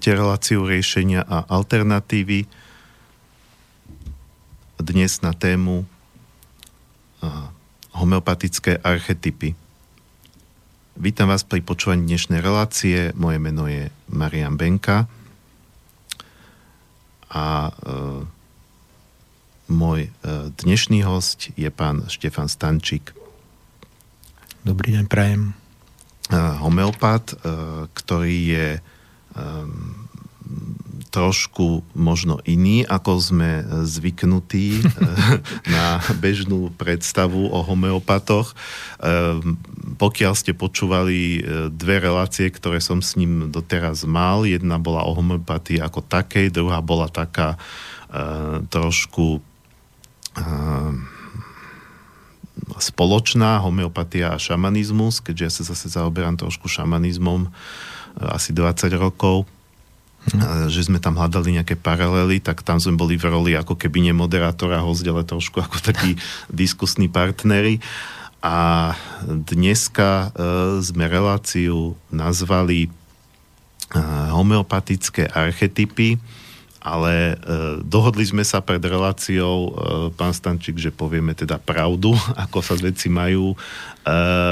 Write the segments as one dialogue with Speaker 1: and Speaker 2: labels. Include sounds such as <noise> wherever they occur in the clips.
Speaker 1: Počúvate reláciu riešenia a alternatívy. Dnes na tému homeopatické archetypy. Vítam vás pri počúvaní dnešnej relácie. Moje meno je Marian Benka a e, môj e, dnešný host je pán Štefan Stančík.
Speaker 2: Dobrý deň, prajem.
Speaker 1: E, homeopat, e, ktorý je um, trošku možno iný, ako sme zvyknutí <laughs> eh, na bežnú predstavu o homeopatoch. Um, pokiaľ ste počúvali eh, dve relácie, ktoré som s ním doteraz mal, jedna bola o homeopatii ako takej, druhá bola taká trošku spoločná homeopatia a šamanizmus, keďže ja sa zase zaoberám trošku šamanizmom asi 20 rokov. Že sme tam hľadali nejaké paralely, tak tam sme boli v roli ako keby nie moderátor a host, ale trošku ako takí <laughs> diskusní partnery. A dneska e, sme reláciu nazvali e, homeopatické archetypy ale e, dohodli sme sa pred reláciou, e, pán Stančík, že povieme teda pravdu, <laughs> ako sa veci majú, e,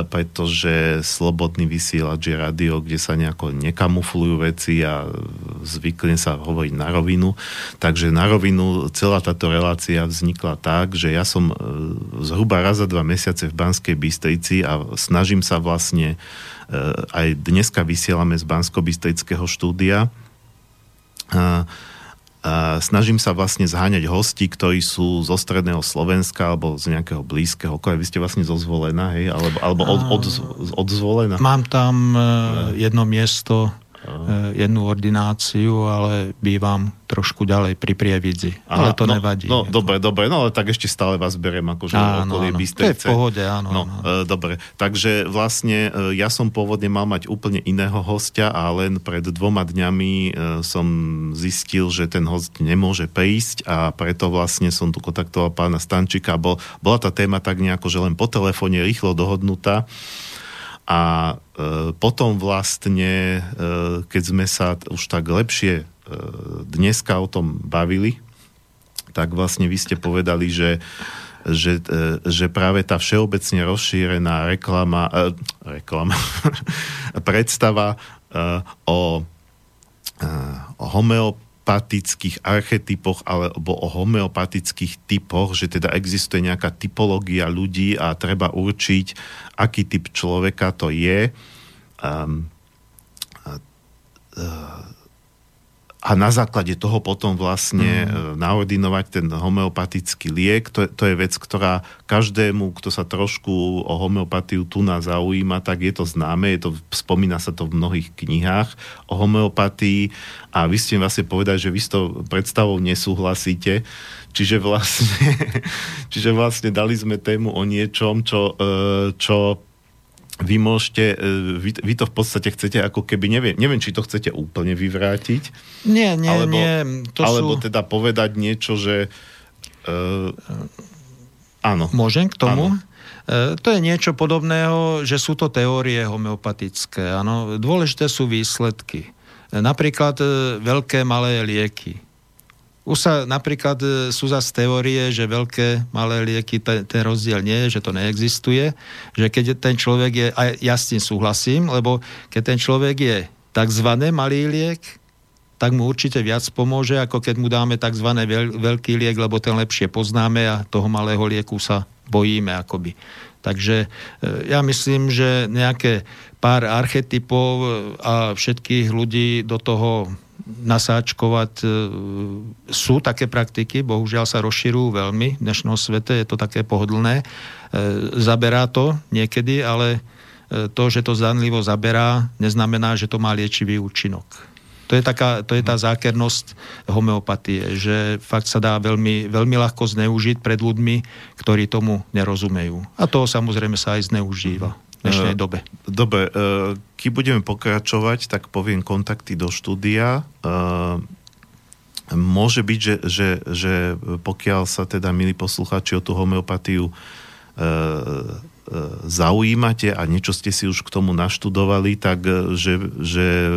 Speaker 1: pretože slobodný vysielač je radio, kde sa nejako nekamuflujú veci a zvykne sa hovoriť na rovinu. Takže na rovinu celá táto relácia vznikla tak, že ja som e, zhruba raz za dva mesiace v Banskej Bystrici a snažím sa vlastne e, aj dneska vysielame z Bansko-Bystrického štúdia. E, snažím sa vlastne zháňať hosti, ktorí sú zo stredného Slovenska alebo z nejakého blízkeho okolia. Vy ste vlastne zo Zvolena, hej? Alebo, alebo od, od, od, od Zvolena?
Speaker 2: Mám tam uh, jedno miesto jednu ordináciu, ale bývam trošku ďalej pri Prievidzi. Aha, ale to
Speaker 1: no,
Speaker 2: nevadí.
Speaker 1: No, dobre, dobre, no ale tak ešte stále vás beriem akože áno, okolie áno.
Speaker 2: To je v pohode, áno.
Speaker 1: No, áno. E, dobre, takže vlastne e, ja som pôvodne mal mať úplne iného hostia a len pred dvoma dňami e, som zistil, že ten host nemôže prísť a preto vlastne som tu kontaktoval pána Stančika. Bol, bola tá téma tak nejako, že len po telefóne rýchlo dohodnutá. A e, potom vlastne, e, keď sme sa už tak lepšie e, dneska o tom bavili, tak vlastne vy ste povedali, že, že, e, že práve tá všeobecne rozšírená reklama, e, reklama <laughs> predstava e, o, e, o homeop homeopatických archetypoch alebo o homeopatických typoch, že teda existuje nejaká typológia ľudí a treba určiť, aký typ človeka to je. Um, uh, a na základe toho potom vlastne mm. naordinovať ten homeopatický liek. To, to je vec, ktorá každému, kto sa trošku o homeopatiu tu nás zaujíma, tak je to známe, je to, spomína sa to v mnohých knihách o homeopatii a vy ste vlastne povedali, že vy s tou predstavou nesúhlasíte, čiže vlastne, <laughs> čiže vlastne dali sme tému o niečom, čo, e, čo vy môžete, e, vy, vy to v podstate chcete ako keby, neviem, neviem, či to chcete úplne vyvrátiť.
Speaker 2: Nie, nie,
Speaker 1: alebo,
Speaker 2: nie.
Speaker 1: To alebo sú... teda povedať niečo, že uh, áno.
Speaker 2: Môžem k tomu? Áno. E, to je niečo podobného, že sú to teórie homeopatické. Áno. Dôležité sú výsledky. Napríklad veľké, malé lieky už sa napríklad e, sú zase teórie, že veľké, malé lieky, ten, ten rozdiel nie je, že to neexistuje, že keď ten človek je, a ja s tým súhlasím, lebo keď ten človek je tzv. malý liek, tak mu určite viac pomôže, ako keď mu dáme tzv. Veľ, veľký liek, lebo ten lepšie poznáme a toho malého lieku sa bojíme akoby. Takže e, ja myslím, že nejaké pár archetypov e, a všetkých ľudí do toho nasáčkovať. E, sú také praktiky, bohužiaľ sa rozširujú veľmi v dnešnom svete, je to také pohodlné. E, zaberá to niekedy, ale e, to, že to zdanlivo zaberá, neznamená, že to má liečivý účinok. To je, taká, to je tá zákernosť homeopatie, že fakt sa dá veľmi, veľmi ľahko zneužiť pred ľuďmi, ktorí tomu nerozumejú. A to samozrejme sa aj zneužíva dnešnej eh, dobe.
Speaker 1: Dobre, eh, keď budeme pokračovať, tak poviem kontakty do štúdia. Eh, môže byť, že, že, že pokiaľ sa teda, milí poslucháči, o tú homeopatiu zaujímate a niečo ste si už k tomu naštudovali, tak že, že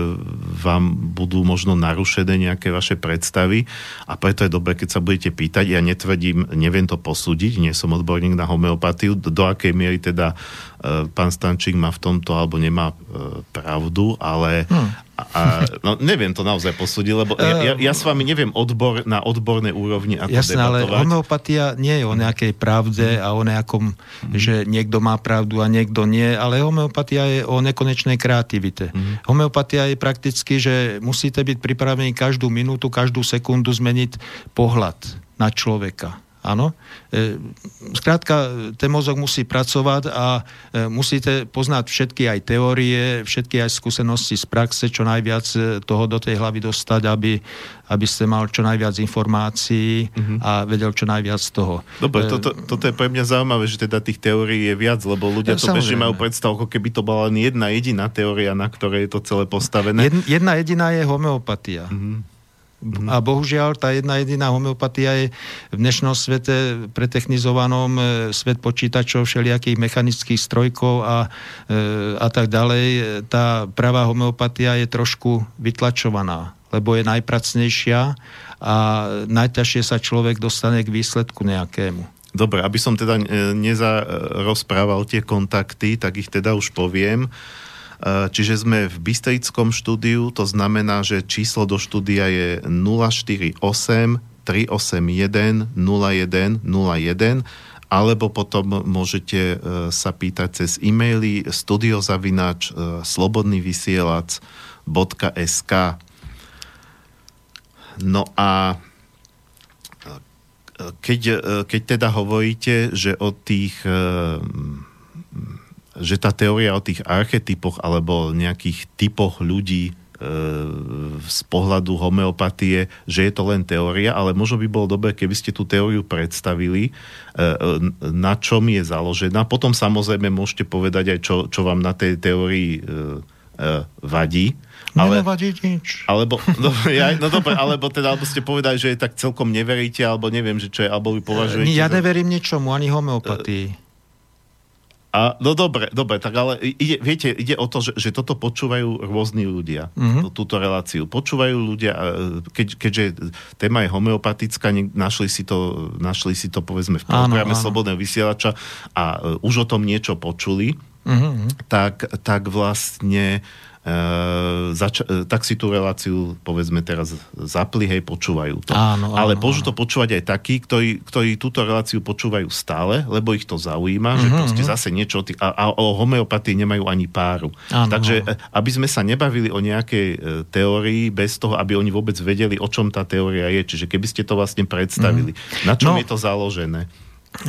Speaker 1: vám budú možno narušené nejaké vaše predstavy a preto je dobré, keď sa budete pýtať. Ja netvrdím, neviem to posúdiť, nie som odborník na homeopatiu, do akej miery teda pán Stančík má v tomto alebo nemá pravdu, ale, hmm a, no, neviem to naozaj posúdiť, lebo ja, ja, ja s vami neviem odbor, na odbornej úrovni ako
Speaker 2: Jasné,
Speaker 1: debatovať.
Speaker 2: ale homeopatia nie je o nejakej pravde a o nejakom, mm. že niekto má pravdu a niekto nie, ale homeopatia je o nekonečnej kreativite. Mm. Homeopatia je prakticky, že musíte byť pripravení každú minútu, každú sekundu zmeniť pohľad na človeka. Áno. E, skrátka, ten mozog musí pracovať a e, musíte poznať všetky aj teórie, všetky aj skúsenosti z praxe, čo najviac e, toho do tej hlavy dostať, aby, aby ste mal čo najviac informácií mm-hmm. a vedel čo najviac z toho.
Speaker 1: Dobre, toto, toto je pre mňa zaujímavé, že teda tých teórií je viac, lebo ľudia to bežne majú predstavu, ako keby to bola len jedna jediná teória, na ktorej je to celé postavené.
Speaker 2: Jedna jediná je homeopatia. Mm-hmm. Mm-hmm. A bohužiaľ, tá jedna jediná homeopatia je v dnešnom svete pretechnizovanom e, svet počítačov, všelijakých mechanických strojkov a, e, a tak ďalej. Tá pravá homeopatia je trošku vytlačovaná, lebo je najpracnejšia a najťažšie sa človek dostane k výsledku nejakému.
Speaker 1: Dobre, aby som teda e, nezarozprával tie kontakty, tak ich teda už poviem. Eh, čiže sme v Bystrickom štúdiu, to znamená, že číslo do štúdia je 048 381 0101 alebo potom môžete eh, sa pýtať cez e-maily studiozavinač eh, slobodnyvysielac.sk No a keď, keď teda hovoríte, že od tých že tá teória o tých archetypoch alebo nejakých typoch ľudí e, z pohľadu homeopatie, že je to len teória, ale možno by bolo dobré, keby ste tú teóriu predstavili, e, na čom je založená. Potom samozrejme môžete povedať aj, čo, čo vám na tej teórii e, vadí.
Speaker 2: Ale, Nevadí nič.
Speaker 1: Alebo, <laughs> no, ja, no dobre, alebo teda, alebo ste povedali, že tak celkom neveríte, alebo neviem, že čo je, alebo vy považujete...
Speaker 2: Ja neverím ničomu, ani homeopatii.
Speaker 1: A, no dobre, dobre, tak ale ide, viete, ide o to, že, že toto počúvajú rôzni ľudia, mm-hmm. túto reláciu. Počúvajú ľudia, keď, keďže téma je homeopatická, našli si to, našli si to povedzme v programe Slobodného vysielača a uh, už o tom niečo počuli, mm-hmm. tak, tak vlastne Uh, zač- uh, tak si tú reláciu povedzme teraz zapli, hej, počúvajú to. Áno, áno, Ale môžu to počúvať aj takí, ktorí, ktorí túto reláciu počúvajú stále, lebo ich to zaujíma, uh-huh, že mhm, proste uh-huh. zase niečo tý, a, a o homeopatii nemajú ani páru. Áno, Takže áno. aby sme sa nebavili o nejakej e, teórii bez toho, aby oni vôbec vedeli, o čom tá teória je. Čiže keby ste to vlastne predstavili. Uh-huh. Na čom no, je to založené?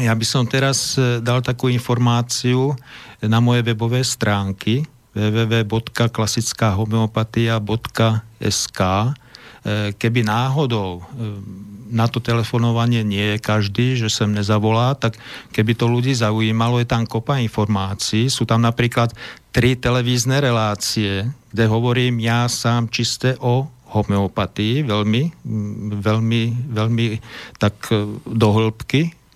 Speaker 2: Ja by som teraz dal takú informáciu na moje webové stránky, www.klasickáhomeopatia.sk e, Keby náhodou e, na to telefonovanie nie je každý, že sem nezavolá, tak keby to ľudí zaujímalo, je tam kopa informácií. Sú tam napríklad tri televízne relácie, kde hovorím ja sám čisté o homeopatii, veľmi, veľmi, veľmi tak e, do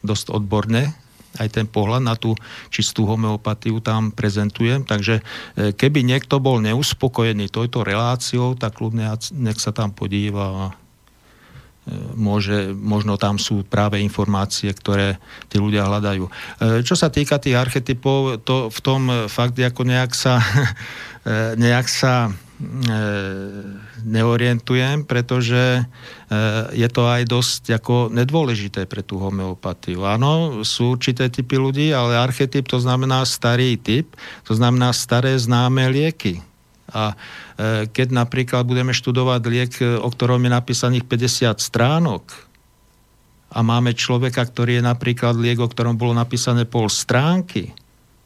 Speaker 2: dosť odborne aj ten pohľad na tú čistú homeopatiu tam prezentujem. Takže e, keby niekto bol neuspokojený touto reláciou, tak ľudne nech sa tam podíva a e, môže, možno tam sú práve informácie, ktoré tí ľudia hľadajú. E, čo sa týka tých archetypov, to v tom fakt ako nejak sa, <laughs> nejak sa E, neorientujem, pretože e, je to aj dosť ako nedôležité pre tú homeopatiu. Áno, sú určité typy ľudí, ale archetyp to znamená starý typ, to znamená staré známe lieky. A e, keď napríklad budeme študovať liek, o ktorom je napísaných 50 stránok, a máme človeka, ktorý je napríklad liek, o ktorom bolo napísané pol stránky,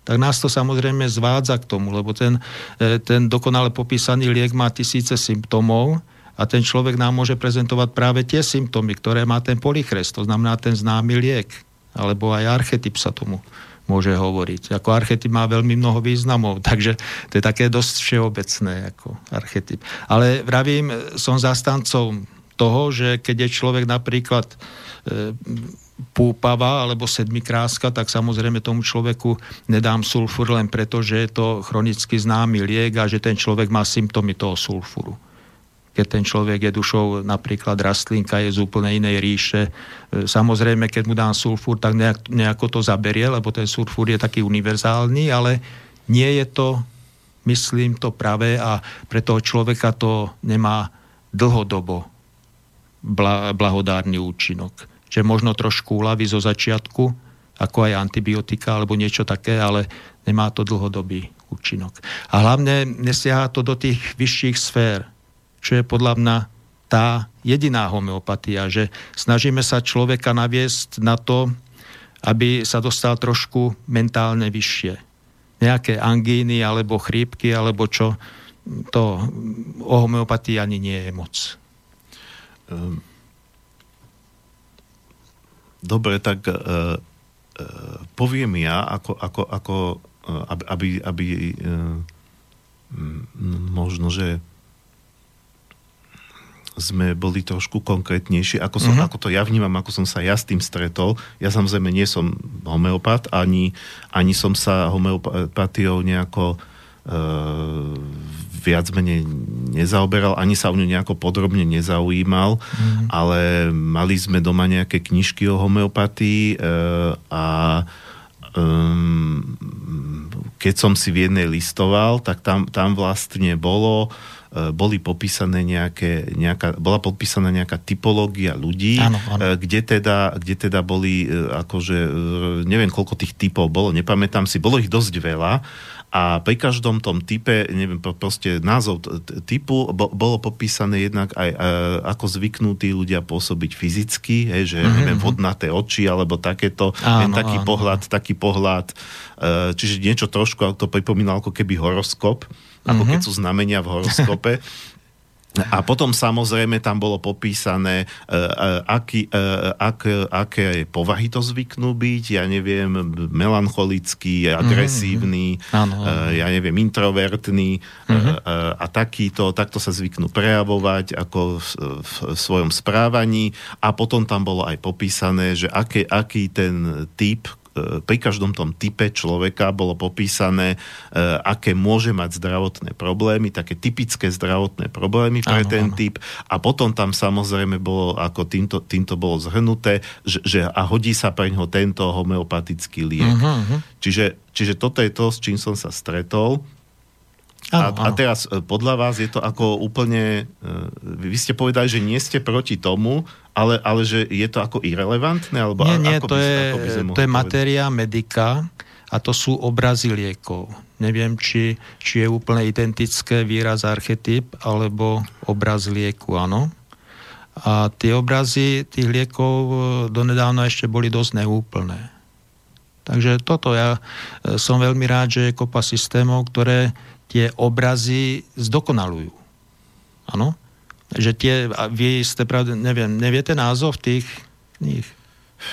Speaker 2: tak nás to samozrejme zvádza k tomu, lebo ten, e, ten dokonale popísaný liek má tisíce symptómov a ten človek nám môže prezentovať práve tie symptómy, ktoré má ten polychrest, to znamená ten známy liek, alebo aj archetyp sa tomu môže hovoriť. Ako archetyp má veľmi mnoho významov, <laughs> takže to je také dosť všeobecné ako archetyp. Ale vravím, som zastancom toho, že keď je človek napríklad e, púpava alebo sedmikráska, tak samozrejme tomu človeku nedám sulfur len preto, že je to chronicky známy liek a že ten človek má symptómy toho sulfuru. Keď ten človek je dušou napríklad rastlinka, je z úplne inej ríše. E, samozrejme, keď mu dám sulfur, tak nejak, nejako to zaberie, lebo ten sulfur je taký univerzálny, ale nie je to, myslím, to pravé a pre toho človeka to nemá dlhodobo blahodárny účinok že možno trošku uľaví zo začiatku, ako aj antibiotika alebo niečo také, ale nemá to dlhodobý účinok. A hlavne nesiaha to do tých vyšších sfér, čo je podľa mňa tá jediná homeopatia, že snažíme sa človeka naviesť na to, aby sa dostal trošku mentálne vyššie. Nejaké angíny alebo chrípky alebo čo, to o homeopatii ani nie je moc. Um
Speaker 1: Dobre, tak uh, uh, poviem ja, ako, ako, ako uh, aby, aby uh, možno, že sme boli trošku konkrétnejšie, ako, som, mm-hmm. ako to ja vnímam, ako som sa ja s tým stretol. Ja samozrejme nie som homeopat, ani, ani som sa homeopatiou nejako uh, viac menej nezaoberal, ani sa o ňu nejako podrobne nezaujímal, mm. ale mali sme doma nejaké knižky o homeopatii e, a um, keď som si v jednej listoval, tak tam, tam vlastne bolo e, boli popísané nejaké, nejaká, bola popísaná nejaká typológia ľudí, áno, áno. Kde, teda, kde teda boli akože, neviem koľko tých typov bolo, nepamätám si, bolo ich dosť veľa a pri každom tom type, neviem, proste názov typu bolo popísané jednak aj ako zvyknutí ľudia pôsobiť fyzicky, hej, že mm-hmm. neviem, mhm. vodnaté oči alebo takéto, áno, taký áno. pohľad, taký pohľad, e, čiže niečo trošku, to pripomínalo ako keby horoskop, ako mm-hmm. keď sú znamenia v horoskope. <laughs> A potom samozrejme tam bolo popísané, uh, aký, uh, ak, aké povahy to zvyknú byť, ja neviem, melancholický, agresívny, mm-hmm. uh, ja neviem, introvertný mm-hmm. a takýto, takto sa zvyknú prejavovať ako v, v svojom správaní a potom tam bolo aj popísané, že aké, aký ten typ, E, pri každom tom type človeka bolo popísané, e, aké môže mať zdravotné problémy, také typické zdravotné problémy pre áno, ten áno. typ a potom tam samozrejme bolo, ako týmto, týmto bolo zhrnuté, že, že a hodí sa pre ňo tento homeopatický liek. Uh-huh, uh-huh. Čiže, čiže toto je to, s čím som sa stretol. Áno, a, a teraz e, podľa vás je to ako úplne, vy ste povedali, že nie ste proti tomu, ale, ale že je to ako irrelevantné? Alebo
Speaker 2: nie, nie, ako to, by, je, ako by to je matéria medika a to sú obrazy liekov. Neviem, či, či je úplne identické výraz archetyp alebo obraz lieku, áno. A tie obrazy tých liekov e, donedávna ešte boli dosť neúplné. Takže toto ja e, som veľmi rád, že je kopa systémov, ktoré tie obrazy zdokonalujú. Áno? Že tie, vy ste pravde, neviem, neviete názov tých kníh?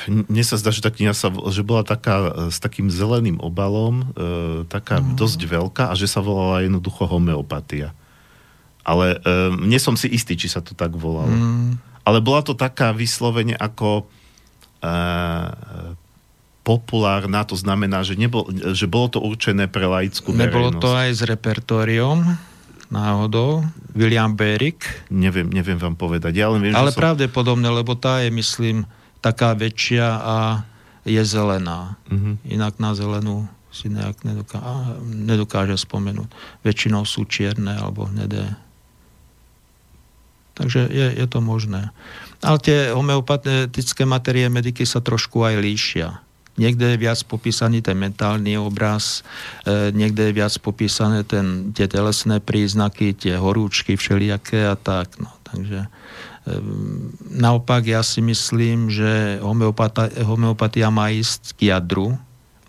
Speaker 1: Mne sa zdá, že tá kniha sa, že bola taká e, s takým zeleným obalom, e, taká mm. dosť veľká a že sa volala jednoducho homeopatia. Ale e, nie som si istý, či sa to tak volalo. Mm. Ale bola to taká vyslovene ako e, populárna, to znamená, že, nebol, že bolo to určené pre laickú verejnosť.
Speaker 2: Nebolo to aj s repertóriom? náhodou? William Berick?
Speaker 1: Neviem, neviem vám povedať. Ja len viem,
Speaker 2: Ale som... pravdepodobne, lebo tá je, myslím, taká väčšia a je zelená. Uh-huh. Inak na zelenú si nejak nedoká... nedokáže spomenúť. Väčšinou sú čierne alebo hnedé. Takže je, je to možné. Ale tie homeopatické materie mediky sa trošku aj líšia. Niekde je viac popísaný ten mentálny obraz, e, niekde je viac popísané ten, tie telesné príznaky, tie horúčky všelijaké a tak. No. Takže e, naopak ja si myslím, že homeopatia má ísť k jadru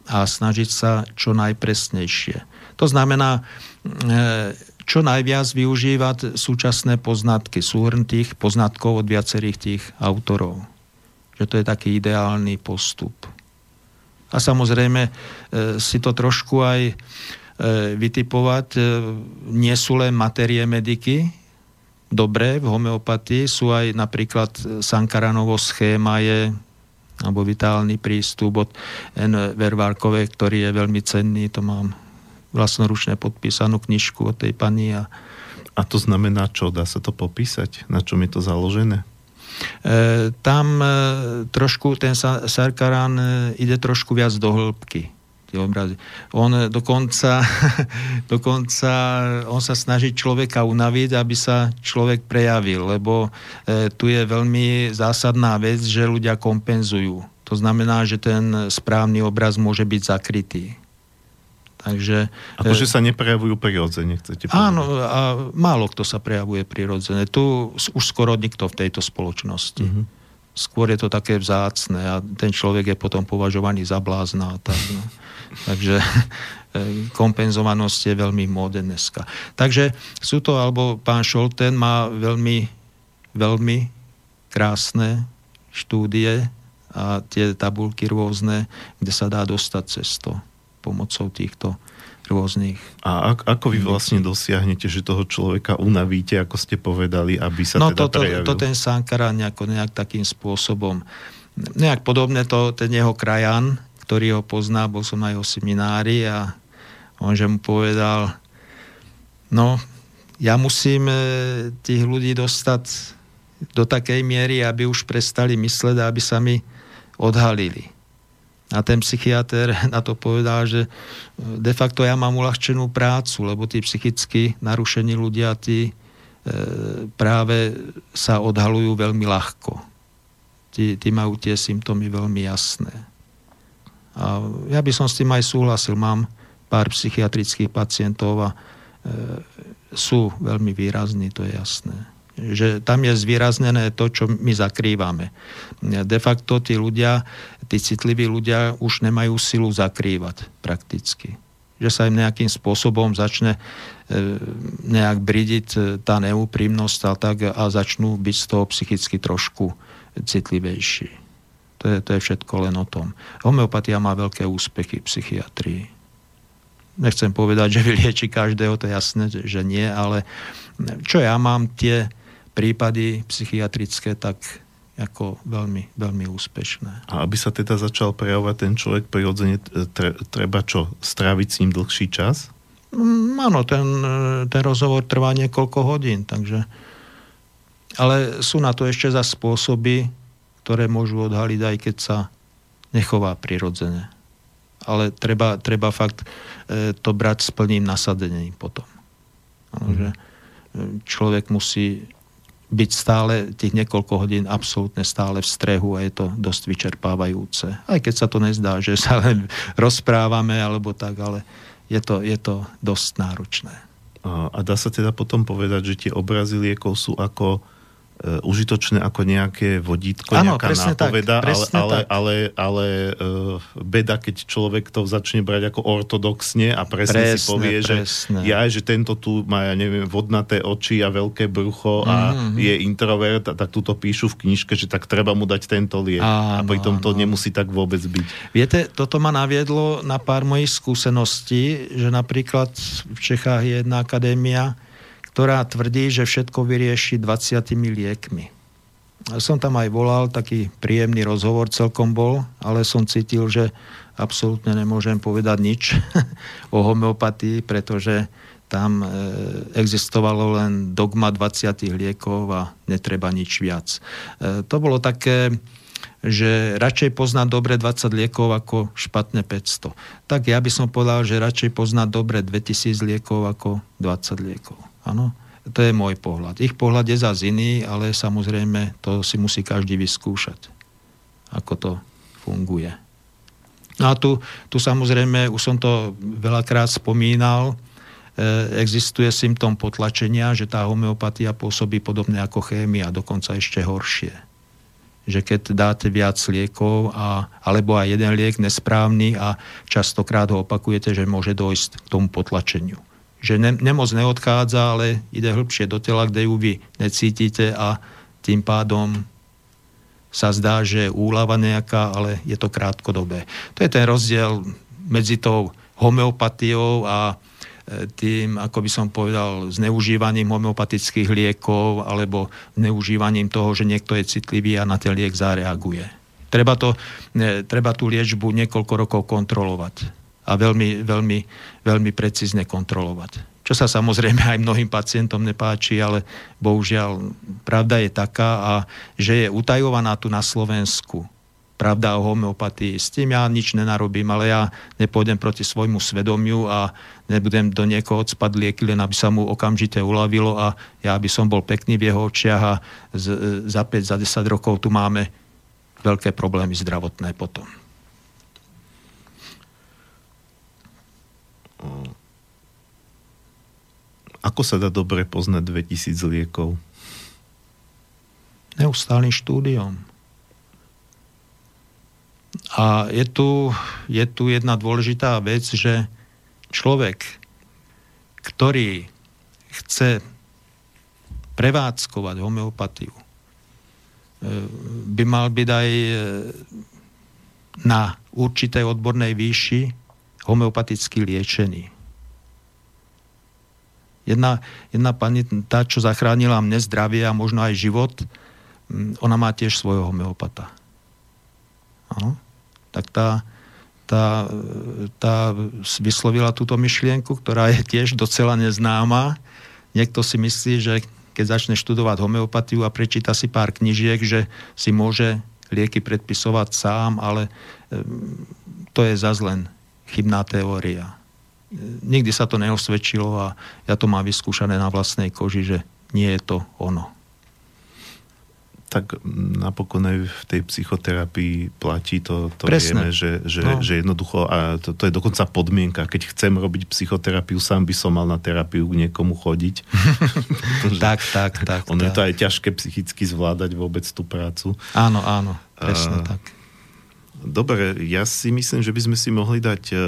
Speaker 2: a snažiť sa čo najpresnejšie. To znamená, e, čo najviac využívať súčasné poznatky, súhrn tých poznatkov od viacerých tých autorov. Že to je taký ideálny postup. A samozrejme e, si to trošku aj e, vytipovať. E, nie sú len materie mediky, dobré v homeopatii. Sú aj napríklad Sankaranovo schéma je alebo vitálny prístup od N. Vervárkovej, ktorý je veľmi cenný. To mám vlastnoručne podpísanú knižku od tej pani. A,
Speaker 1: a to znamená čo? Dá sa to popísať? Na čom je to založené?
Speaker 2: E, tam e, trošku ten Sarkaran e, ide trošku viac do hĺbky. On dokonca, <laughs> dokonca on sa snaží človeka unaviť, aby sa človek prejavil, lebo tu je veľmi zásadná vec, že ľudia kompenzujú. To znamená, že ten správny obraz môže byť zakrytý. Takže,
Speaker 1: Akože sa neprejavujú prirodzene, chcete
Speaker 2: povedať? Áno, a málo kto sa prejavuje prirodzene. Tu už skoro nikto v tejto spoločnosti. Mm-hmm. Skôr je to také vzácne a ten človek je potom považovaný za blázna. Tak, no. <laughs> Takže e, kompenzovanosť je veľmi móde dneska. Takže sú to, alebo pán Šolten má veľmi, veľmi krásne štúdie a tie tabulky rôzne, kde sa dá dostať cez to pomocou týchto rôznych.
Speaker 1: A ako vy vlastne dosiahnete, že toho človeka unavíte, ako ste povedali, aby sa
Speaker 2: no,
Speaker 1: teda
Speaker 2: to, to, to ten Sankara nejako, nejak takým spôsobom nejak podobne to ten jeho krajan, ktorý ho pozná, bol som na jeho seminári a on že mu povedal, no, ja musím e, tých ľudí dostať do takej miery, aby už prestali mysleť a aby sa mi odhalili. A ten psychiatr <laughs> na to povedal, že e, de facto ja mám uľahčenú prácu, lebo tí psychicky narušení ľudia, tí e, práve sa odhalujú veľmi ľahko. Tí, tí majú tie symptómy veľmi jasné. A ja by som s tým aj súhlasil. Mám pár psychiatrických pacientov a e, sú veľmi výrazní, to je jasné. Že tam je zvýraznené to, čo my zakrývame. De facto tí ľudia, tí citliví ľudia už nemajú silu zakrývať prakticky. Že sa im nejakým spôsobom začne e, nejak bridiť e, tá neúprimnosť a tak a začnú byť z toho psychicky trošku citlivejší. To je, to je všetko len o tom. Homeopatia má veľké úspechy v psychiatrii. Nechcem povedať, že <laughs> vylieči každého, to je jasné, že nie, ale čo ja mám tie prípady psychiatrické, tak ako veľmi, veľmi úspešné.
Speaker 1: A aby sa teda začal prejavovať ten človek prirodzene, treba čo? Stráviť s ním dlhší čas?
Speaker 2: Mm, áno, ten, ten rozhovor trvá niekoľko hodín, takže ale sú na to ešte za spôsoby, ktoré môžu odhaliť, aj keď sa nechová prirodzene. Ale treba, treba fakt e, to brať s plným nasadením potom. Ano, mm. že e, človek musí byť stále tých niekoľko hodín absolútne stále v strehu a je to dosť vyčerpávajúce. Aj keď sa to nezdá, že sa len rozprávame alebo tak, ale je to, je to dosť náročné.
Speaker 1: A, dá sa teda potom povedať, že tie obrazy liekov sú ako uh, užitočné ako nejaké vodítko, ano, nejaká nápoveda, tak, ale, ale, ale, ale uh, beda, keď človek to začne brať ako ortodoxne a presne, presne si povie, presne. že ja, že tento tu má, ja neviem, vodnaté oči a veľké brucho a mm-hmm. je introvert, a tak túto píšu v knižke, že tak treba mu dať tento liek. Áno, a pritom to nemusí tak vôbec byť.
Speaker 2: Viete, toto ma naviedlo na pár mojich skúseností, že napríklad v Čechách je jedna akadémia, ktorá tvrdí, že všetko vyrieši 20 liekmi. Som tam aj volal, taký príjemný rozhovor celkom bol, ale som cítil, že absolútne nemôžem povedať nič <laughs> o homeopatii, pretože tam e, existovalo len dogma 20 liekov a netreba nič viac. E, to bolo také, že radšej poznať dobre 20 liekov ako špatne 500. Tak ja by som povedal, že radšej poznať dobre 2000 liekov ako 20 liekov. Áno, to je môj pohľad. Ich pohľad je zase iný, ale samozrejme to si musí každý vyskúšať, ako to funguje. No a tu, tu samozrejme, už som to veľakrát spomínal, e, existuje symptom potlačenia, že tá homeopatia pôsobí podobne ako chémia, dokonca ešte horšie. Že keď dáte viac liekov, a, alebo aj jeden liek nesprávny a častokrát ho opakujete, že môže dojsť k tomu potlačeniu že ne, nemoc neodchádza, ale ide hĺbšie do tela, kde ju vy necítite a tým pádom sa zdá, že je úlava nejaká, ale je to krátkodobé. To je ten rozdiel medzi tou homeopatiou a tým, ako by som povedal, zneužívaním homeopatických liekov alebo zneužívaním toho, že niekto je citlivý a na ten liek zareaguje. Treba, to, treba tú liečbu niekoľko rokov kontrolovať a veľmi, veľmi, veľmi precízne kontrolovať. Čo sa samozrejme aj mnohým pacientom nepáči, ale bohužiaľ pravda je taká, a že je utajovaná tu na Slovensku pravda o homeopatii. S tým ja nič nenarobím, ale ja nepôjdem proti svojmu svedomiu a nebudem do niekoho odspať lieky, len aby sa mu okamžite uľavilo a ja by som bol pekný v jeho očiach a z, za 5, za 10 rokov tu máme veľké problémy zdravotné potom.
Speaker 1: Ako sa dá dobre poznať 2000 liekov?
Speaker 2: Neustálým štúdiom. A je tu, je tu jedna dôležitá vec, že človek, ktorý chce prevádzkovať homeopatiu, e, by mal byť aj e, na určitej odbornej výši homeopaticky liečený. Jedna, jedna pani, tá, čo zachránila mne zdravie a možno aj život, ona má tiež svojho homeopata. Ano? Tak tá, tá, tá vyslovila túto myšlienku, ktorá je tiež docela neznáma. Niekto si myslí, že keď začne študovať homeopatiu a prečíta si pár knižiek, že si môže lieky predpisovať sám, ale to je zase len chybná teória. Nikdy sa to neosvedčilo a ja to mám vyskúšané na vlastnej koži, že nie je to ono
Speaker 1: tak napokon aj v tej psychoterapii platí to, to vieme, že, že, no. že jednoducho, a to, to je dokonca podmienka, keď chcem robiť psychoterapiu, sám by som mal na terapiu k niekomu chodiť. <laughs>
Speaker 2: tak, tak, tak.
Speaker 1: Ono
Speaker 2: tak.
Speaker 1: je to aj ťažké psychicky zvládať vôbec tú prácu.
Speaker 2: Áno, áno, presne a, tak.
Speaker 1: Dobre, ja si myslím, že by sme si mohli dať uh,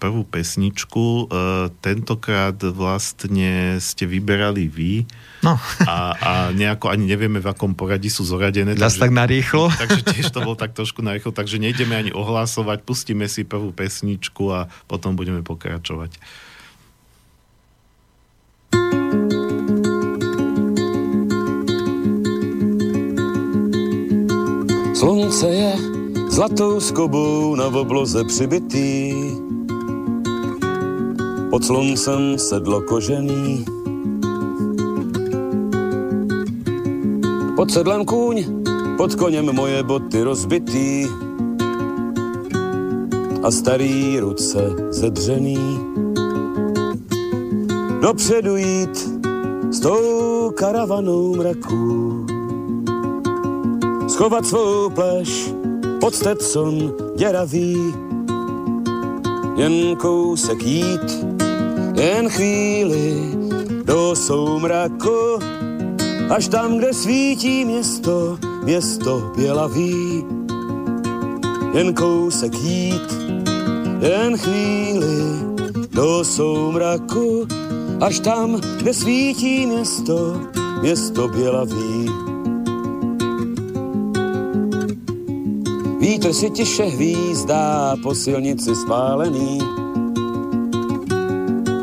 Speaker 1: prvú pesničku. Uh, tentokrát vlastne ste vyberali vy.
Speaker 2: No.
Speaker 1: A, a nejako ani nevieme, v akom poradí sú zoradené.
Speaker 2: Zas takže, tak narýchlo. <laughs>
Speaker 1: Takže tiež to bol tak trošku narýchlo. Takže nejdeme ani ohlasovať, pustíme si prvú pesničku a potom budeme pokračovať.
Speaker 3: Slunce je zlatou skobou na obloze přibitý. Pod sluncem sedlo kožený. Pod sedlem kůň, pod koněm moje boty rozbitý. A starý ruce zedřený. Dopředu jít s tou karavanou mraků. Schovat svou pleš pod Stetson děravý, jen kousek jít, jen chvíli do soumraku, až tam, kde svítí město, město bělavý. Jen kousek jít, jen chvíli do soumraku, až tam, kde svítí město, město bělavý. Vítr si tiše hvízdá po silnici spálený.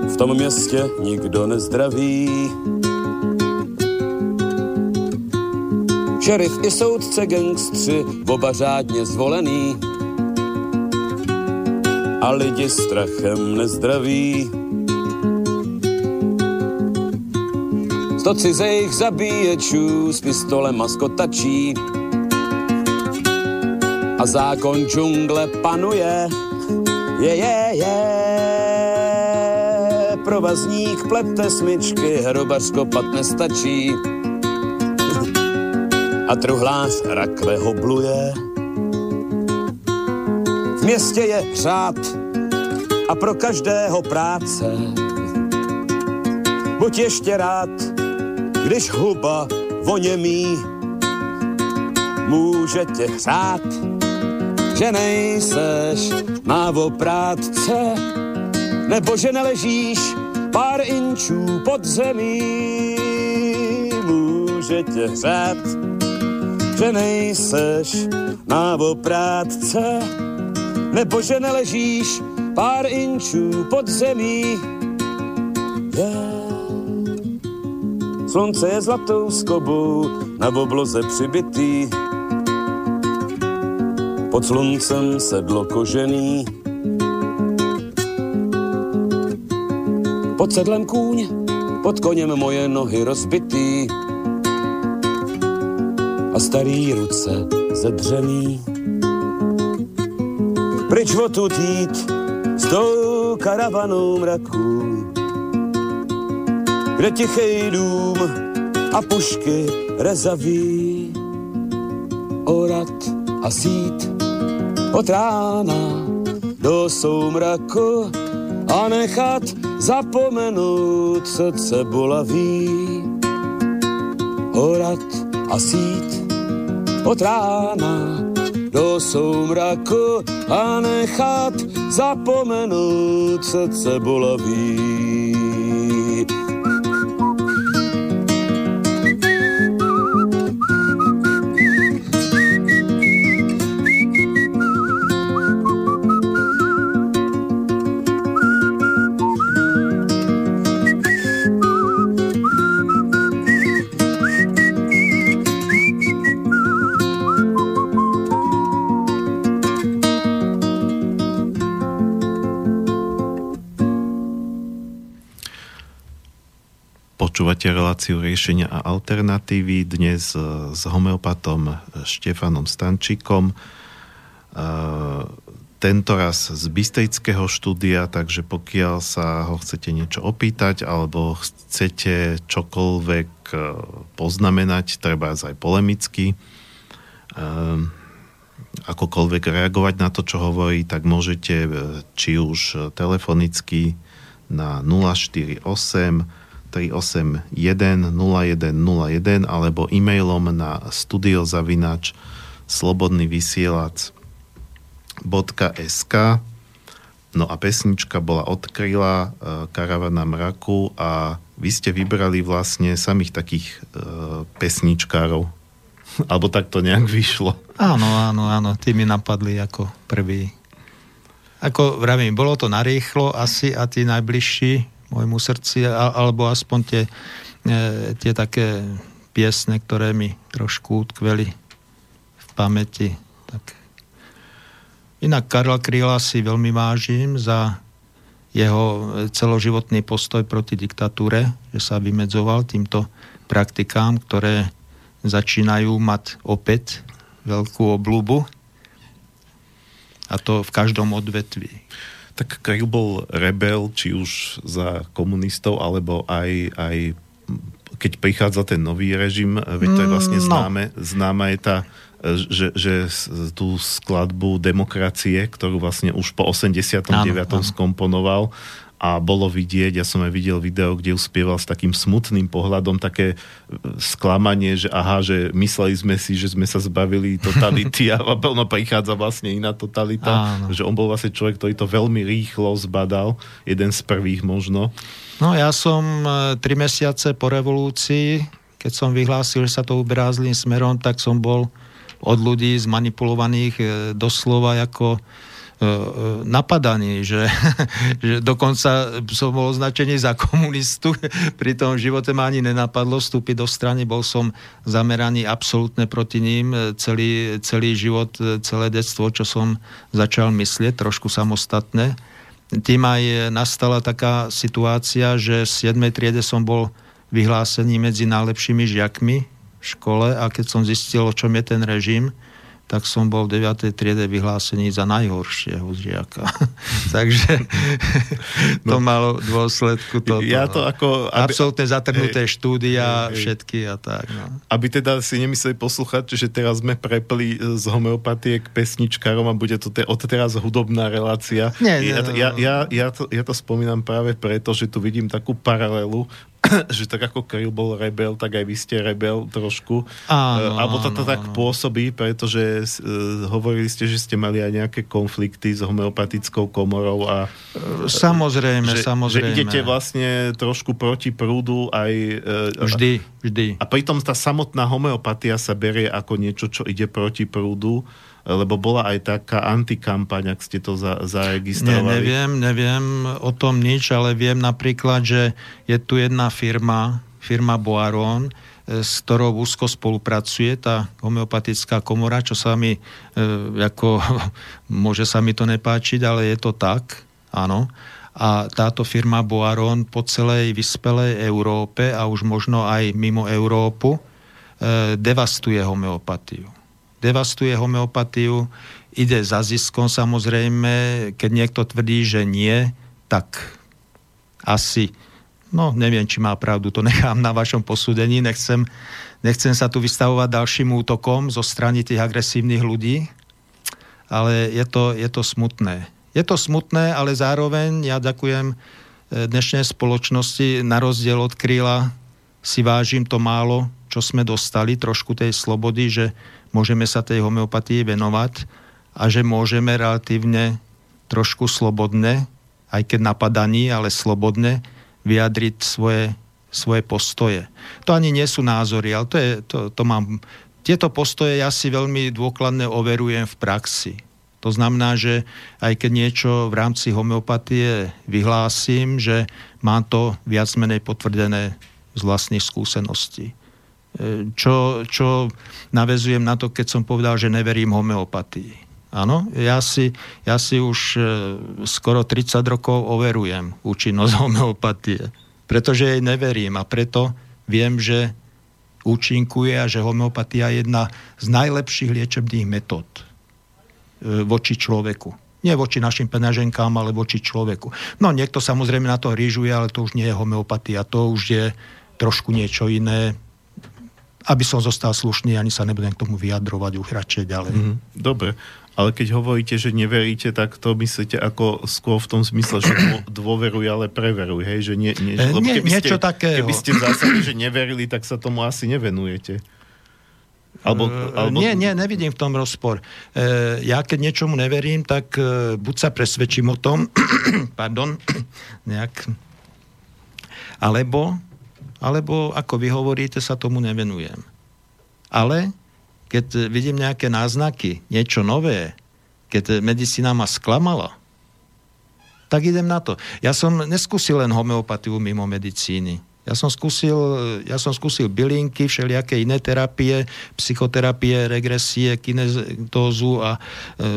Speaker 3: V tom městě nikdo nezdraví. Šerif i soudce gangstři, oba řádně zvolený. A lidi strachem nezdraví. Sto cizejch zabíječů s pistolem a skotačí a zákon džungle panuje. Je, je, je, provazník plete smyčky, hrobař kopat nestačí. A truhlář rakve hobluje. V městě je řád a pro každého práce. Buď ještě rád, když huba voněmí může tě hřát že nejseš oprátce, nebo že neležíš pár inčů pod zemí. Může tě hřát, že nejseš oprátce, nebo že neležíš pár inčů pod zemí. Yeah. Slunce je zlatou skobou na obloze přibitý. Pod sluncem sedlo kožený. Pod sedlem kůň, pod koněm moje nohy rozbitý. A starý ruce zedřený. Pryč odtud jít s tou karavanou mraků kde tichý dům a pušky rezaví. Orat a sít od rána do soumraku a nechat zapomenout srdce bolaví. Orat a sít od rána do soumraku a nechat zapomenout srdce bolaví.
Speaker 1: Počúvate reláciu riešenia a alternatívy dnes e, s homeopatom Štefanom Stančíkom. E, tento raz z Bystejského štúdia, takže pokiaľ sa ho chcete niečo opýtať alebo chcete čokoľvek e, poznamenať, treba aj polemicky, akokoľvek reagovať na to, čo hovorí, tak môžete či už telefonicky na 048 381 0101 alebo e-mailom na studiozavinač slobodnyvysielac.sk No a pesnička bola od Kryla, e, Karavana mraku a vy ste vybrali vlastne samých takých e, pesničkárov. <laughs> Alebo tak to nejak vyšlo.
Speaker 2: Áno, áno, áno, tí mi napadli ako prvý. Ako vravím, bolo to narýchlo asi a tí najbližší môjmu srdci, alebo aspoň tie, e, tie také piesne, ktoré mi trošku utkveli v pamäti. Tak. Inak Karla Kryla si veľmi vážim za jeho celoživotný postoj proti diktatúre, že sa vymedzoval týmto praktikám, ktoré začínajú mať opäť veľkú oblúbu a to v každom odvetví
Speaker 1: tak Kryl bol rebel, či už za komunistov, alebo aj, aj keď prichádza ten nový režim, veď to je vlastne mm, no. známe, známa je tá, že, že tú skladbu demokracie, ktorú vlastne už po 89. Áno, áno. skomponoval, a bolo vidieť, ja som aj videl video, kde uspieval s takým smutným pohľadom, také e, sklamanie, že aha, že mysleli sme si, že sme sa zbavili totality a <laughs> ono prichádza vlastne iná totalita, Áno. že on bol vlastne človek, ktorý to veľmi rýchlo zbadal, jeden z prvých možno.
Speaker 2: No ja som e, tri mesiace po revolúcii, keď som vyhlásil, že sa to uberá zlým smerom, tak som bol od ľudí zmanipulovaných e, doslova ako E, e, napadaný, že, <laughs> že dokonca som bol označený za komunistu, <laughs> pri tom živote ma ani nenapadlo vstúpiť do strany, bol som zameraný absolútne proti ním celý, celý život, celé detstvo, čo som začal myslieť, trošku samostatné. Tým aj nastala taká situácia, že v 7. triede som bol vyhlásený medzi najlepšími žiakmi v škole a keď som zistil, o čom je ten režim, tak som bol v 9. triede vyhlásený za najhoršieho žiaka. <laughs> Takže <laughs> to no, malo dôsledku toto. Ja to no. ako... Aby, Absolutne zatrhnuté hej, štúdia, hej, všetky a tak. No.
Speaker 1: Aby teda si nemysleli poslúchať, že teraz sme prepli z homeopatie k pesničkárom a bude to te, od teraz hudobná relácia.
Speaker 2: Nie, nie,
Speaker 1: ja, ja, ja, ja, to, ja to spomínam práve preto, že tu vidím takú paralelu <coughs> že tak ako Kryl bol rebel, tak aj vy ste rebel trošku.
Speaker 2: Áno,
Speaker 1: uh, Alebo to tak áno. pôsobí, pretože uh, hovorili ste, že ste mali aj nejaké konflikty s homeopatickou komorou a...
Speaker 2: Samozrejme,
Speaker 1: že,
Speaker 2: samozrejme.
Speaker 1: Že idete vlastne trošku proti prúdu aj...
Speaker 2: Uh, vždy, vždy.
Speaker 1: A pritom tá samotná homeopatia sa berie ako niečo, čo ide proti prúdu lebo bola aj taká antikampaň, ak ste to za, zaregistrovali.
Speaker 2: Nie, neviem, neviem o tom nič, ale viem napríklad, že je tu jedna firma, firma Boaron, e, s ktorou úzko spolupracuje tá homeopatická komora, čo sa mi, e, ako, <laughs> môže sa mi to nepáčiť, ale je to tak, áno a táto firma Boaron po celej vyspelej Európe a už možno aj mimo Európu e, devastuje homeopatiu. Devastuje homeopatiu, ide za ziskom samozrejme, keď niekto tvrdí, že nie, tak asi, no neviem, či má pravdu, to <laughs> nechám na vašom posúdení, nechcem, nechcem sa tu vystavovať ďalším útokom zo strany tých agresívnych ľudí, ale je to, je to smutné. Je to smutné, ale zároveň ja ďakujem e, dnešnej spoločnosti, na rozdiel od kríla si vážim to málo, čo sme dostali, trošku tej slobody, že môžeme sa tej homeopatii venovať a že môžeme relatívne trošku slobodne, aj keď napadaní, ale slobodne vyjadriť svoje, svoje postoje. To ani nie sú názory, ale to, je, to, to mám... Tieto postoje ja si veľmi dôkladne overujem v praxi. To znamená, že aj keď niečo v rámci homeopatie vyhlásim, že mám to viac menej potvrdené z vlastných skúseností. Čo, čo navezujem na to, keď som povedal, že neverím homeopatii. Áno, ja si, ja si už e, skoro 30 rokov overujem účinnosť <laughs> homeopatie, pretože jej neverím a preto viem, že účinkuje a že homeopatia je jedna z najlepších liečebných metód E, voči človeku. Nie voči našim peňaženkám, ale voči človeku. No niekto samozrejme na to rýžuje, ale to už nie je homeopatia, to už je trošku niečo iné. Aby som zostal slušný, ani sa nebudem k tomu vyjadrovať už radšej ďalej. Mm,
Speaker 1: dobre, ale keď hovoríte, že neveríte, tak to myslíte ako skôr v tom zmysle, že <clears throat> dôveruj, ale preveruj, hej? Že nie, nie,
Speaker 2: lebo nie, keby niečo
Speaker 1: ste,
Speaker 2: takého.
Speaker 1: Keby ste v zásade, že neverili, tak sa tomu asi nevenujete.
Speaker 2: Alebo, e, alebo... Nie, nie, nevidím v tom rozpor. E, ja keď niečomu neverím, tak e, buď sa presvedčím o tom, <clears throat> pardon, <clears throat> nejak, alebo, alebo ako vy hovoríte, sa tomu nevenujem. Ale keď vidím nejaké náznaky, niečo nové, keď medicína ma sklamala, tak idem na to. Ja som neskúsil len homeopatiu mimo medicíny. Ja som skúsil, ja som skúsil bylinky, všelijaké iné terapie, psychoterapie, regresie, kinetózu a e,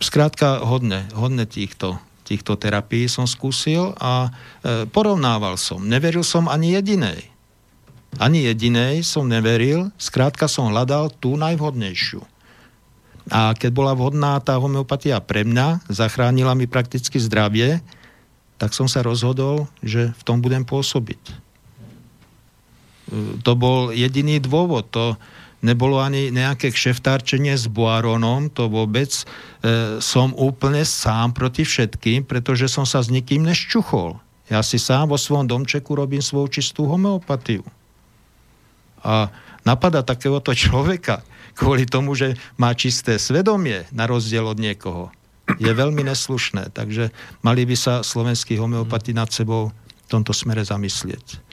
Speaker 2: skrátka hodne, hodne týchto, týchto terapií som skúsil a e, porovnával som. Neveril som ani jedinej. Ani jedinej som neveril, skrátka som hľadal tú najvhodnejšiu. A keď bola vhodná tá homeopatia pre mňa, zachránila mi prakticky zdravie, tak som sa rozhodol, že v tom budem pôsobiť. E, to bol jediný dôvod. To nebolo ani nejaké kšeftárčenie s Boaronom, to vôbec e, som úplne sám proti všetkým, pretože som sa s nikým neščuchol. Ja si sám vo svojom domčeku robím svoju čistú homeopatiu. A napada takéhoto človeka kvôli tomu, že má čisté svedomie na rozdiel od niekoho je veľmi neslušné. Takže mali by sa slovenskí homeopati nad sebou v tomto smere zamyslieť.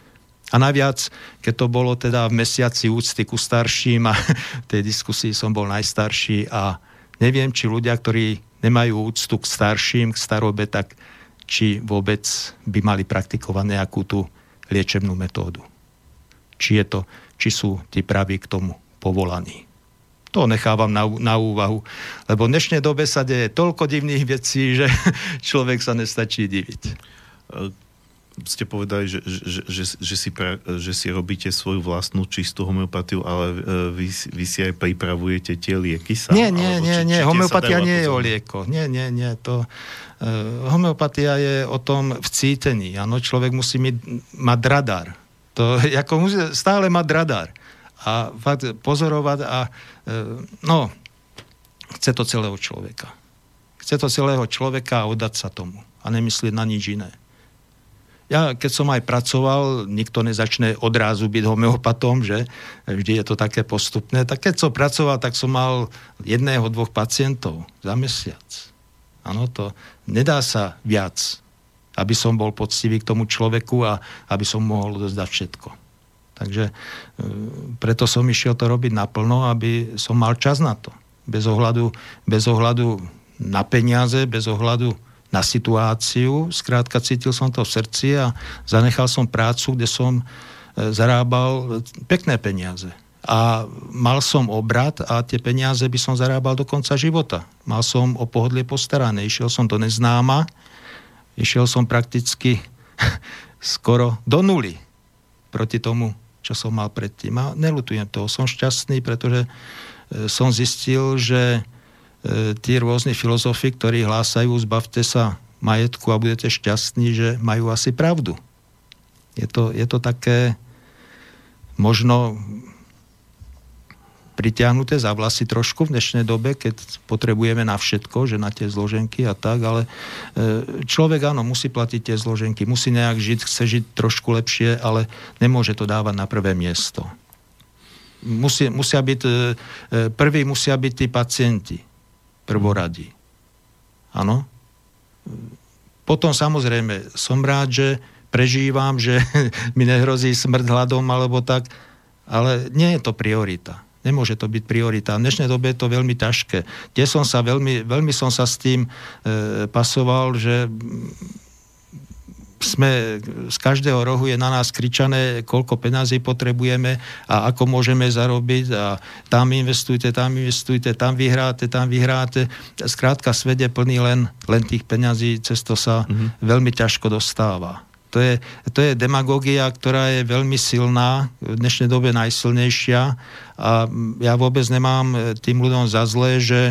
Speaker 2: A naviac, keď to bolo teda v mesiaci úcty ku starším a v <laughs> tej diskusii som bol najstarší a neviem, či ľudia, ktorí nemajú úctu k starším, k starobe, tak či vôbec by mali praktikovať nejakú tú liečebnú metódu. Či, je to, či sú tí praví k tomu povolaní. To nechávam na, na úvahu. Lebo v dnešnej dobe sa deje toľko divných vecí, <laughs> že človek sa nestačí diviť.
Speaker 1: Ste povedali, že, že, že, že, si, pra, že si robíte svoju vlastnú čistú homeopatiu, ale e, vy, vy si aj pripravujete tie lieky
Speaker 2: sám? Nie, nie, nie, nie. Homeopatia nie je o liekoch. Nie, nie, nie. To, uh, homeopatia je o tom vcítení. Áno, človek musí mať, mať radar. To, <laughs> ako musí stále mať radar a fakt pozorovať a e, no, chce to celého človeka. Chce to celého človeka a oddať sa tomu a nemyslieť na nič iné. Ja, keď som aj pracoval, nikto nezačne odrázu byť homeopatom, že vždy je to také postupné, tak keď som pracoval, tak som mal jedného, dvoch pacientov za mesiac. Áno, to nedá sa viac, aby som bol poctivý k tomu človeku a aby som mohol dozdať všetko. Takže e, preto som išiel to robiť naplno, aby som mal čas na to. Bez ohľadu, bez ohľadu na peniaze, bez ohľadu na situáciu. Skrátka cítil som to v srdci a zanechal som prácu, kde som e, zarábal pekné peniaze. A mal som obrad a tie peniaze by som zarábal do konca života. Mal som o pohodlie postarané. Išiel som do neznáma, išiel som prakticky <laughs> skoro do nuly proti tomu, čo som mal predtým. A nelutujem toho. Som šťastný, pretože e, som zistil, že tí rôzni filozofi, ktorí hlásajú, zbavte sa majetku a budete šťastní, že majú asi pravdu. Je to, je to také možno pritiahnuté za vlasy trošku v dnešnej dobe, keď potrebujeme na všetko, že na tie zloženky a tak, ale e, človek áno, musí platiť tie zloženky, musí nejak žiť, chce žiť trošku lepšie, ale nemôže to dávať na prvé miesto. Musí, musia byť, e, e, prví musia byť tí pacienti, prvoradí. Áno? Potom samozrejme som rád, že prežívam, že <laughs> mi nehrozí smrť hladom alebo tak, ale nie je to priorita. Nemôže to byť priorita. V dnešnej dobe je to veľmi ťažké. Kde som sa veľmi, veľmi som sa s tým e, pasoval, že sme z každého rohu je na nás kričané, koľko peňazí potrebujeme a ako môžeme zarobiť a tam investujte, tam investujte, tam vyhráte, tam vyhráte. Skrátka, svet je plný len, len tých peňazí, cez to sa mm-hmm. veľmi ťažko dostáva. To je, to je demagogia, ktorá je veľmi silná, v dnešnej dobe najsilnejšia a ja vôbec nemám tým ľuďom za zlé, že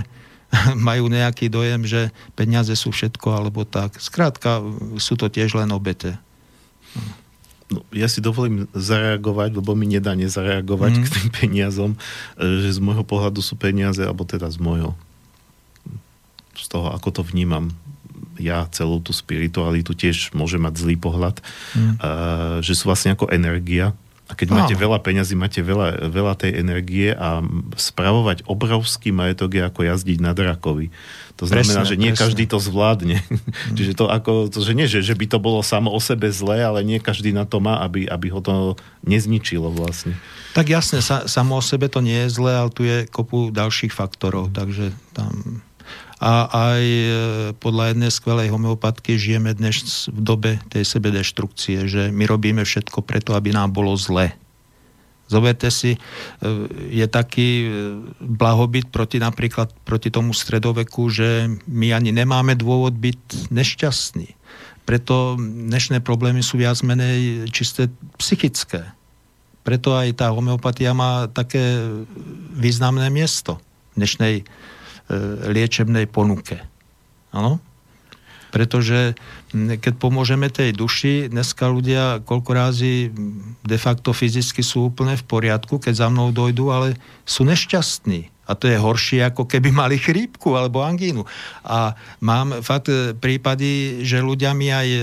Speaker 2: <laughs> majú nejaký dojem, že peniaze sú všetko alebo tak. Skrátka, sú to tiež len obete.
Speaker 1: No, ja si dovolím zareagovať, lebo mi nedá nezareagovať mm. k tým peniazom, e, že z môjho pohľadu sú peniaze, alebo teda z môjho, z toho, ako to vnímam, ja celú tú spiritualitu tiež môže mať zlý pohľad, mm. uh, že sú vlastne ako energia. A keď no. máte veľa peňazí, máte veľa, veľa tej energie a spravovať obrovský majetok je ako jazdiť na drakovi. To znamená, presne, že nie presne. každý to zvládne. Mm. <laughs> Čiže to ako, to, že nie, že, že by to bolo samo o sebe zlé, ale nie každý na to má, aby, aby ho to nezničilo vlastne.
Speaker 2: Tak jasne, sa, samo o sebe to nie je zlé, ale tu je kopu ďalších faktorov, takže tam a aj e, podľa jednej skvelej homeopatky žijeme dnes v dobe tej sebedeštrukcie, že my robíme všetko preto, aby nám bolo zle. Zoberte si, e, je taký e, blahobyt proti napríklad proti tomu stredoveku, že my ani nemáme dôvod byť nešťastní. Preto dnešné problémy sú viac menej čisté psychické. Preto aj tá homeopatia má také významné miesto v dnešnej liečebnej ponuke. Áno? Pretože keď pomôžeme tej duši, dneska ľudia koľko rázy de facto fyzicky sú úplne v poriadku, keď za mnou dojdú, ale sú nešťastní. A to je horšie, ako keby mali chrípku alebo angínu. A mám fakt e, prípady, že ľudia mi aj e,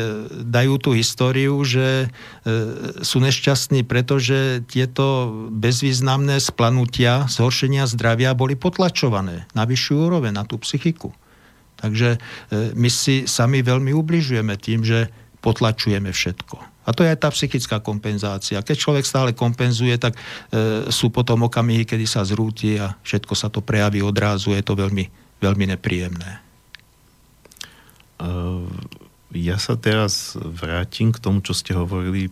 Speaker 2: dajú tú históriu, že e, sú nešťastní, pretože tieto bezvýznamné splanutia, zhoršenia zdravia boli potlačované na vyššiu úroveň, na tú psychiku. Takže my si sami veľmi ubližujeme tým, že potlačujeme všetko. A to je aj tá psychická kompenzácia. Keď človek stále kompenzuje, tak e, sú potom okamihy, kedy sa zrúti a všetko sa to prejaví odrázu. Je to veľmi, veľmi nepríjemné.
Speaker 1: Uh, ja sa teraz vrátim k tomu, čo ste hovorili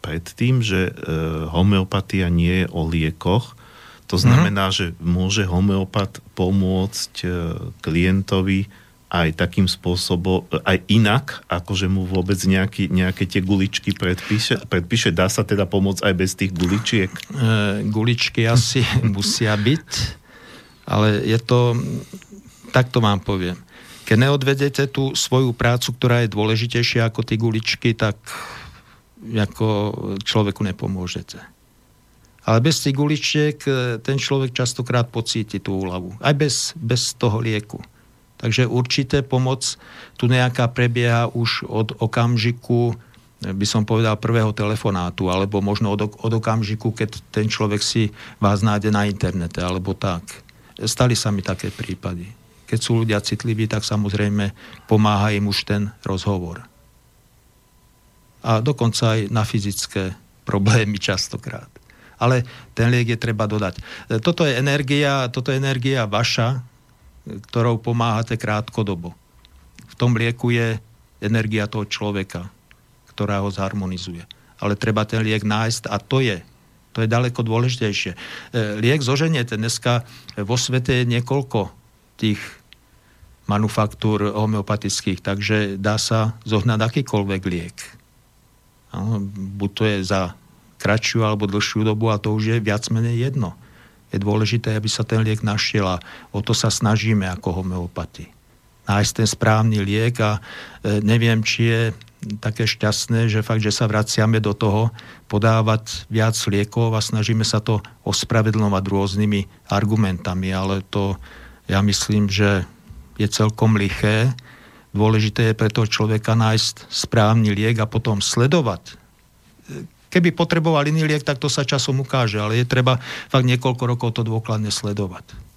Speaker 1: predtým, že uh, homeopatia nie je o liekoch. To znamená, mm-hmm. že môže homeopat pomôcť uh, klientovi aj takým spôsobom, aj inak, ako že mu vôbec nejaký, nejaké tie guličky predpíše, predpíše. Dá sa teda pomôcť aj bez tých guličiek? E,
Speaker 2: guličky asi <laughs> musia byť, ale je to, tak to vám poviem. Keď neodvedete tú svoju prácu, ktorá je dôležitejšia ako tie guličky, tak ako človeku nepomôžete. Ale bez tých guličiek e, ten človek častokrát pocíti tú úľavu. Aj bez, bez toho lieku. Takže určité pomoc tu nejaká prebieha už od okamžiku, by som povedal, prvého telefonátu, alebo možno od, od okamžiku, keď ten človek si vás nájde na internete, alebo tak. Stali sa mi také prípady. Keď sú ľudia citliví, tak samozrejme pomáha im už ten rozhovor. A dokonca aj na fyzické problémy častokrát. Ale ten liek je treba dodať. Toto je energia, toto je energia vaša, ktorou pomáhate krátkodobo. V tom lieku je energia toho človeka, ktorá ho zharmonizuje. Ale treba ten liek nájsť a to je to je daleko dôležitejšie. E, liek zoženiete. Dneska vo svete je niekoľko tých manufaktúr homeopatických, takže dá sa zohnať akýkoľvek liek. Buď to je za kratšiu alebo dlhšiu dobu a to už je viac menej jedno. Je dôležité, aby sa ten liek našiel a o to sa snažíme ako homeopati. Nájsť ten správny liek a e, neviem, či je také šťastné, že fakt, že sa vraciame do toho podávať viac liekov a snažíme sa to ospravedlnovať rôznymi argumentami, ale to ja myslím, že je celkom liché. Dôležité je pre toho človeka nájsť správny liek a potom sledovať. Keby potreboval iný liek, tak to sa časom ukáže, ale je treba fakt niekoľko rokov to dôkladne sledovať.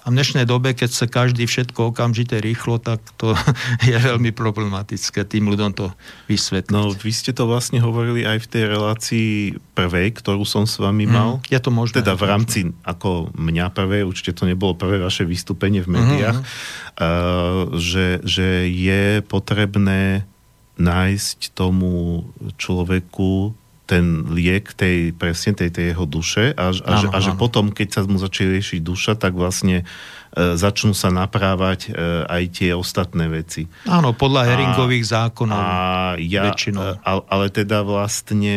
Speaker 2: A v dnešnej dobe, keď sa každý všetko okamžite rýchlo, tak to <laughs> je veľmi problematické tým ľuďom to vysvetliť.
Speaker 1: No, vy ste to vlastne hovorili aj v tej relácii prvej, ktorú som s vami mm, mal.
Speaker 2: Mm, je to možné.
Speaker 1: Teda v rámci možné. ako mňa prvé, určite to nebolo prvé vaše vystúpenie v médiách, mm-hmm. uh, že, že je potrebné nájsť tomu človeku ten liek tej, presne tej, tej jeho duše a, a, áno, že, a že potom, keď sa mu začne riešiť duša, tak vlastne E, začnú sa naprávať e, aj tie ostatné veci.
Speaker 2: Áno, podľa Heringových zákonov.
Speaker 1: A ja, väčšinou. E, ale teda vlastne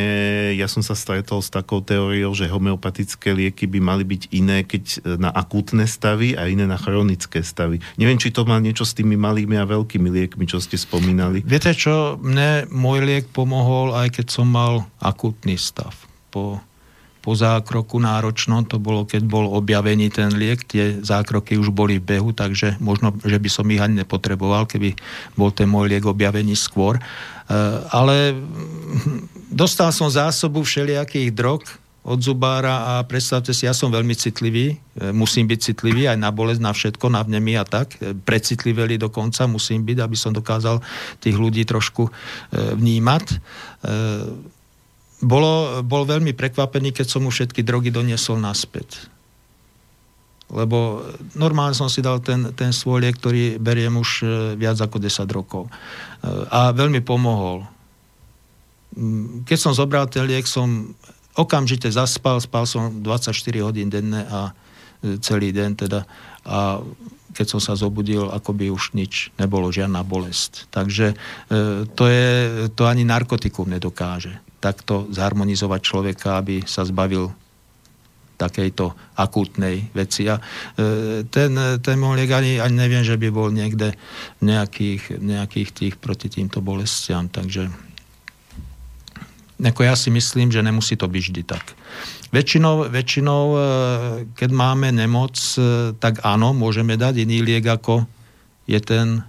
Speaker 1: ja som sa stretol s takou teóriou, že homeopatické lieky by mali byť iné, keď na akútne stavy a iné na chronické stavy. Neviem, či to má niečo s tými malými a veľkými liekmi, čo ste spomínali.
Speaker 2: Viete čo, mne môj liek pomohol, aj keď som mal akútny stav. Po po zákroku náročnom, to bolo, keď bol objavený ten liek, tie zákroky už boli v behu, takže možno, že by som ich ani nepotreboval, keby bol ten môj liek objavený skôr. E, ale dostal som zásobu všelijakých drog od zubára a predstavte si, ja som veľmi citlivý, e, musím byť citlivý aj na bolesť, na všetko, na vnemy a tak, e, precitlivelý dokonca musím byť, aby som dokázal tých ľudí trošku vnímať bolo, bol veľmi prekvapený, keď som mu všetky drogy doniesol naspäť. Lebo normálne som si dal ten, ten svoj liek, ktorý beriem už e, viac ako 10 rokov. E, a veľmi pomohol. Mm, keď som zobral ten liek, som okamžite zaspal, spal som 24 hodín denne a e, celý deň teda. A keď som sa zobudil, ako by už nič nebolo, žiadna bolesť. Takže to, je, to ani narkotikum nedokáže takto zharmonizovať človeka, aby sa zbavil takejto akútnej veci. A e, ten, ten mohliek ani, ani neviem, že by bol niekde nejakých, nejakých tých proti týmto bolestiam. Takže ako ja si myslím, že nemusí to byť vždy tak. Väčšinou, väčšinou e, keď máme nemoc, e, tak áno, môžeme dať iný liek, ako je ten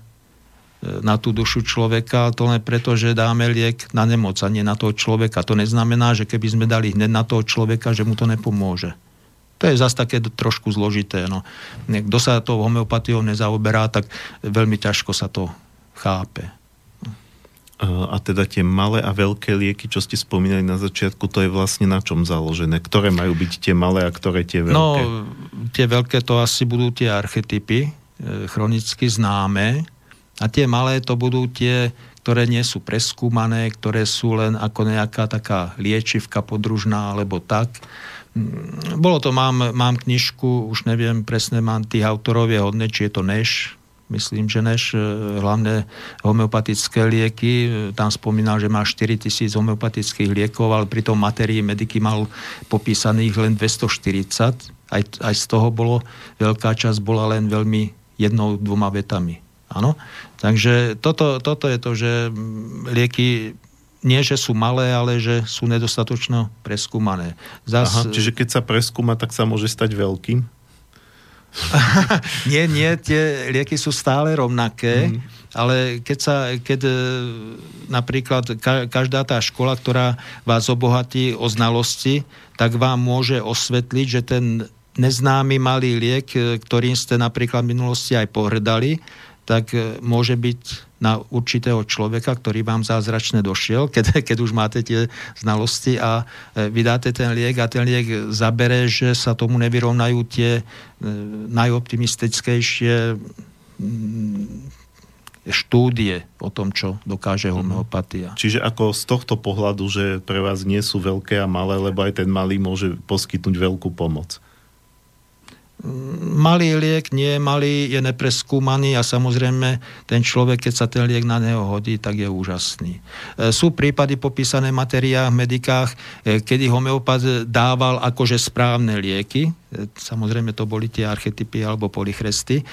Speaker 2: na tú dušu človeka, to len preto, že dáme liek na nemoc a nie na toho človeka. To neznamená, že keby sme dali hneď na toho človeka, že mu to nepomôže. To je zase také trošku zložité. No. Kto sa tou homeopatiou nezaoberá, tak veľmi ťažko sa to chápe.
Speaker 1: A teda tie malé a veľké lieky, čo ste spomínali na začiatku, to je vlastne na čom založené? Ktoré majú byť tie malé a ktoré tie veľké?
Speaker 2: No, tie veľké to asi budú tie archetypy, e, chronicky známe, a tie malé to budú tie, ktoré nie sú preskúmané, ktoré sú len ako nejaká taká liečivka podružná alebo tak. Mm, bolo to, mám, mám knižku, už neviem presne, mám tých autorov je hodne, či je to Neš, myslím, že Neš, e, hlavné homeopatické lieky, tam spomínal, že má 4000 homeopatických liekov, ale pri tom materii mediky mal popísaných len 240, aj, aj z toho bolo, veľká časť bola len veľmi jednou, dvoma vetami. Áno? Takže toto, toto je to, že lieky nie, že sú malé, ale že sú nedostatočno preskúmané.
Speaker 1: Zas... Aha, čiže keď sa preskúma, tak sa môže stať veľkým? <laughs>
Speaker 2: nie, nie, tie lieky sú stále rovnaké, mm. ale keď sa, keď e, napríklad každá tá škola, ktorá vás obohatí o znalosti, tak vám môže osvetliť, že ten neznámy malý liek, e, ktorým ste napríklad v minulosti aj pohrdali, tak e, môže byť na určitého človeka, ktorý vám zázračne došiel, <laughs> keď, keď už máte tie znalosti a e, vydáte ten liek a ten liek zabere, že sa tomu nevyrovnajú tie e, najoptimistickejšie mm, štúdie o tom, čo dokáže mhm. homeopatia.
Speaker 1: Čiže ako z tohto pohľadu, že pre vás nie sú veľké a malé, lebo aj ten malý môže poskytnúť veľkú pomoc
Speaker 2: malý liek nie je malý, je nepreskúmaný a samozrejme ten človek, keď sa ten liek na neho hodí, tak je úžasný. E, sú prípady popísané v materiách, v medikách, e, kedy homeopat dával akože správne lieky, e, samozrejme to boli tie archetypy alebo polychresty,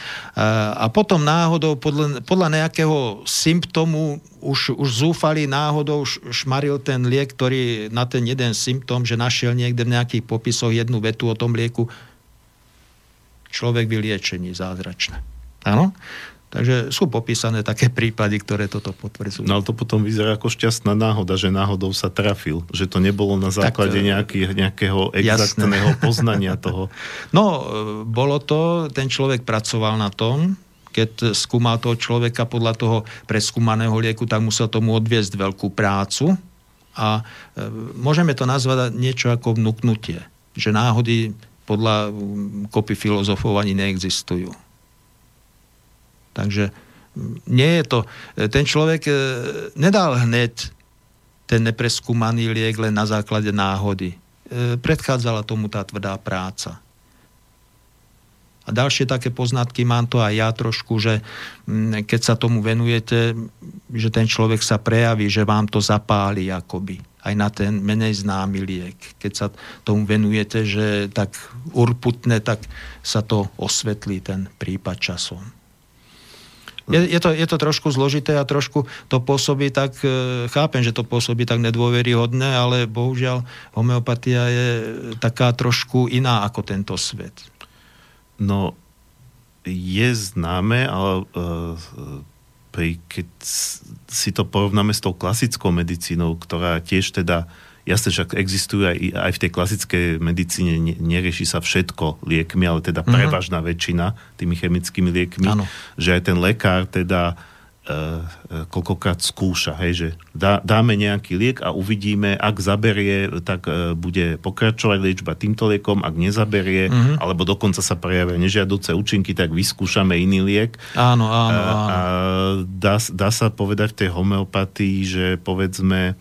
Speaker 2: a potom náhodou podľa, podľa nejakého symptómu už, už zúfali náhodou šmaril ten liek, ktorý na ten jeden symptóm, že našiel niekde v nejakých popisoch jednu vetu o tom lieku, človek vyliečení zázračné. Áno? Takže sú popísané také prípady, ktoré toto potvrdzujú.
Speaker 1: No ale to potom vyzerá ako šťastná náhoda, že náhodou sa trafil. Že to nebolo na základe tak, e, nejaký, nejakého exaktného jasné. poznania toho. <laughs>
Speaker 2: No, e, bolo to, ten človek pracoval na tom, keď skúmal toho človeka podľa toho preskúmaného lieku, tak musel tomu odviesť veľkú prácu a e, môžeme to nazvať niečo ako vnúknutie. Že náhody podľa mm, kopy filozofov ani neexistujú. Takže mm, nie je to... E, ten človek e, nedal hneď ten nepreskúmaný liek len na základe náhody. E, predchádzala tomu tá tvrdá práca. A ďalšie také poznatky mám to aj ja trošku, že mm, keď sa tomu venujete, že ten človek sa prejaví, že vám to zapáli akoby aj na ten menej známy liek. Keď sa tomu venujete, že tak urputne, tak sa to osvetlí ten prípad časom. Je, je, to, je to trošku zložité a trošku to pôsobí tak, e, chápem, že to pôsobí tak nedôveryhodné, ale bohužiaľ homeopatia je taká trošku iná ako tento svet.
Speaker 1: No, je známe, ale uh, pri, keď si to porovnáme s tou klasickou medicínou, ktorá tiež teda, jasne, že existujú aj, aj v tej klasickej medicíne, nerieši sa všetko liekmi, ale teda mhm. prevažná väčšina tými chemickými liekmi, ano. že aj ten lekár teda koľkokrát skúša, hej, že dá, dáme nejaký liek a uvidíme, ak zaberie, tak e, bude pokračovať liečba týmto liekom, ak nezaberie, mm-hmm. alebo dokonca sa prejavia nežiaduce účinky, tak vyskúšame iný liek.
Speaker 2: Áno, áno, áno.
Speaker 1: A dá, dá sa povedať v tej homeopatii, že povedzme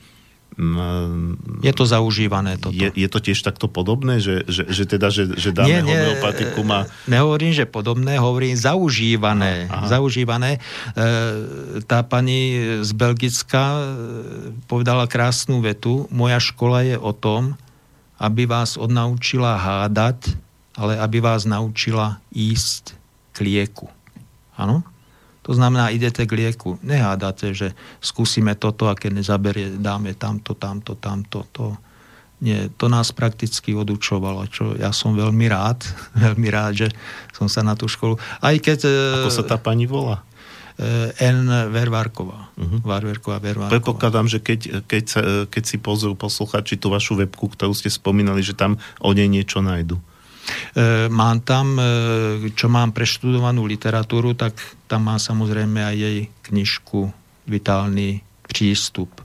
Speaker 2: je to zaužívané toto.
Speaker 1: Je, je to tiež takto podobné, že, že, že teda, že, že dáme nie, nie, homeopatikum a...
Speaker 2: Nehovorím, že podobné, hovorím zaužívané. Aha. Zaužívané. E, tá pani z Belgicka e, povedala krásnu vetu. Moja škola je o tom, aby vás odnaučila hádať, ale aby vás naučila ísť k lieku. Áno? To znamená, idete k lieku, nehádate, že skúsime toto a keď nezaberie, dáme tamto, tamto, tamto, to. Nie, to nás prakticky odučovalo, čo ja som veľmi rád, <laughs> veľmi rád, že som sa na tú školu... Aj keď...
Speaker 1: Ako sa tá pani volá?
Speaker 2: E, N. Vervárková. Uh-huh. Varverková, Vervárková.
Speaker 1: Predpokladám, že keď, keď, sa, keď si pozrú posluchači tú vašu webku, ktorú ste spomínali, že tam o nej niečo nájdu.
Speaker 2: E, mám tam, e, čo mám preštudovanú literatúru, tak tam má samozrejme aj jej knižku Vitálny prístup e,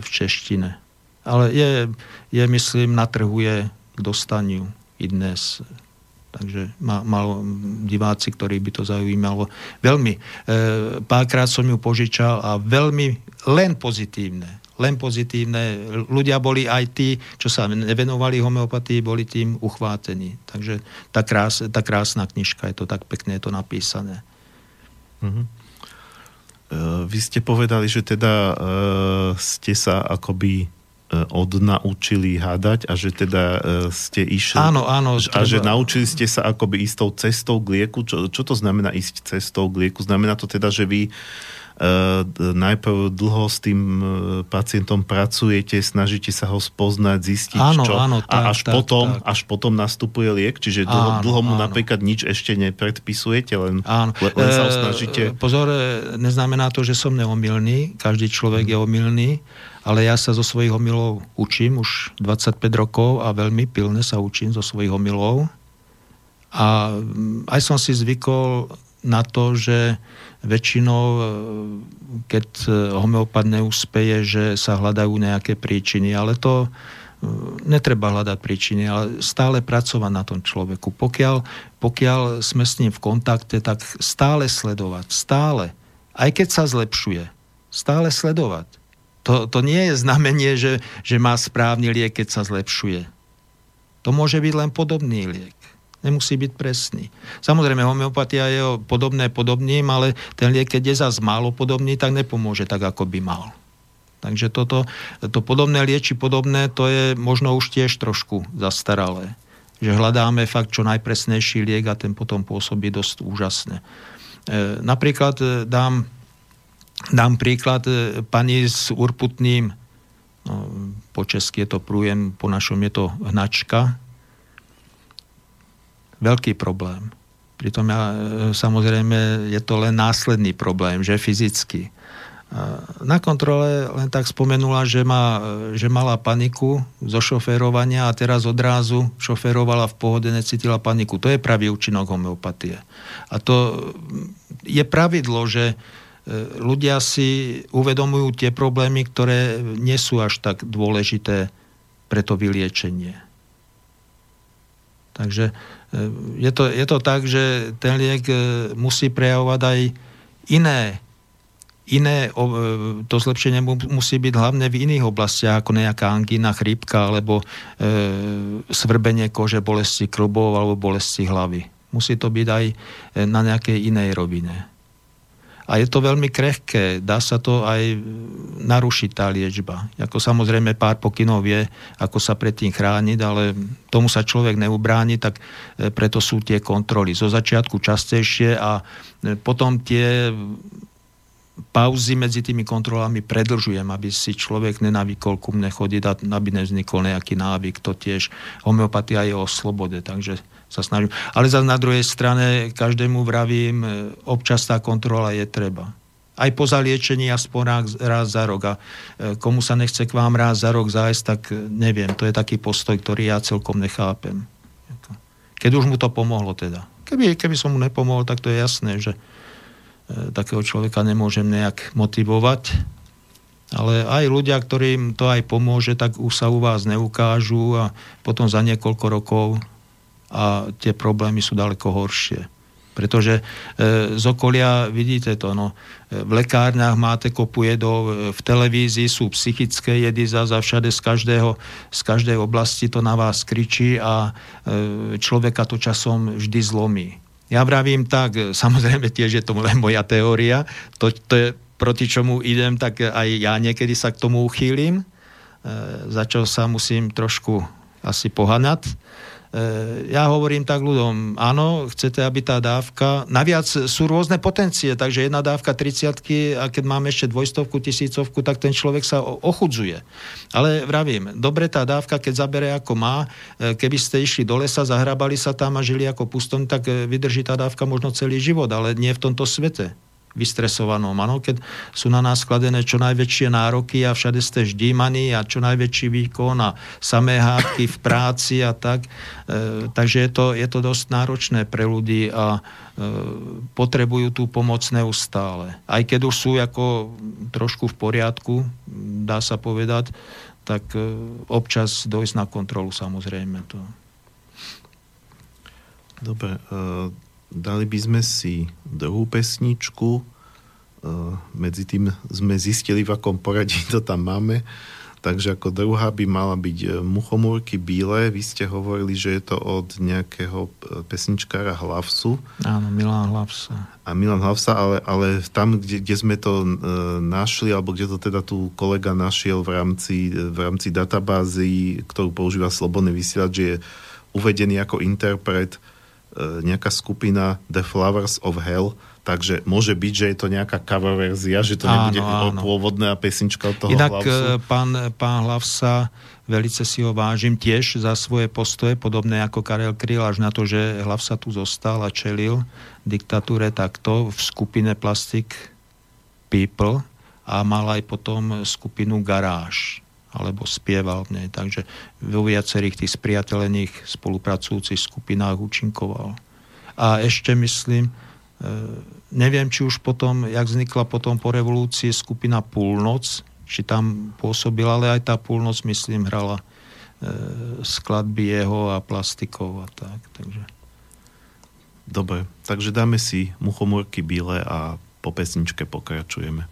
Speaker 2: v češtine. Ale je, je myslím, na trhu je dostaniu i dnes. Takže má, malo diváci, ktorí by to zaujímalo. Veľmi. E, párkrát som ju požičal a veľmi len pozitívne len pozitívne. Ľudia boli aj tí, čo sa nevenovali homeopatii, boli tým uchvátení. Takže tá, krás, tá krásna knižka, je to tak pekne je to napísané.
Speaker 1: Mm-hmm. Vy ste povedali, že teda uh, ste sa akoby uh, odnaučili hádať a že teda uh, ste išli...
Speaker 2: Áno, áno.
Speaker 1: A treba... že naučili ste sa akoby istou cestou k lieku. Čo, čo to znamená ísť cestou k lieku? Znamená to teda, že vy najprv dlho s tým uh, pacientom pracujete, snažíte sa ho spoznať, zistiť
Speaker 2: áno,
Speaker 1: čo
Speaker 2: áno, tak,
Speaker 1: a až,
Speaker 2: tak,
Speaker 1: potom,
Speaker 2: tak.
Speaker 1: až potom nastupuje liek, čiže dlho, áno, dlho mu áno. napríklad nič ešte nepredpisujete, len, áno. len sa ho e, snažíte...
Speaker 2: Pozor, neznamená to, že som neomilný, každý človek je omilný, ale ja sa zo svojich omilov učím už 25 rokov a veľmi pilne sa učím zo svojich omilov a mm, aj som si zvykol na to, že väčšinou, e, keď homeopat neúspeje, že sa hľadajú nejaké príčiny, ale to netreba hľadať príčiny, ale stále pracovať na tom človeku. Pokiaľ, pokiaľ sme s ním v kontakte, tak stále sledovať, stále. Aj keď sa zlepšuje, stále sledovať. To, to nie je znamenie, že, že má správny liek, keď sa zlepšuje. To môže byť len podobný liek. Nemusí byť presný. Samozrejme, homeopatia je podobné podobným, ale ten liek, keď je zase málo podobný, tak nepomôže tak, ako by mal. Takže toto, to podobné lieči podobné, to je možno už tiež trošku zastaralé. Že hľadáme fakt čo najpresnejší liek a ten potom pôsobí dosť úžasne. E, napríklad e, dám, dám príklad e, pani s urputným, no, po česky je to prújem, po našom je to hnačka. Veľký problém. Pritom ja, e, samozrejme je to len následný problém, že fyzicky na kontrole len tak spomenula, že, má, že mala paniku zo šoférovania a teraz odrázu šoférovala v pohode, necítila paniku. To je pravý účinok homeopatie. A to je pravidlo, že e, ľudia si uvedomujú tie problémy, ktoré nie sú až tak dôležité pre to vyliečenie. Takže e, je to, je to tak, že ten liek e, musí prejavovať aj iné iné, e, to zlepšenie musí byť hlavne v iných oblastiach, ako nejaká angína, chrípka, alebo e, svrbenie kože, bolesti klubov alebo bolesti hlavy. Musí to byť aj e, na nejakej inej rovine. A je to veľmi krehké, dá sa to aj narušiť tá liečba. Ako samozrejme pár pokynov vie, ako sa predtým chrániť, ale tomu sa človek neubráni, tak e, preto sú tie kontroly. Zo začiatku častejšie a potom tie pauzy medzi tými kontrolami predlžujem, aby si človek nenavykol ku mne chodiť a aby nevznikol nejaký návyk. To tiež homeopatia je o slobode, takže sa snažím. Ale zase na druhej strane každému vravím, e, občas tá kontrola je treba. Aj po zaliečení aspoň raz, raz za rok. A e, komu sa nechce k vám raz za rok zájsť, tak e, neviem. To je taký postoj, ktorý ja celkom nechápem. Keď už mu to pomohlo teda. Keby, keby som mu nepomohol, tak to je jasné, že takého človeka nemôžem nejak motivovať. Ale aj ľudia, ktorým to aj pomôže, tak už sa u vás neukážu a potom za niekoľko rokov a tie problémy sú ďaleko horšie. Pretože e, z okolia, vidíte to, no, e, v lekárniach máte kopu jedov, e, v televízii sú psychické jedy za, za všade z, každého, z každej oblasti to na vás kričí a e, človeka to časom vždy zlomí. Ja vravím tak, samozrejme tiež je to len moja teória, to, to je proti čomu idem, tak aj ja niekedy sa k tomu uchýlim, e, za čo sa musím trošku asi pohanať. E, ja hovorím tak ľuďom, áno, chcete, aby tá dávka, naviac sú rôzne potencie, takže jedna dávka 30 a keď máme ešte dvojstovku, tisícovku, tak ten človek sa ochudzuje. Ale vravím, dobre tá dávka, keď zabere ako má, e, keby ste išli do lesa, zahrabali sa tam a žili ako pustom, tak e, vydrží tá dávka možno celý život, ale nie v tomto svete vystresovanom. Ano, keď sú na nás skladené čo najväčšie nároky a všade ste ždímaní a čo najväčší výkon a samé hádky v práci a tak. E, takže je to, je to dosť náročné pre ľudí a e, potrebujú tú pomoc neustále. Aj keď už sú ako trošku v poriadku, dá sa povedať, tak e, občas dojsť na kontrolu samozrejme. To.
Speaker 1: Dobre, e, dali by sme si druhú pesničku. E, medzi tým sme zistili, v akom poradí to tam máme. Takže ako druhá by mala byť e, Muchomúrky bíle. Vy ste hovorili, že je to od nejakého e, pesničkára Hlavsu.
Speaker 2: Áno, Milan Hlavsa.
Speaker 1: A Milan Hlavsa, ale, ale tam, kde, kde sme to e, našli, alebo kde to teda tu kolega našiel v rámci, v rámci databázy, ktorú používa Slobodný vysielač, že je uvedený ako interpret E, nejaká skupina The Flowers of Hell, takže môže byť, že je to nejaká cover verzia, že to áno, nebude áno. pôvodná pesnička od toho
Speaker 2: Inak
Speaker 1: Hlavsu.
Speaker 2: E, pán, pán Hlavsa, velice si ho vážim tiež za svoje postoje, podobné ako Karel Kryl, až na to, že Hlavsa tu zostal a čelil diktatúre takto v skupine Plastic People a mal aj potom skupinu Garáž alebo spieval v nej. Takže vo viacerých tých spriateľených spolupracujúcich skupinách účinkoval. A ešte myslím, neviem, či už potom, jak vznikla potom po revolúcii skupina Púlnoc, či tam pôsobila, ale aj tá Púlnoc, myslím, hrala skladby jeho a plastikov a tak. Takže.
Speaker 1: Dobre, takže dáme si muchomorky bíle a po pesničke pokračujeme.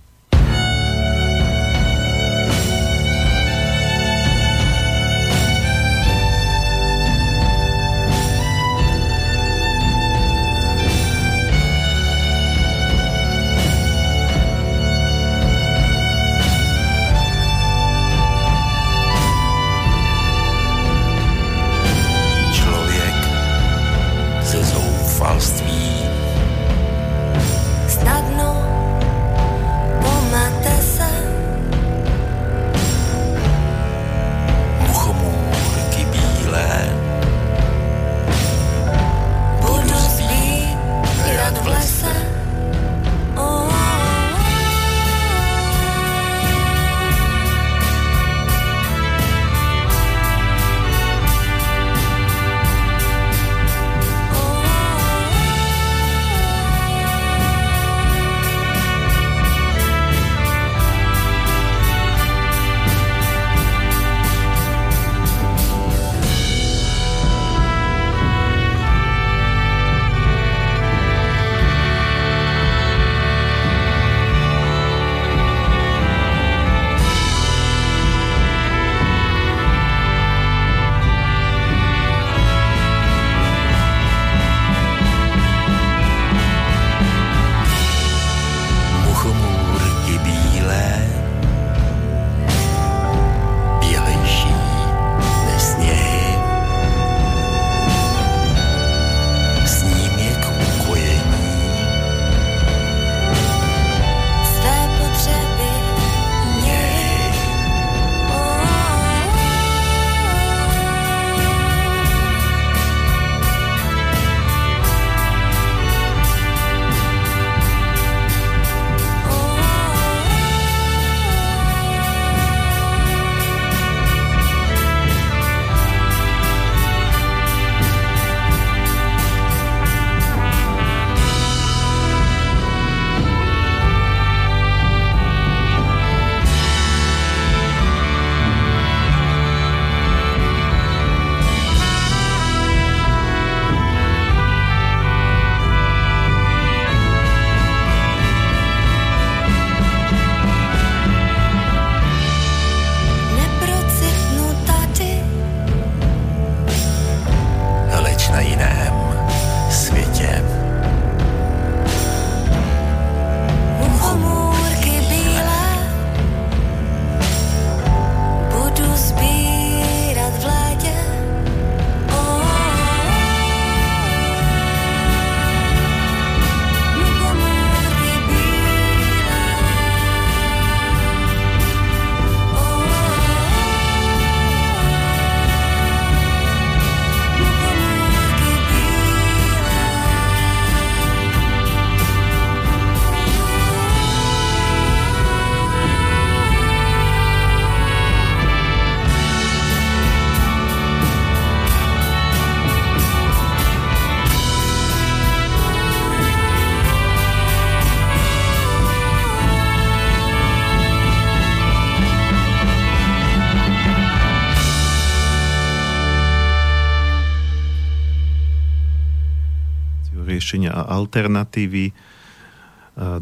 Speaker 1: Riešenia a alternatívy.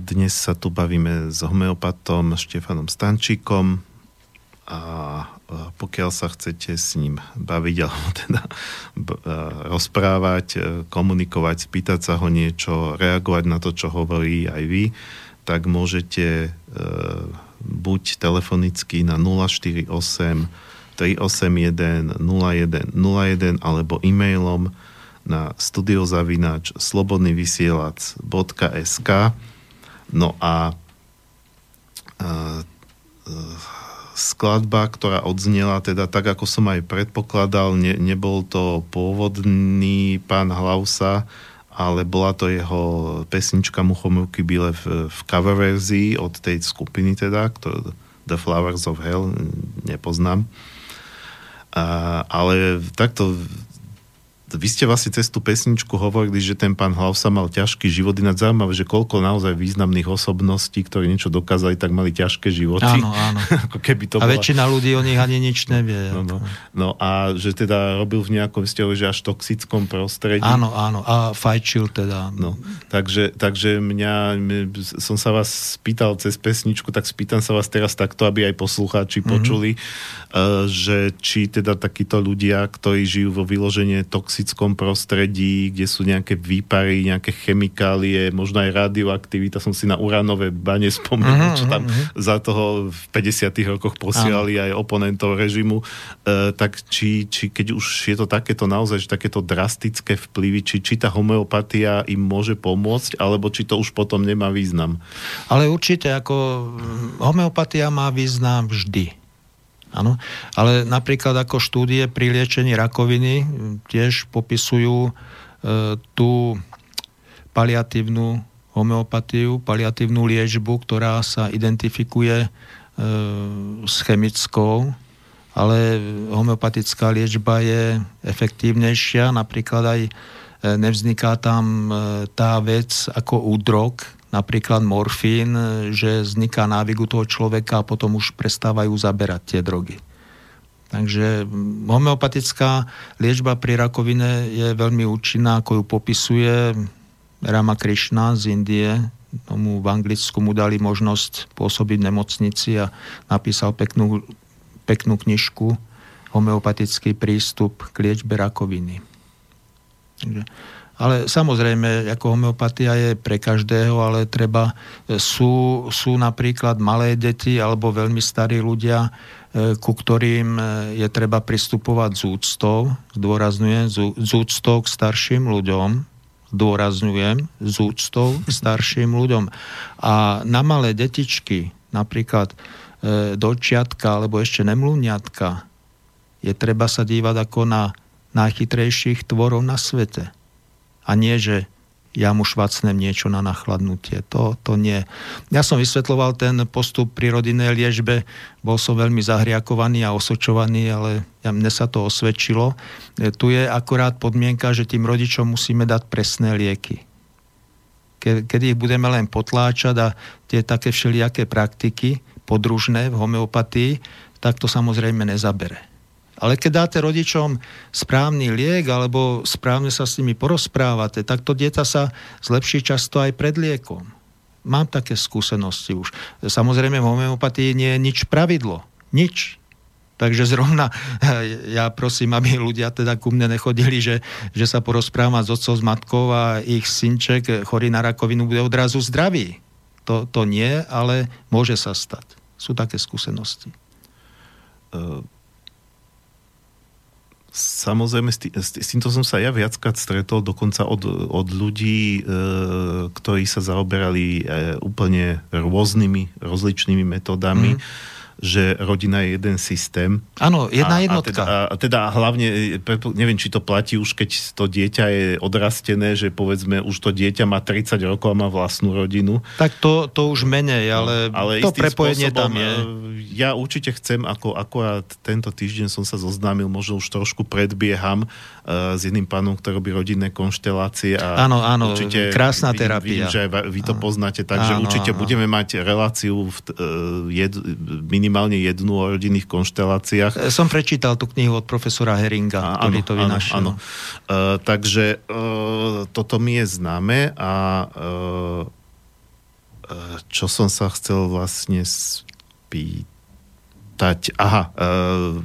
Speaker 1: Dnes sa tu bavíme s homeopatom Štefanom Stančíkom a pokiaľ sa chcete s ním baviť <laughs> alebo teda rozprávať, e, komunikovať, spýtať sa ho niečo, reagovať na to, čo hovorí aj vy, tak môžete e, buď telefonicky na 048 381 0101 alebo e-mailom na studiozavináč slobodnyvysielac.sk No a uh, skladba, ktorá odznela teda tak, ako som aj predpokladal, ne, nebol to pôvodný pán Hlausa, ale bola to jeho pesnička Muchomruky Bile v, v cover verzii od tej skupiny teda, ktorú The Flowers of Hell, nepoznám. A, ale takto vy ste vlastne cez tú pesničku hovorili, že ten pán Hlavsa mal ťažký život. Ináč zaujímavé, že koľko naozaj významných osobností, ktorí niečo dokázali, tak mali ťažké životy.
Speaker 2: Áno, áno. <laughs>
Speaker 1: Ako keby to
Speaker 2: a
Speaker 1: bola...
Speaker 2: väčšina ľudí o nich ani nič nevie.
Speaker 1: No, no. no a že teda robil v nejakom ste že až toxickom prostredí.
Speaker 2: Áno, áno. A fajčil teda.
Speaker 1: No, takže, takže mňa, som sa vás spýtal cez pesničku, tak spýtam sa vás teraz takto, aby aj poslucháči mm-hmm. počuli, že či teda takíto ľudia, ktorí žijú vo toxického toxickom prostredí, kde sú nejaké výpary, nejaké chemikálie, možno aj radioaktivita. Som si na uránové bane spomenul, uh-huh, čo tam uh-huh. za toho v 50 rokoch posielali aj oponentov režimu. E, tak či, či keď už je to takéto naozaj, že takéto drastické vplyvy, či, či tá homeopatia im môže pomôcť, alebo či to už potom nemá význam?
Speaker 2: Ale určite, ako homeopatia má význam vždy. Áno. Ale napríklad ako štúdie pri liečení rakoviny tiež popisujú e, tú paliatívnu homeopatiu, paliatívnu liečbu, ktorá sa identifikuje e, s chemickou, ale homeopatická liečba je efektívnejšia, napríklad aj e, nevzniká tam e, tá vec ako u drog, napríklad morfín, že vzniká návyk u toho človeka a potom už prestávajú zaberať tie drogy. Takže homeopatická liečba pri rakovine je veľmi účinná, ako ju popisuje Rama Krishna z Indie. Tomu v Anglicku mu dali možnosť pôsobiť v nemocnici a napísal peknú, peknú knižku Homeopatický prístup k liečbe rakoviny. Takže ale samozrejme, ako homeopatia je pre každého, ale treba, e, sú, sú napríklad malé deti alebo veľmi starí ľudia, e, ku ktorým e, je treba pristupovať z úctou, zdôrazňujem, z úctou k starším ľuďom, zdôrazňujem, z úctou k starším ľuďom. A na malé detičky, napríklad dočiatka alebo ešte nemlúňatka, je treba sa dívať ako na najchytrejších tvorov na svete a nie, že ja mu švacnem niečo na nachladnutie. To, to nie. Ja som vysvetloval ten postup pri rodinnej liežbe, bol som veľmi zahriakovaný a osočovaný, ale ja, mne sa to osvedčilo. E, tu je akorát podmienka, že tým rodičom musíme dať presné lieky. Ke, keď ich budeme len potláčať a tie také všelijaké praktiky podružné v homeopatii, tak to samozrejme nezabere. Ale keď dáte rodičom správny liek alebo správne sa s nimi porozprávate, tak to dieťa sa zlepší často aj pred liekom. Mám také skúsenosti už. Samozrejme v homeopatii nie je nič pravidlo. Nič. Takže zrovna <laughs> ja prosím, aby ľudia teda ku mne nechodili, že, že sa porozprávam s otcov, s matkou a ich synček chorý na rakovinu bude odrazu zdravý. To, to nie, ale môže sa stať. Sú také skúsenosti.
Speaker 1: Uh Samozrejme, s, tý, s týmto som sa ja viackrát stretol, dokonca od, od ľudí, e, ktorí sa zaoberali e, úplne rôznymi, rozličnými metodami. Mm že rodina je jeden systém.
Speaker 2: Áno, jedna a, jednotka.
Speaker 1: A teda, a teda hlavne, neviem, či to platí už, keď to dieťa je odrastené, že povedzme, už to dieťa má 30 rokov a má vlastnú rodinu.
Speaker 2: Tak to, to už menej, ale, no, ale to prepojenie spôsobom, tam je. E,
Speaker 1: ja určite chcem, ako akorát tento týždeň som sa zoznámil, možno už trošku predbieham uh, s jedným pánom, ktorý robí rodinné konštelácie. A
Speaker 2: áno, áno, určite krásna vidím, terapia.
Speaker 1: Vidím, že aj vy to áno. poznáte, takže áno, určite áno. budeme mať reláciu v, uh, jed, minimálne jednu o rodinných konšteláciách.
Speaker 2: E, som prečítal tú knihu od profesora Heringa, a, ktorý áno, to vynašiel. Áno, áno.
Speaker 1: Uh, takže uh, toto mi je známe a uh, čo som sa chcel vlastne spýtať. Aha, uh,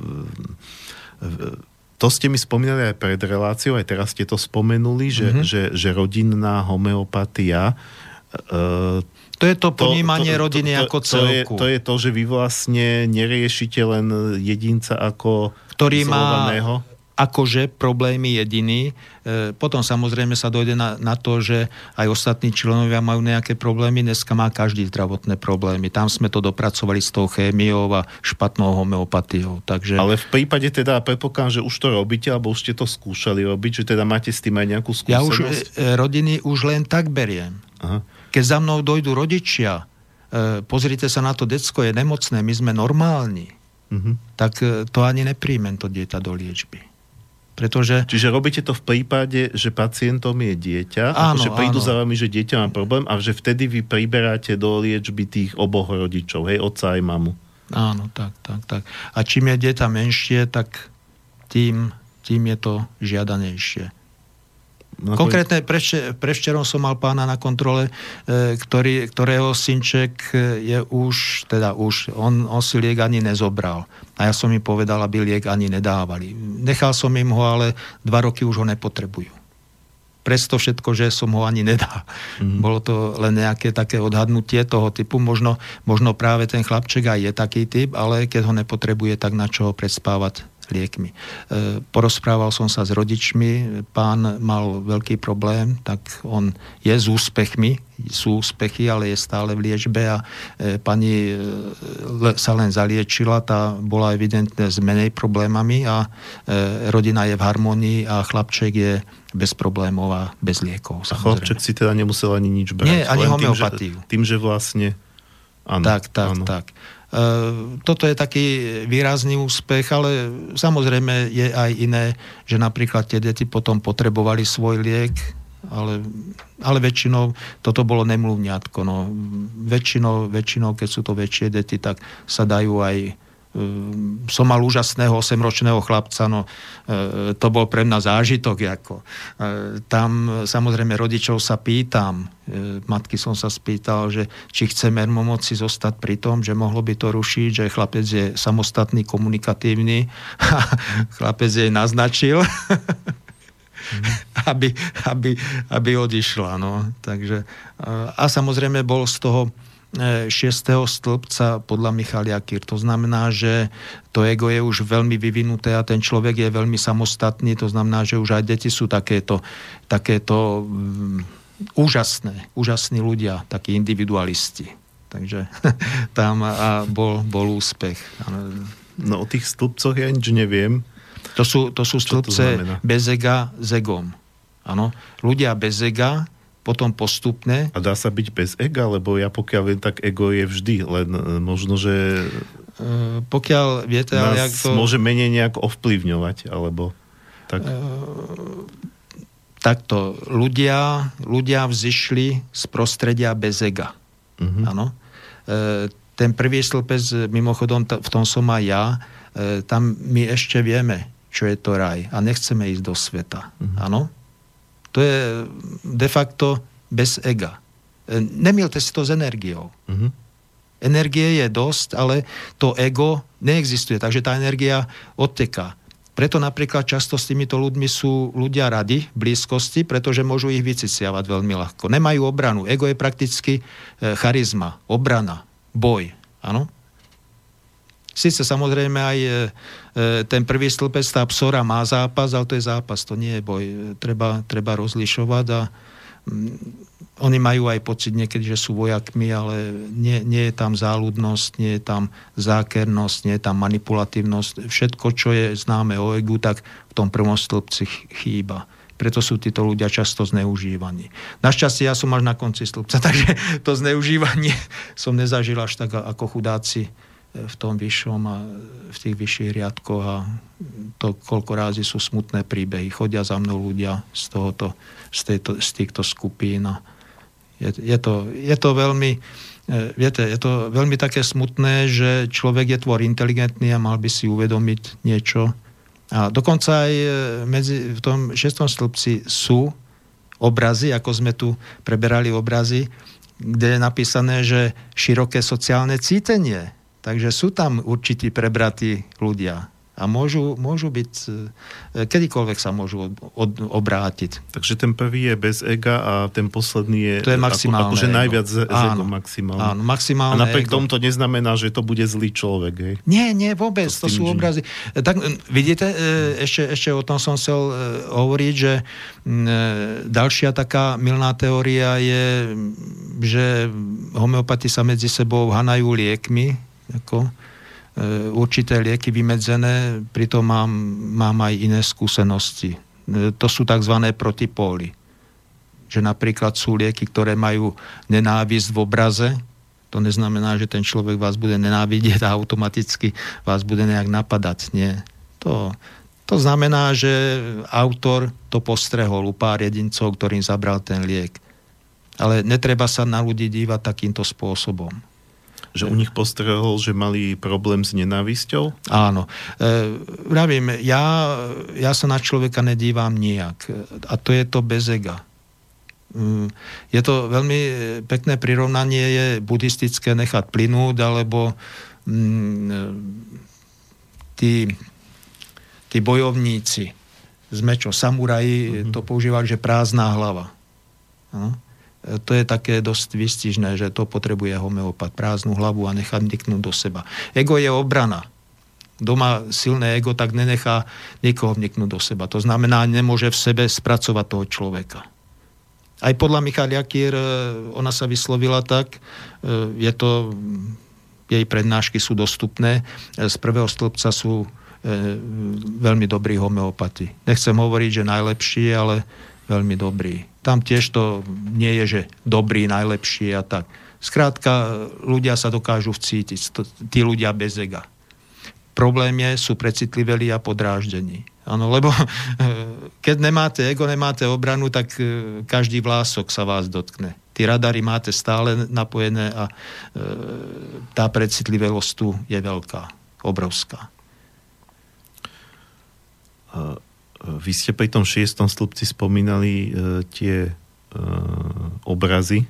Speaker 1: to ste mi spomínali aj pred reláciou, aj teraz ste to spomenuli, že, mm-hmm. že, že rodinná homeopatia
Speaker 2: to je to ponímanie to, to, rodiny to, to, ako celku.
Speaker 1: To je, to je to, že vy vlastne neriešite len jedinca ako ktorý má
Speaker 2: akože problémy jediný. E, potom samozrejme sa dojde na, na to, že aj ostatní členovia majú nejaké problémy. Dneska má každý zdravotné problémy. Tam sme to dopracovali s tou chémiou a špatnou homeopatiou. Takže...
Speaker 1: Ale v prípade teda predpokladám, že už to robíte, alebo už ste to skúšali robiť, že teda máte s tým aj nejakú skúsenosť?
Speaker 2: Ja už e, rodiny už len tak beriem. Aha. Keď za mnou dojdú rodičia, e, pozrite sa na to, decko je nemocné, my sme normálni, mm-hmm. tak e, to ani nepríjmem to dieťa do liečby. Pretože...
Speaker 1: Čiže robíte to v prípade, že pacientom je dieťa,
Speaker 2: áno,
Speaker 1: že prídu
Speaker 2: áno.
Speaker 1: za vami, že dieťa má problém a že vtedy vy priberáte do liečby tých oboch rodičov, hej, otca aj mamu.
Speaker 2: Áno, tak, tak, tak. A čím je dieťa menšie, tak tým, tým je to žiadanejšie.
Speaker 1: No,
Speaker 2: Konkrétne prevče, prevčerom som mal pána na kontrole, e, ktorý, ktorého synček e, je už, teda už, on, on si liek ani nezobral. A ja som im povedal, aby liek ani nedávali. Nechal som im ho, ale dva roky už ho nepotrebujú. Presto všetko, že som ho ani nedal. Mm. Bolo to len nejaké také odhadnutie toho typu. Možno, možno práve ten chlapček aj je taký typ, ale keď ho nepotrebuje, tak na čo ho predspávať liekmi. E, porozprával som sa s rodičmi, pán mal veľký problém, tak on je s úspechmi, sú úspechy, ale je stále v liečbe a e, pani e, sa len zaliečila, tá bola evidentne s menej problémami a rodina je v harmonii a chlapček je bez problémov a bez liekov.
Speaker 1: A chlapček si teda nemusel ani nič brať.
Speaker 2: Nie, ani homeopatiu.
Speaker 1: Tým, že, tým, že vlastne...
Speaker 2: Áno, tak, tak, áno. tak. Ehm, toto je taký výrazný úspech, ale samozrejme je aj iné, že napríklad tie deti potom potrebovali svoj liek, ale, ale väčšinou toto bolo nemluvňatko. No. Väčšinou, väčšinou, keď sú to väčšie deti, tak sa dajú aj som mal úžasného 8-ročného chlapca, no e, to bol pre mňa zážitok. Ako. E, tam samozrejme rodičov sa pýtam, matky som sa spýtal, že či chce mermomoci zostať pri tom, že mohlo by to rušiť, že chlapec je samostatný, komunikatívny. <laughs> chlapec jej naznačil. <laughs> aby, aby, aby odišla. No. Takže, a samozrejme bol z toho 6. stĺpca podľa Michalia Kir. To znamená, že to ego je už veľmi vyvinuté a ten človek je veľmi samostatný. To znamená, že už aj deti sú takéto, takéto um, úžasné, úžasní ľudia, takí individualisti. Takže <laughs> tam a bol, bol úspech.
Speaker 1: No o tých stĺpcoch ja nič neviem.
Speaker 2: To sú, to sú stĺpce bez ega s egom. Áno. Ľudia bez ega potom postupne.
Speaker 1: A dá sa byť bez ega, lebo ja pokiaľ viem, tak ego je vždy, len e, možno, že
Speaker 2: uh, pokiaľ viete, ale jak to...
Speaker 1: môže menej nejak ovplyvňovať, alebo tak...
Speaker 2: Uh, takto, ľudia, ľudia vzýšli z prostredia bez ega. Áno. Uh, ten prvý stĺpec, mimochodom, t- v tom som aj ja, uh, tam my ešte vieme, čo je to raj a nechceme ísť do sveta. Áno? To je de facto bez ega. E, Nemilte si to s energiou. Uh-huh. Energie je dosť, ale to ego neexistuje, takže tá energia odteká. Preto napríklad často s týmito ľuďmi sú ľudia radi v blízkosti, pretože môžu ich vyciciavať veľmi ľahko. Nemajú obranu. Ego je prakticky e, charizma, obrana, boj. Áno? Sice samozrejme aj e, e, ten prvý stĺpec, tá psora má zápas, ale to je zápas, to nie je boj. Treba, treba rozlišovať a mm, oni majú aj pocit niekedy, že sú vojakmi, ale nie, nie je tam záľudnosť, nie je tam zákernosť, nie je tam manipulatívnosť. Všetko, čo je známe o egu, tak v tom prvom stĺpci chýba. Preto sú títo ľudia často zneužívaní. Našťastie ja som až na konci stĺpca, <laughs> takže to zneužívanie som nezažil až tak ako chudáci v tom vyššom a v tých vyšších riadkoch a to koľko rázy sú smutné príbehy. Chodia za mnou ľudia z, tohoto, z, tejto, z týchto skupín a je, je, to, je to veľmi e, viete, je to veľmi také smutné, že človek je tvor inteligentný a mal by si uvedomiť niečo. A dokonca aj e, medzi, v tom šestom stĺpci sú obrazy, ako sme tu preberali obrazy, kde je napísané, že široké sociálne cítenie Takže sú tam určití prebratí ľudia a môžu, môžu byť, e, kedykoľvek sa môžu od, od, obrátiť.
Speaker 1: Takže ten prvý je bez ega a ten posledný je...
Speaker 2: To je maximálne
Speaker 1: ako, akože najviac z, áno, maximálne.
Speaker 2: Áno, maximálne
Speaker 1: A napriek
Speaker 2: ego.
Speaker 1: tomu to neznamená, že to bude zlý človek, hej?
Speaker 2: Nie, nie, vôbec, to, to sú že... obrazy. Tak vidíte, e, ešte, ešte o tom som chcel e, hovoriť, že ďalšia taká milná teória je, že homeopati sa medzi sebou hanajú liekmi, ako, e, určité lieky vymedzené, pritom mám, mám aj iné skúsenosti. E, to sú tzv. protipóly. Že napríklad sú lieky, ktoré majú nenávisť v obraze, to neznamená, že ten človek vás bude nenávidieť a automaticky vás bude nejak napadať. Nie. To, to znamená, že autor to postrehol u pár jedincov, ktorým zabral ten liek. Ale netreba sa na ľudí dívať takýmto spôsobom.
Speaker 1: Že u nich postrehol, že mali problém s nenávisťou?
Speaker 2: Áno. E, vravím, ja, ja sa na človeka nedívam nijak. A to je to bez ega. Mm, je to veľmi pekné prirovnanie, je buddhistické nechať plynúť, alebo mm, tí, tí bojovníci z mečo, samuraji, mm-hmm. to používali, že prázdná hlava. No? To je také dosť vystižné, že to potrebuje homeopat, prázdnu hlavu a nechať niknúť do seba. Ego je obrana. Doma silné ego tak nenechá niekoho vniknúť do seba. To znamená, nemôže v sebe spracovať toho človeka. Aj podľa Michal Jakír, e, ona sa vyslovila tak, e, je to, jej prednášky sú dostupné, e, z prvého stĺpca sú veľmi dobrí homeopati. Nechcem hovoriť, že najlepší, ale veľmi dobrý. Tam tiež to nie je, že dobrý, najlepší a tak. Skrátka, ľudia sa dokážu vcítiť, tí ľudia bez ega. Problém je, sú precitliveli a podráždení. Áno, lebo <laughs> keď nemáte ego, nemáte obranu, tak e, každý vlások sa vás dotkne. Tí radary máte stále napojené a e, tá precitlivosť tu je veľká, obrovská.
Speaker 1: Vy ste pri tom šiestom stĺpci spomínali e, tie e, obrazy.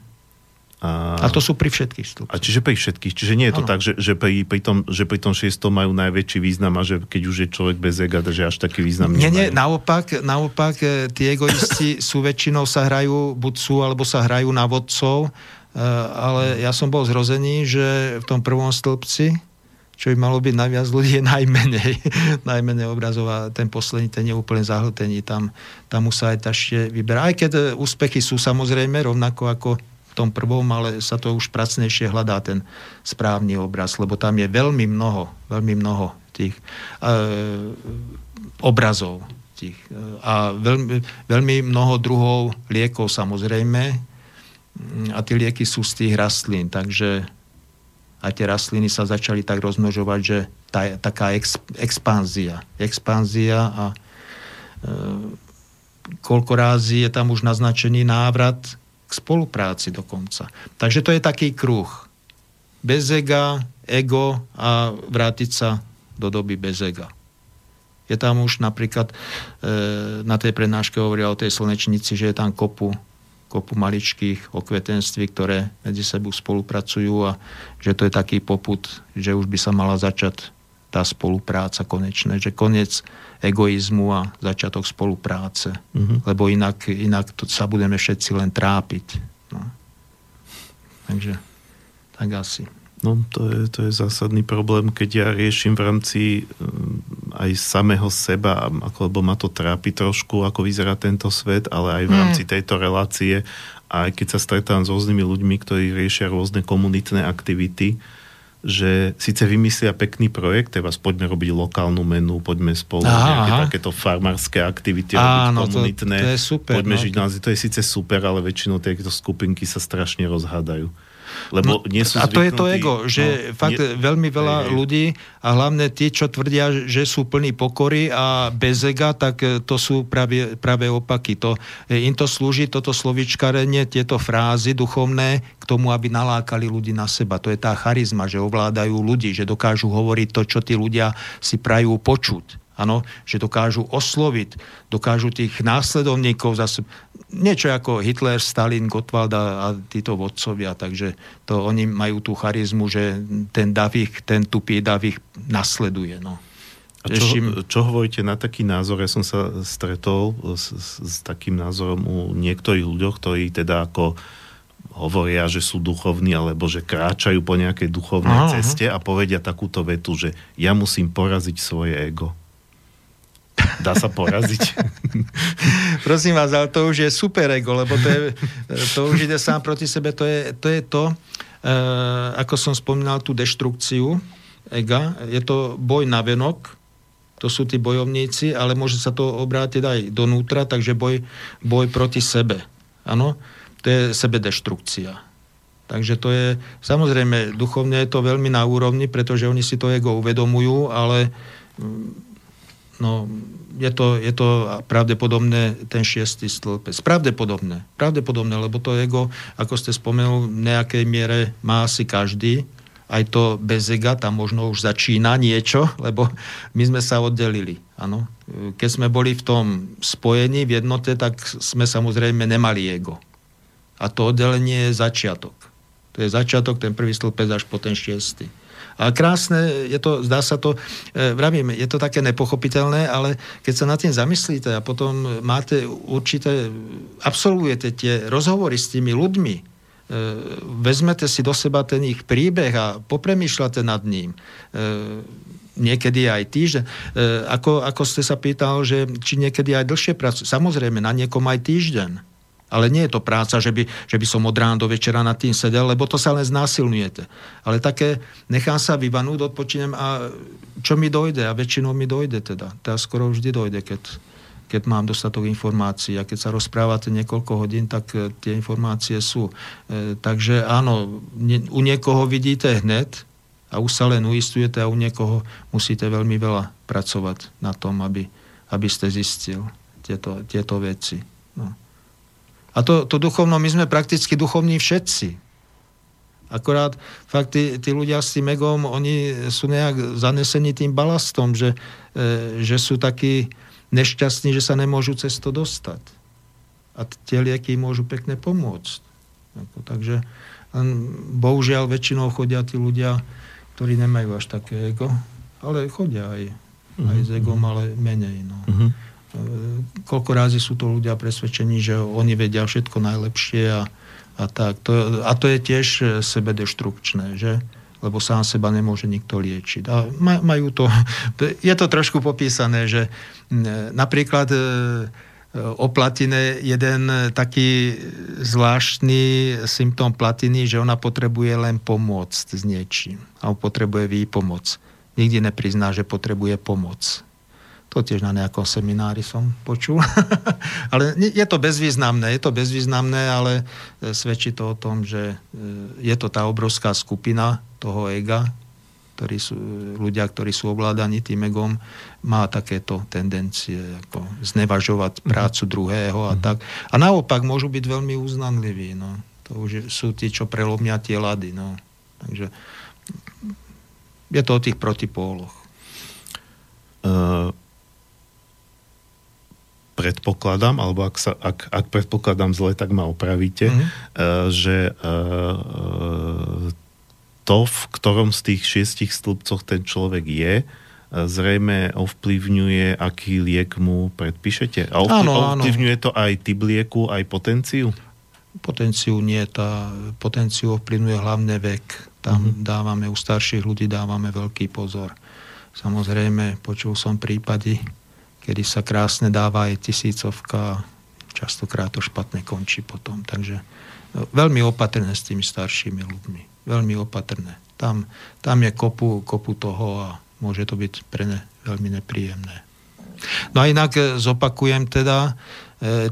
Speaker 2: A, a to sú pri všetkých stĺpcoch.
Speaker 1: A čiže pri všetkých. Čiže nie je to ano. tak, že, že, pri, pri tom, že pri tom šiestom majú najväčší význam a že keď už je človek bez ega, že až taký význam
Speaker 2: nie, Nie, naopak, naopak e, tí egoisti <coughs> sú väčšinou sa hrajú, buď sú, alebo sa hrajú na vodcov, e, ale ja som bol zrozený, že v tom prvom stĺpci, čo by malo byť najviac ľudí, je najmenej, <laughs> najmenej obrazov a ten posledný, ten je úplne zahltený. Tam, tam musí aj ešte vyberať. Aj keď e, úspechy sú samozrejme rovnako ako v tom prvom, ale sa to už pracnejšie hľadá ten správny obraz, lebo tam je veľmi mnoho, veľmi mnoho tých e, obrazov. Tých, e, a veľmi, veľmi mnoho druhov liekov samozrejme a tie lieky sú z tých rastlín, takže a tie rastliny sa začali tak rozmnožovať, že tá, taká ex, expanzia. Expanzia a e, koľko rázy je tam už naznačený návrat k spolupráci dokonca. Takže to je taký kruh. Bez ega, ego a vrátiť sa do doby bez ega. Je tam už napríklad e, na tej prednáške hovoria o tej slnečnici, že je tam kopu kopu maličkých okvetenství, ktoré medzi sebou spolupracujú a že to je taký poput, že už by sa mala začať tá spolupráca konečne, že koniec egoizmu a začiatok spolupráce, mm-hmm. lebo inak, inak to sa budeme všetci len trápiť. No. Takže tak asi.
Speaker 1: No, to je, to je zásadný problém, keď ja riešim v rámci um, aj samého seba, ako, lebo ma to trápi trošku, ako vyzerá tento svet, ale aj v rámci mm. tejto relácie, aj keď sa stretávam s rôznymi ľuďmi, ktorí riešia rôzne komunitné aktivity, že síce vymyslia pekný projekt, teraz poďme robiť lokálnu menu, poďme spolu aha, nejaké aha. takéto farmárske aktivity Áno, robiť komunitné,
Speaker 2: to, to je super,
Speaker 1: poďme no, žiť to... to je síce super, ale väčšinou tieto skupinky sa strašne rozhádajú. Lebo no, nie sú
Speaker 2: a to je to ego, že no, fakt nie, veľmi veľa nie, ľudí a hlavne tí, čo tvrdia, že sú plní pokory a bez ega, tak e, to sú práve, práve opaky. To, e, im to slúži, toto slovičkarenie, tieto frázy duchovné k tomu, aby nalákali ľudí na seba. To je tá charizma, že ovládajú ľudí, že dokážu hovoriť to, čo tí ľudia si prajú počuť. Ano, že dokážu osloviť, dokážu tých následovníkov zase, niečo ako Hitler, Stalin, Gottwald a, a títo vodcovia, takže to oni majú tú charizmu, že ten Davich, ten tupý Davich nasleduje. No.
Speaker 1: A čo, čo hovoríte na taký názor? Ja som sa stretol s, s, s takým názorom u niektorých ľuďoch, ktorí teda ako hovoria, že sú duchovní, alebo že kráčajú po nejakej duchovnej aha, ceste aha. a povedia takúto vetu, že ja musím poraziť svoje ego. Dá sa poraziť. <laughs>
Speaker 2: Prosím vás, ale to už je super ego, lebo to, je, to už ide sám proti sebe. To je to, je to uh, ako som spomínal, tú deštrukciu ega. Je to boj na venok, to sú tí bojovníci, ale môže sa to obrátiť aj donútra, takže boj, boj proti sebe. Áno, to je sebedeštrukcia. Takže to je, samozrejme, duchovne je to veľmi na úrovni, pretože oni si to ego uvedomujú, ale No, je to, je to pravdepodobné ten šiestý stĺpec. Pravdepodobné. Pravdepodobné, lebo to ego, ako ste spomenul, v nejakej miere má asi každý. Aj to bez ega, tam možno už začína niečo, <laughs> lebo my sme sa oddelili. Ano. Keď sme boli v tom spojení, v jednote, tak sme samozrejme nemali ego. A to oddelenie je začiatok. To je začiatok, ten prvý stĺpec až po ten šiestý. A krásne, je to, zdá sa to, e, vravím, je to také nepochopiteľné, ale keď sa nad tým zamyslíte a potom máte určité, absolvujete tie rozhovory s tými ľuďmi, e, vezmete si do seba ten ich príbeh a popremýšľate nad ním, e, niekedy aj týždeň. Ako, ako ste sa pýtal, že či niekedy aj dlhšie pracujú. Samozrejme, na niekom aj týždeň ale nie je to práca, že by, že by som od rána do večera nad tým sedel, lebo to sa len znásilňujete. Ale také nechám sa vyvanúť, odpočinem a čo mi dojde, a väčšinou mi dojde teda. Teda skoro vždy dojde, keď, keď mám dostatok informácií. A keď sa rozprávate niekoľko hodín, tak e, tie informácie sú. E, takže áno, nie, u niekoho vidíte hned a už sa len uistujete a u niekoho musíte veľmi veľa pracovať na tom, aby, aby ste zistil tieto, tieto veci. No. A to, to duchovno, my sme prakticky duchovní všetci. Akorát fakt tí, tí ľudia s tým egom, oni sú nejak zanesení tým balastom, že, e, že sú takí nešťastní, že sa nemôžu cez to dostať. A tie lieky môžu pekne pomôcť. Ako, takže bohužiaľ väčšinou chodia tí ľudia, ktorí nemajú až také ego, ale chodia aj, aj s egom, ale menej. No. Uh-huh. E, koľko rázy sú to ľudia presvedčení, že oni vedia všetko najlepšie a, a tak. To, a to je tiež e, sebedeštrukčné, že? lebo sám seba nemôže nikto liečiť. A majú <laughs> to, je to trošku popísané, že napríklad e, o platine jeden taký zvláštny symptóm platiny, že ona potrebuje len pomôcť s niečím. A potrebuje výpomoc. Nikdy neprizná, že potrebuje pomoc to tiež na nejakom seminári som počul. <laughs> ale je to bezvýznamné, je to bezvýznamné, ale e, svedčí to o tom, že e, je to tá obrovská skupina toho ega, ktorí sú, ľudia, ktorí sú ovládaní tým egom, má takéto tendencie ako znevažovať mm prácu druhého a mm tak. A naopak môžu byť veľmi uznanliví. No. To už sú tí, čo prelomia tie lady. No. Takže je to o tých protipóloch.
Speaker 1: Uh predpokladám, alebo ak, sa, ak, ak predpokladám zle, tak ma opravíte, mm-hmm. že uh, to, v ktorom z tých šiestich stĺpcoch ten človek je, zrejme ovplyvňuje, aký liek mu predpíšete. A ovplyv, áno, ovplyvňuje to aj typ lieku, aj potenciu?
Speaker 2: Potenciu nie, tá potenciu ovplyvňuje hlavne vek. Tam mm-hmm. dávame, u starších ľudí dávame veľký pozor. Samozrejme, počul som prípady, kedy sa krásne dáva aj tisícovka, častokrát to špatne končí potom. Takže no, veľmi opatrné s tými staršími ľuďmi. Veľmi opatrné. Tam, tam je kopu, kopu toho a môže to byť pre ne veľmi nepríjemné. No a inak e, zopakujem teda,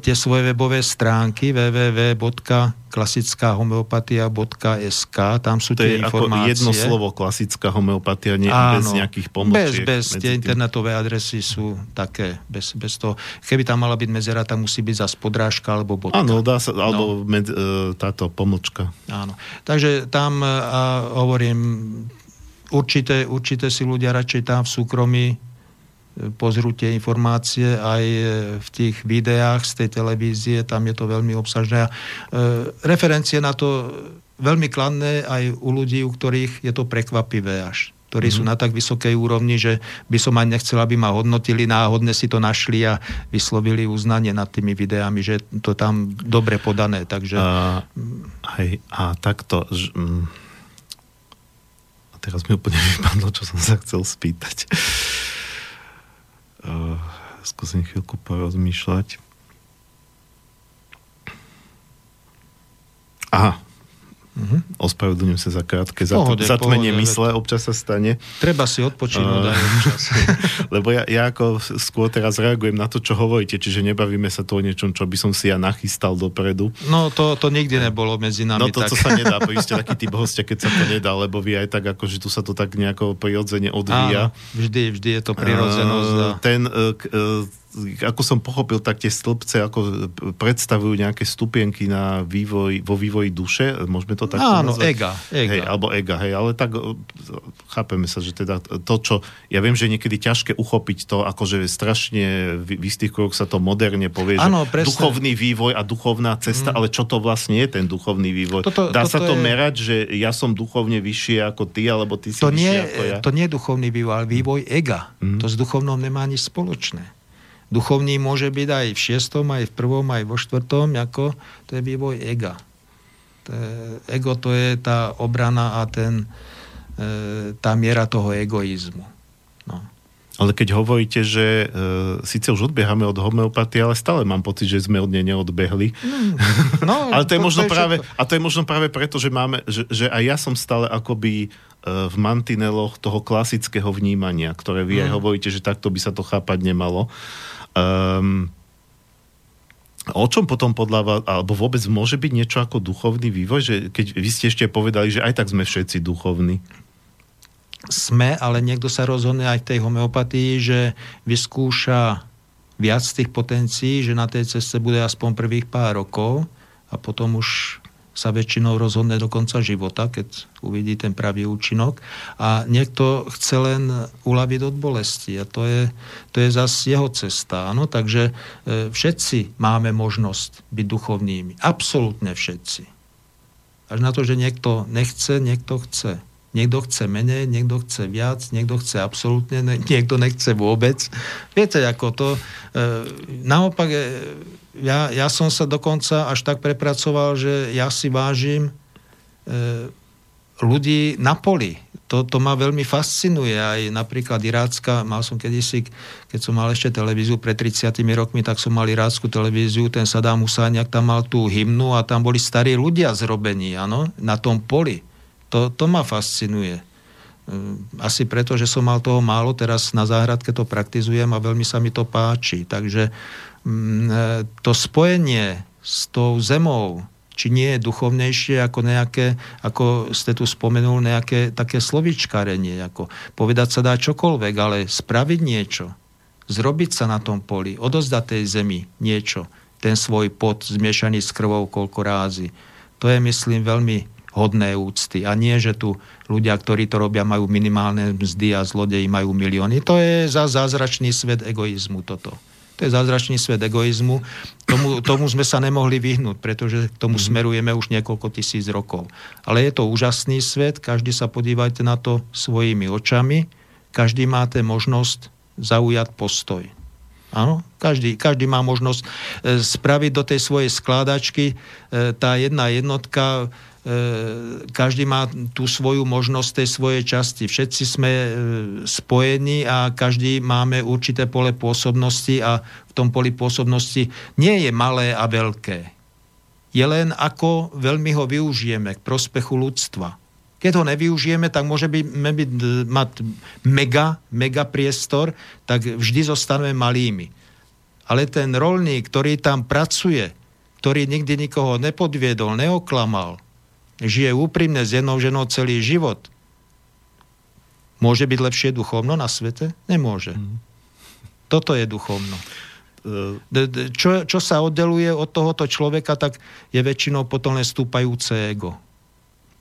Speaker 2: tie svoje webové stránky www.klasickáhomeopatia.sk tam sú to tie je informácie.
Speaker 1: Ako jedno slovo klasická homeopatia, nie, Áno, bez nejakých pomočiek.
Speaker 2: Bez, bez, tie tým. internetové adresy sú také, bez, bez toho. Keby tam mala byť medzera, tam musí byť zase podrážka alebo bodka.
Speaker 1: Áno, dá sa, alebo no. med, e, táto pomočka.
Speaker 2: Áno. Takže tam e, a hovorím, určite, určite si ľudia radšej tam v súkromí pozrú tie informácie aj e, v tých videách z tej televízie, tam je to veľmi obsažné. E, referencie na to veľmi kladné aj u ľudí, u ktorých je to prekvapivé až ktorí mm-hmm. sú na tak vysokej úrovni, že by som aj nechcel, aby ma hodnotili, náhodne si to našli a vyslovili uznanie nad tými videami, že to tam dobre podané. Takže... A,
Speaker 1: hej, a takto... Ž, mm, a teraz mi úplne <laughs> vypadlo, čo som sa chcel spýtať. Uh, skúsim chvíľku porozmýšľať. Aha. Uh-huh. Ospravedlňujem sa za krátke pohode, zatmenie pohode, mysle, občas sa stane.
Speaker 2: Treba si odpočinúť uh, aj občas. <laughs>
Speaker 1: Lebo ja, ja ako skôr teraz reagujem na to, čo hovoríte, čiže nebavíme sa tu o niečom, čo by som si ja nachystal dopredu.
Speaker 2: No to, to nikdy nebolo medzi nami.
Speaker 1: No to, tak. to sa nedá, vy <laughs> ste taký typ hostia, keď sa to nedá, lebo vy aj tak, ako, že tu sa to tak nejako prirodzene odvíja.
Speaker 2: Áno, vždy, vždy je to prirodzenosť. Uh,
Speaker 1: ten, uh, ako som pochopil, tak tie stĺpce ako predstavujú nejaké stupienky na vývoj, vo vývoji duše, môžeme to tak
Speaker 2: Áno, nazvať? ega,
Speaker 1: ega. Hej, alebo ega, hej, ale tak chápeme sa, že teda to, čo, ja viem, že je niekedy ťažké uchopiť to, akože strašne v, v istých kruhoch sa to moderne povie,
Speaker 2: Áno,
Speaker 1: že presne. duchovný vývoj a duchovná cesta, mm. ale čo to vlastne je ten duchovný vývoj? Toto, Dá toto sa to je... merať, že ja som duchovne vyššie ako ty, alebo ty si
Speaker 2: to
Speaker 1: vyššie
Speaker 2: nie,
Speaker 1: ako ja?
Speaker 2: To nie je duchovný vývoj, ale vývoj ega. Mm. To s duchovnou nemá nič spoločné. Duchovný môže byť aj v šiestom, aj v prvom, aj vo štvrtom, ako to je vývoj ega. To je, ego to je tá obrana a ten, e, tá miera toho egoizmu. No.
Speaker 1: Ale keď hovoríte, že e, síce už odbiehame od homeopatie, ale stále mám pocit, že sme od nej neodbehli. Mm. No, <laughs> ale to je možno to je práve, a to je možno práve preto, že, máme, že, že aj ja som stále akoby e, v mantineloch toho klasického vnímania, ktoré vy mm. aj hovoríte, že takto by sa to chápať nemalo. Um, O čom potom podľa vás, alebo vôbec môže byť niečo ako duchovný vývoj? Že keď vy ste ešte povedali, že aj tak sme všetci duchovní.
Speaker 2: Sme, ale niekto sa rozhodne aj v tej homeopatii, že vyskúša viac tých potencií, že na tej ceste bude aspoň prvých pár rokov a potom už sa väčšinou rozhodne do konca života, keď uvidí ten pravý účinok. A niekto chce len uľaviť od bolesti a to je, to je zase jeho cesta. Áno? Takže e, všetci máme možnosť byť duchovnými. Absolútne všetci. Až na to, že niekto nechce, niekto chce. Niekto chce menej, niekto chce viac, niekto chce absolútne, niekto nechce vôbec. Viete, ako to... E, naopak, e, ja, ja som sa dokonca až tak prepracoval, že ja si vážim e, ľudí na poli. To, to ma veľmi fascinuje. Aj napríklad irácka, mal som kedysi, keď som mal ešte televíziu pred 30 rokmi, tak som mal irácku televíziu, ten Saddam Hussein, tam mal tú hymnu a tam boli starí ľudia zrobení, ano, na tom poli to, to ma fascinuje. Hm, asi preto, že som mal toho málo, teraz na záhradke to praktizujem a veľmi sa mi to páči. Takže e, to spojenie s tou zemou, či nie je duchovnejšie ako nejaké, ako ste tu spomenul, nejaké také slovičkarenie, ako povedať sa dá čokoľvek, ale spraviť niečo, zrobiť sa na tom poli, odozdať tej zemi niečo, ten svoj pot zmiešaný s krvou koľko rázy. To je, myslím, veľmi hodné úcty. A nie, že tu ľudia, ktorí to robia, majú minimálne mzdy a zlodeji majú milióny. To je za zázračný svet egoizmu toto. To je zázračný svet egoizmu. Tomu, tomu sme sa nemohli vyhnúť, pretože k tomu mm-hmm. smerujeme už niekoľko tisíc rokov. Ale je to úžasný svet, každý sa podívajte na to svojimi očami, každý máte možnosť zaujať postoj. Áno, každý, každý má možnosť e, spraviť do tej svojej skládačky e, tá jedna jednotka každý má tú svoju možnosť tej svojej časti. Všetci sme e, spojení a každý máme určité pole pôsobnosti a v tom poli pôsobnosti nie je malé a veľké. Je len ako veľmi ho využijeme k prospechu ľudstva. Keď ho nevyužijeme, tak môže byť, byť, mať mega, mega priestor, tak vždy zostaneme malými. Ale ten rolník, ktorý tam pracuje, ktorý nikdy nikoho nepodviedol, neoklamal, žije úprimne s jednou ženou celý život, môže byť lepšie duchovno na svete? Nemôže. Mm. Toto je duchovno. Čo, čo sa oddeluje od tohoto človeka, tak je väčšinou potom len stúpajúce ego.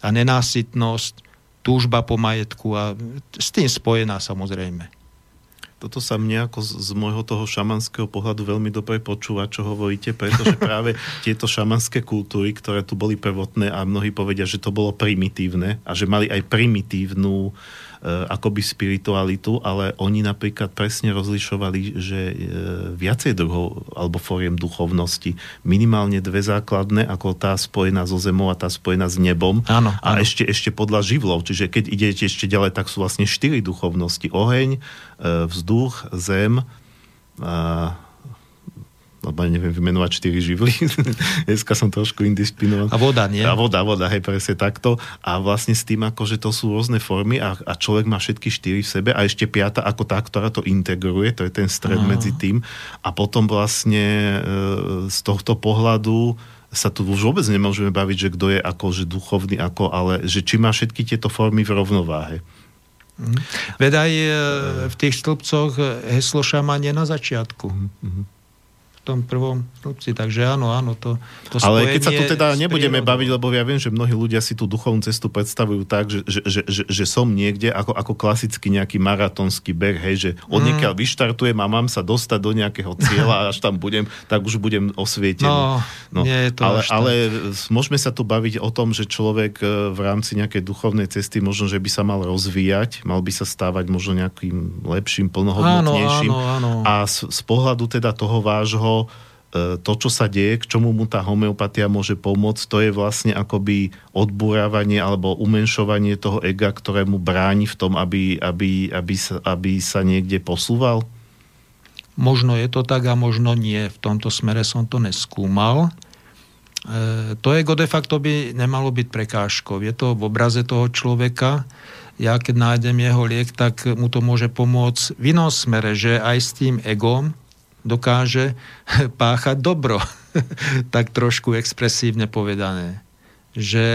Speaker 2: A nenásytnosť, túžba po majetku a s tým spojená samozrejme
Speaker 1: toto sa mne ako z, z môjho toho šamanského pohľadu veľmi dobre počúva, čo hovoríte, pretože <laughs> práve tieto šamanské kultúry, ktoré tu boli prvotné a mnohí povedia, že to bolo primitívne a že mali aj primitívnu uh, akoby spiritualitu, ale oni napríklad presne rozlišovali, že eh, viacej druhov alebo foriem duchovnosti, minimálne dve základné, ako tá spojená so zemou a tá spojená s nebom
Speaker 2: áno,
Speaker 1: a áno. Ešte, ešte podľa živlov, čiže keď idete ešte ďalej, tak sú vlastne štyri duchovnosti. Oheň, eh, vzduch, zem, lebo neviem vymenovať 4 živly. <laughs> Dneska som trošku indisciplinovaný.
Speaker 2: A voda, nie?
Speaker 1: A voda, voda, hej, presne takto. A vlastne s tým, ako, že to sú rôzne formy a, a človek má všetky štyri v sebe a ešte piata ako tá, ktorá to integruje, to je ten stred Aha. medzi tým. A potom vlastne e, z tohto pohľadu sa tu už vôbec nemôžeme baviť, že kto je ako, že duchovný, ako, ale že či má všetky tieto formy v rovnováhe.
Speaker 2: Mhm. Veď aj e, v tých stĺpcoch heslo šamanie na začiatku. Mm-hmm tom prvom stĺpci. Takže áno, áno, to, to
Speaker 1: Ale keď sa tu teda nebudeme baviť, lebo ja viem, že mnohí ľudia si tú duchovnú cestu predstavujú tak, že, že, že, že, že som niekde ako, ako klasicky nejaký maratonský beh, hej, že od mm. vyštartujem a mám sa dostať do nejakého cieľa a <laughs> až tam budem, tak už budem osvietený.
Speaker 2: No, no, nie je to
Speaker 1: ale, ale môžeme sa tu baviť o tom, že človek e, v rámci nejakej duchovnej cesty možno, že by sa mal rozvíjať, mal by sa stávať možno nejakým lepším, plnohodnotnejším.
Speaker 2: Áno, áno, áno.
Speaker 1: A z, z pohľadu teda toho vášho e, to, čo sa deje, k čomu mu tá homeopatia môže pomôcť, to je vlastne akoby odburávanie alebo umenšovanie toho ega, ktoré mu bráni v tom, aby, aby, aby, sa, aby sa niekde posúval?
Speaker 2: Možno je to tak a možno nie. V tomto smere som to neskúmal. E, to ego de facto by nemalo byť prekážkou. Je to v obraze toho človeka. Ja keď nájdem jeho liek, tak mu to môže pomôcť v inom smere, že aj s tým egom dokáže <laughs> páchať dobro. <laughs> tak trošku expresívne povedané. Že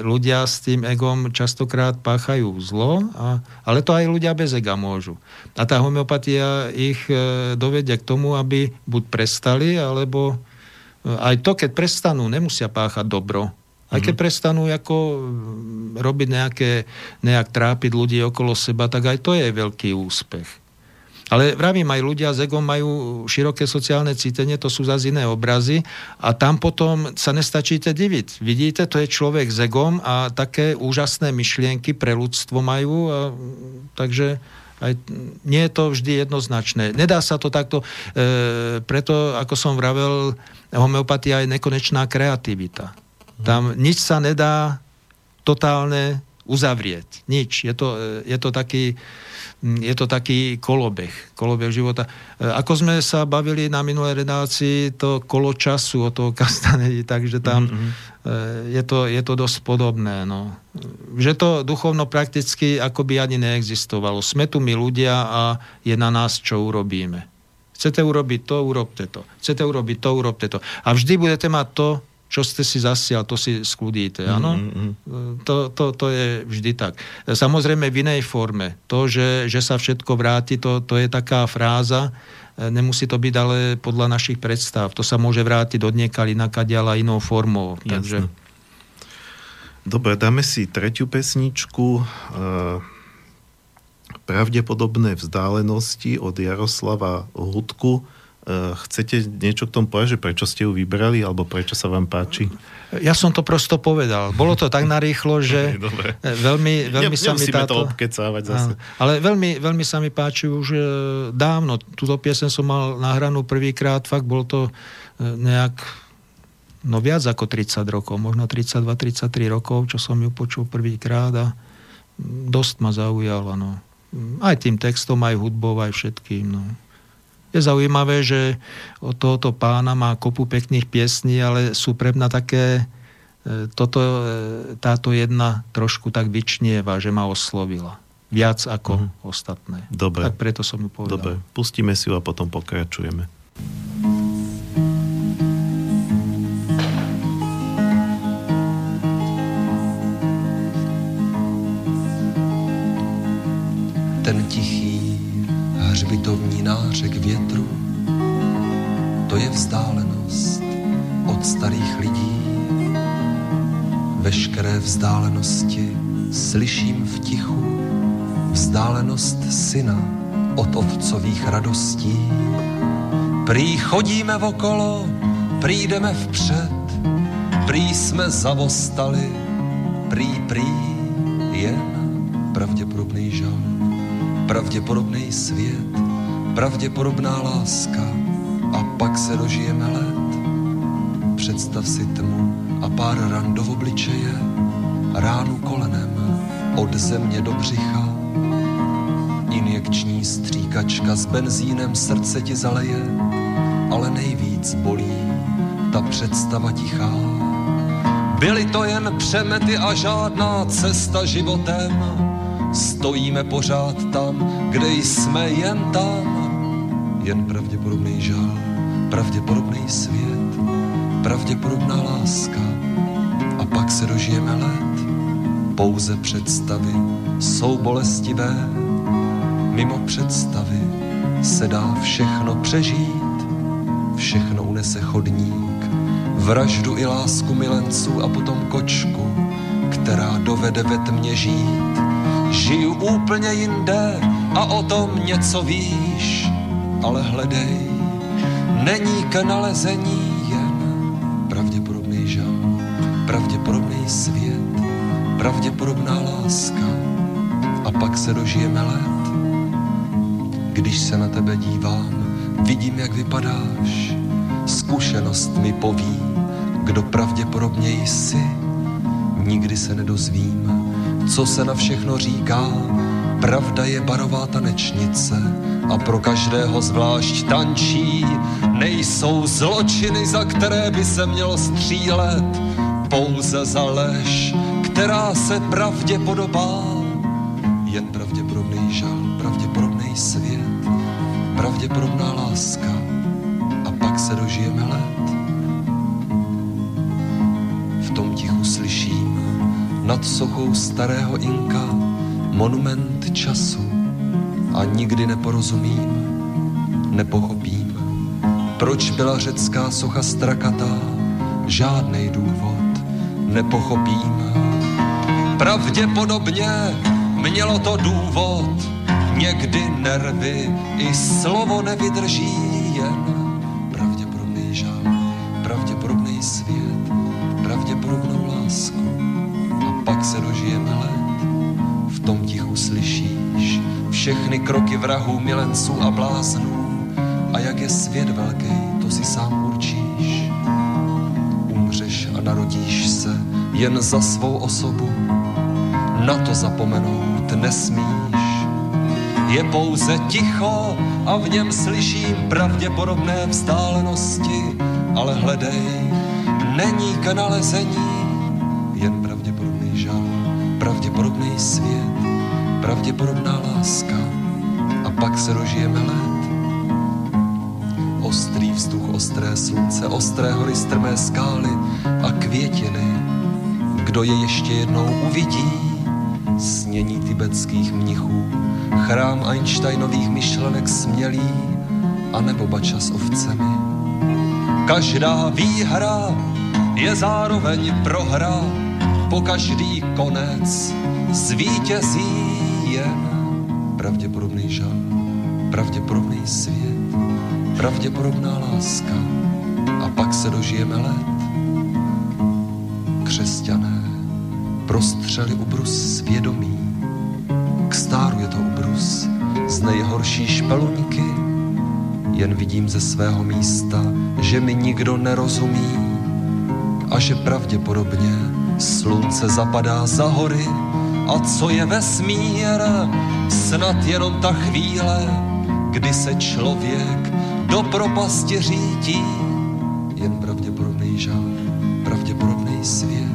Speaker 2: ľudia s tým egom častokrát páchajú zlo, a, ale to aj ľudia bez ega môžu. A tá homeopatia ich e, dovedia k tomu, aby buď prestali, alebo e, aj to, keď prestanú, nemusia páchať dobro. Aj keď mhm. prestanú ako robiť nejaké, nejak trápiť ľudí okolo seba, tak aj to je veľký úspech. Ale vravím, aj ľudia s egom majú široké sociálne cítenie, to sú zase iné obrazy a tam potom sa nestačíte diviť. Vidíte, to je človek s egom a také úžasné myšlienky pre ľudstvo majú, a, takže aj, nie je to vždy jednoznačné. Nedá sa to takto, e, preto, ako som vravel, homeopatia je nekonečná kreativita. Tam nič sa nedá totálne uzavrieť. Nič. Je to, e, je to taký je to taký kolobeh, kolobeh života. E, ako sme sa bavili na minulej redácii, to kolo času o toho Kastanedi, takže tam mm-hmm. je, to, je to dosť podobné. No. Že to duchovno prakticky akoby ani neexistovalo. Sme tu my ľudia a je na nás, čo urobíme. Chcete urobiť to, urobte to. Chcete urobiť to, urobte to. A vždy budete mať to, čo ste si zasial, to si skľudíte. Áno? Mm-hmm. To, to, to je vždy tak. Samozrejme v inej forme. To, že, že sa všetko vráti, to, to je taká fráza, nemusí to byť ale podľa našich predstav. To sa môže vrátiť od niekali nakadiaľ inou formou. Takže...
Speaker 1: Dobre, dáme si tretiu pesničku. Pravdepodobné vzdálenosti od Jaroslava Hudku. Eh, chcete niečo k tomu povedať, že prečo ste ju vybrali, alebo prečo sa vám páči?
Speaker 2: Ja som to prosto povedal. Bolo to tak narýchlo, že Dobre. veľmi, veľmi sa mi táto...
Speaker 1: to obkecávať zase.
Speaker 2: Ale veľmi, veľmi sa mi páči už eh, dávno. Túto piesen som mal nahranú prvýkrát, fakt bol to eh, nejak no viac ako 30 rokov, možno 32-33 rokov, čo som ju počul prvýkrát a dosť ma zaujala. No. Aj tým textom, aj hudbou, aj všetkým. No. Je zaujímavé, že od tohoto pána má kopu pekných piesní, ale sú pre mňa také, e, toto, e, táto jedna trošku tak vyčnieva, že ma oslovila. Viac ako mm. ostatné.
Speaker 1: Dobre.
Speaker 2: Tak preto som ju povedal.
Speaker 1: Dobre, pustíme si ju a potom pokračujeme.
Speaker 4: Ten tichý hřbitovní nářek větru, to je vzdálenost od starých lidí. Veškeré vzdálenosti slyším v tichu, vzdálenost syna od otcových radostí. Prý chodíme okolo, přijdeme vpřed, prý jsme zavostali, prý, prý, jen pravděpodobný žal pravděpodobný svět, pravděpodobná láska a pak se dožijeme let. Představ si tmu a pár ran do obličeje, ránu kolenem od země do břicha. Injekční stříkačka s benzínem srdce ti zaleje ale nejvíc bolí ta představa tichá. Byly to jen přemety a žádná cesta životem, stojíme pořád tam, kde jsme jen tam. Jen pravděpodobný žál, pravděpodobný svět, pravděpodobná láska a pak se dožijeme let. Pouze představy jsou bolestivé, mimo představy se dá všechno přežít, všechno unese chodník, vraždu i lásku milenců a potom kočku, která dovede ve tmě žít. Žiju úplně jinde a o tom něco víš, ale hledej, není k nalezení jen pravděpodobný žal, pravděpodobný svět, pravděpodobná láska a pak se dožijeme let. Když se na tebe dívám, vidím, jak vypadáš, zkušenost mi poví, kdo pravděpodobně jsi, nikdy se nedozvím, co se na všechno říká, pravda je barová tanečnice a pro každého zvlášť tančí, nejsou zločiny, za které by se mělo střílet, pouze za lež, která se pravdě podobá, jen pravděpodobný žal, pravděpodobný svět, pravděpodobná láska a pak se dožijeme let. Nad sochou starého Inka monument času a nikdy neporozumím, nepochopím, proč byla řecká socha strakatá, žádný důvod nepochopím. Pravděpodobně mělo to důvod, někdy nervy i slovo nevydrží kroky vrahů, milenců a bláznů. A jak je svět velký, to si sám určíš. Umřeš a narodíš se jen za svou osobu, na to zapomenout nesmíš. Je pouze ticho a v něm slyším pravděpodobné vzdálenosti, ale hledej, není k nalezení, jen pravděpodobný žal, pravděpodobný svět, pravděpodobná láska pak se dožijeme let. Ostrý vzduch, ostré slunce, ostré hory, strmé skály a květiny. Kdo je ještě jednou uvidí, snění tibetských mnichů, chrám Einsteinových myšlenek smělý, a nebo bača s ovcemi. Každá výhra je zároveň prohra, po každý konec zvítězí jen pravděpodobný žal, pravděpodobný svět, pravděpodobná láska a pak se dožijeme let. Křesťané prostřeli ubrus svědomí, k stáru je to ubrus z nejhorší špeluňky, jen vidím ze svého místa, že mi nikdo nerozumí a že pravděpodobně slunce zapadá za hory. A co je vesmír, snad jenom ta chvíle, kdy se člověk do propasti řítí. Jen pravděpodobný žal, pravděpodobný svět,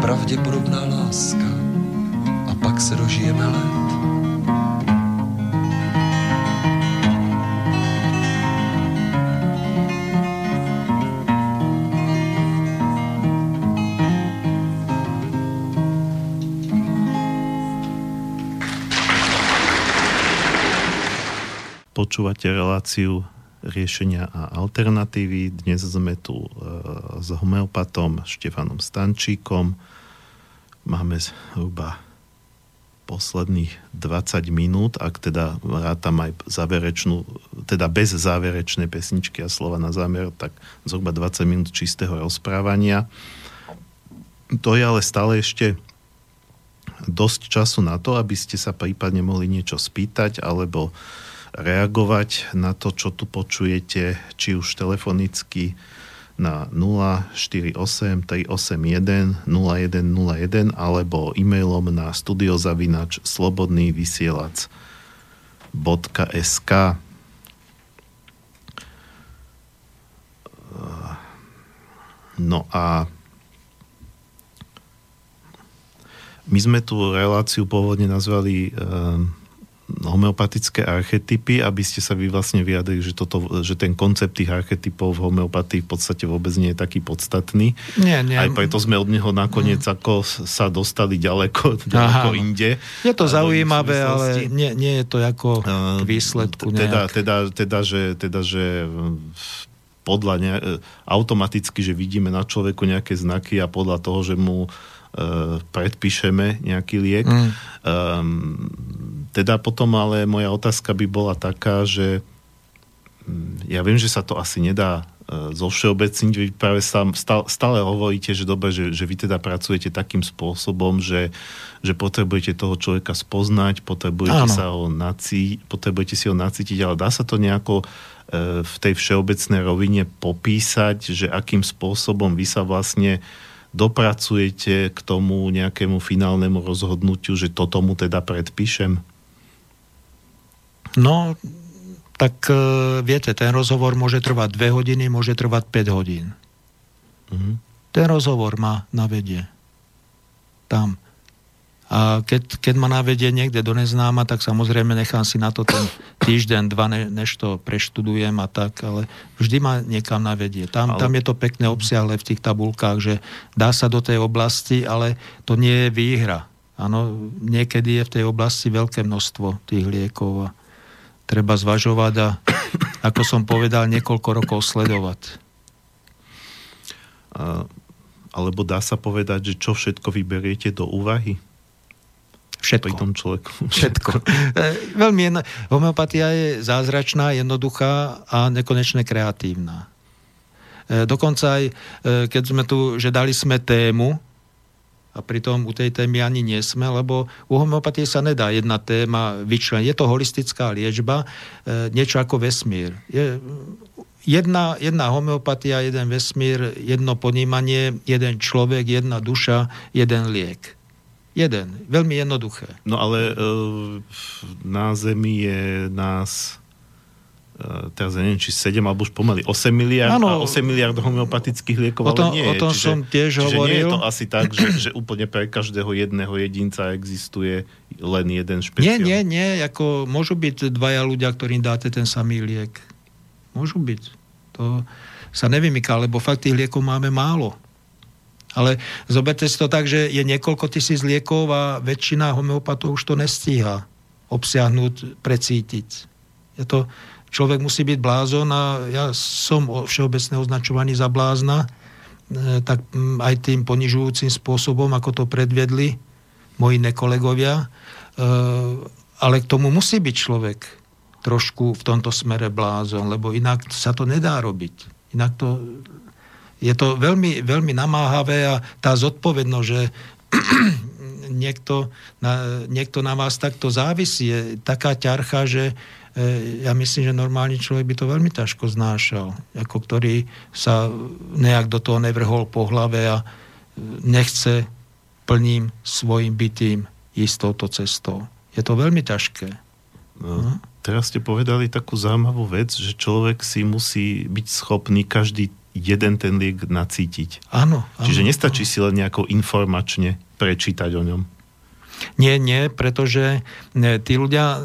Speaker 4: pravděpodobná láska a pak se dožijeme let.
Speaker 1: Počúvate reláciu riešenia a alternatívy. Dnes sme tu e, s homeopatom Štefanom Stančíkom. Máme zhruba posledných 20 minút, ak teda rátam aj záverečnú, teda bez záverečnej pesničky a slova na zámer, tak zhruba 20 minút čistého rozprávania. To je ale stále ešte dosť času na to, aby ste sa prípadne mohli niečo spýtať alebo reagovať na to, čo tu počujete, či už telefonicky na 048 381 0101 alebo e-mailom na studiozavinač slobodný vysielač .sk No a my sme tú reláciu pôvodne nazvali um, homeopatické archetypy, aby ste sa vy vlastne vyjadrili, že, toto, že ten koncept tých archetypov v homeopatii v podstate vôbec nie je taký podstatný.
Speaker 2: Nie, nie.
Speaker 1: Aj preto sme od neho nakoniec mm. ako sa dostali ďaleko, ďaleko
Speaker 2: Aha.
Speaker 1: inde.
Speaker 2: Je to zaujímavé, ale nie, nie je to ako k výsledku
Speaker 1: teda, teda, teda, že, teda, že podľa ne, automaticky, že vidíme na človeku nejaké znaky a podľa toho, že mu uh, predpíšeme nejaký liek. Mm. Um, teda potom ale moja otázka by bola taká, že mm, ja viem, že sa to asi nedá uh, zo všeobecniť, vy práve stále, hovoríte, že dobre, že, že vy teda pracujete takým spôsobom, že, že potrebujete toho človeka spoznať, potrebujete,
Speaker 2: Áno.
Speaker 1: sa ho nací, potrebujete si ho nacítiť, ale dá sa to nejako uh, v tej všeobecnej rovine popísať, že akým spôsobom vy sa vlastne dopracujete k tomu nejakému finálnemu rozhodnutiu, že toto mu teda predpíšem?
Speaker 2: No, tak e, viete, ten rozhovor môže trvať 2 hodiny, môže trvať 5 hodín.
Speaker 1: Mhm.
Speaker 2: Ten rozhovor ma navedie. Tam. A keď, keď ma navedie niekde do neznáma, tak samozrejme nechám si na to ten týždeň, dva, ne, než to preštudujem a tak, ale vždy ma niekam navedie. Tam,
Speaker 1: Ale-
Speaker 2: tam je to pekne obsiahle v tých tabulkách, že dá sa do tej oblasti, ale to nie je výhra. Áno, niekedy je v tej oblasti veľké množstvo tých liekov a treba zvažovať a, ako som povedal, niekoľko rokov sledovať.
Speaker 1: A, alebo dá sa povedať, že čo všetko vyberiete do úvahy
Speaker 2: Všetko.
Speaker 1: pri tom človeku? <laughs>
Speaker 2: Všetko. E, Veľmi jedno... Homeopatia je zázračná, jednoduchá a nekonečne kreatívna. E, Dokonca aj, e, keď sme tu, že dali sme tému, a pritom u tej témy ani nie sme, lebo u homeopatie sa nedá jedna téma vyčleniť. Je to holistická liečba, niečo ako vesmír. Je, jedna, jedna homeopatia, jeden vesmír, jedno ponímanie, jeden človek, jedna duša, jeden liek. Jeden. Veľmi jednoduché.
Speaker 1: No ale e, na Zemi je nás e, teraz ja neviem, či 7 alebo už pomaly 8 miliard
Speaker 2: Áno.
Speaker 1: a 8 miliard homeopatických liekov,
Speaker 2: O tom-
Speaker 1: ale nie.
Speaker 2: o tom
Speaker 1: čiže,
Speaker 2: som tiež
Speaker 1: čiže nie je
Speaker 2: hovoril.
Speaker 1: to asi tak, že, že úplne pre každého jedného jedinca existuje len jeden
Speaker 2: Nie,
Speaker 1: špeciál.
Speaker 2: nie, nie, ako môžu byť dvaja ľudia, ktorým dáte ten samý liek. Môžu byť. To sa nevymyká, lebo fakt tých liekov máme málo. Ale zoberte si to tak, že je niekoľko tisíc liekov a väčšina homeopatov už to nestíha obsiahnuť, precítiť. Je to, človek musí byť blázon a ja som všeobecne označovaný za blázna, e, tak aj tým ponižujúcim spôsobom, ako to predviedli moji nekolegovia. E, ale k tomu musí byť človek trošku v tomto smere blázon, lebo inak sa to nedá robiť. Inak to je to veľmi, veľmi namáhavé a tá zodpovednosť, že <clears throat> niekto na, niekto na vás takto závisí, je taká ťarcha, že e, ja myslím, že normálny človek by to veľmi ťažko znášal, ako ktorý sa nejak do toho nevrhol po hlave a e, nechce plným svojim bytým ísť touto cestou. Je to veľmi ťažké.
Speaker 1: No, teraz ste povedali takú zaujímavú vec, že človek si musí byť schopný každý jeden ten liek nacítiť.
Speaker 2: Áno.
Speaker 1: Čiže
Speaker 2: áno,
Speaker 1: nestačí si len nejako informačne prečítať o ňom.
Speaker 2: Nie, nie, pretože e, tí ľudia, e,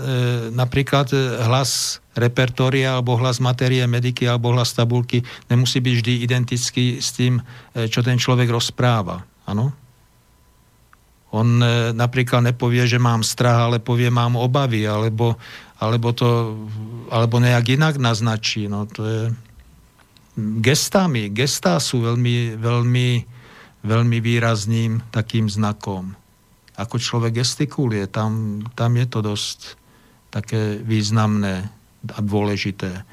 Speaker 2: napríklad e, hlas repertória alebo hlas materie mediky alebo hlas tabulky nemusí byť vždy identický s tým, čo ten človek rozpráva. Áno? On napríklad nepovie, že mám strach, ale povie, mám obavy, alebo, alebo, to, alebo nejak inak naznačí. No, to je gestami. Gestá sú veľmi, veľmi, veľmi výrazným takým znakom. Ako človek gestikuluje, tam, tam je to dosť také významné a dôležité.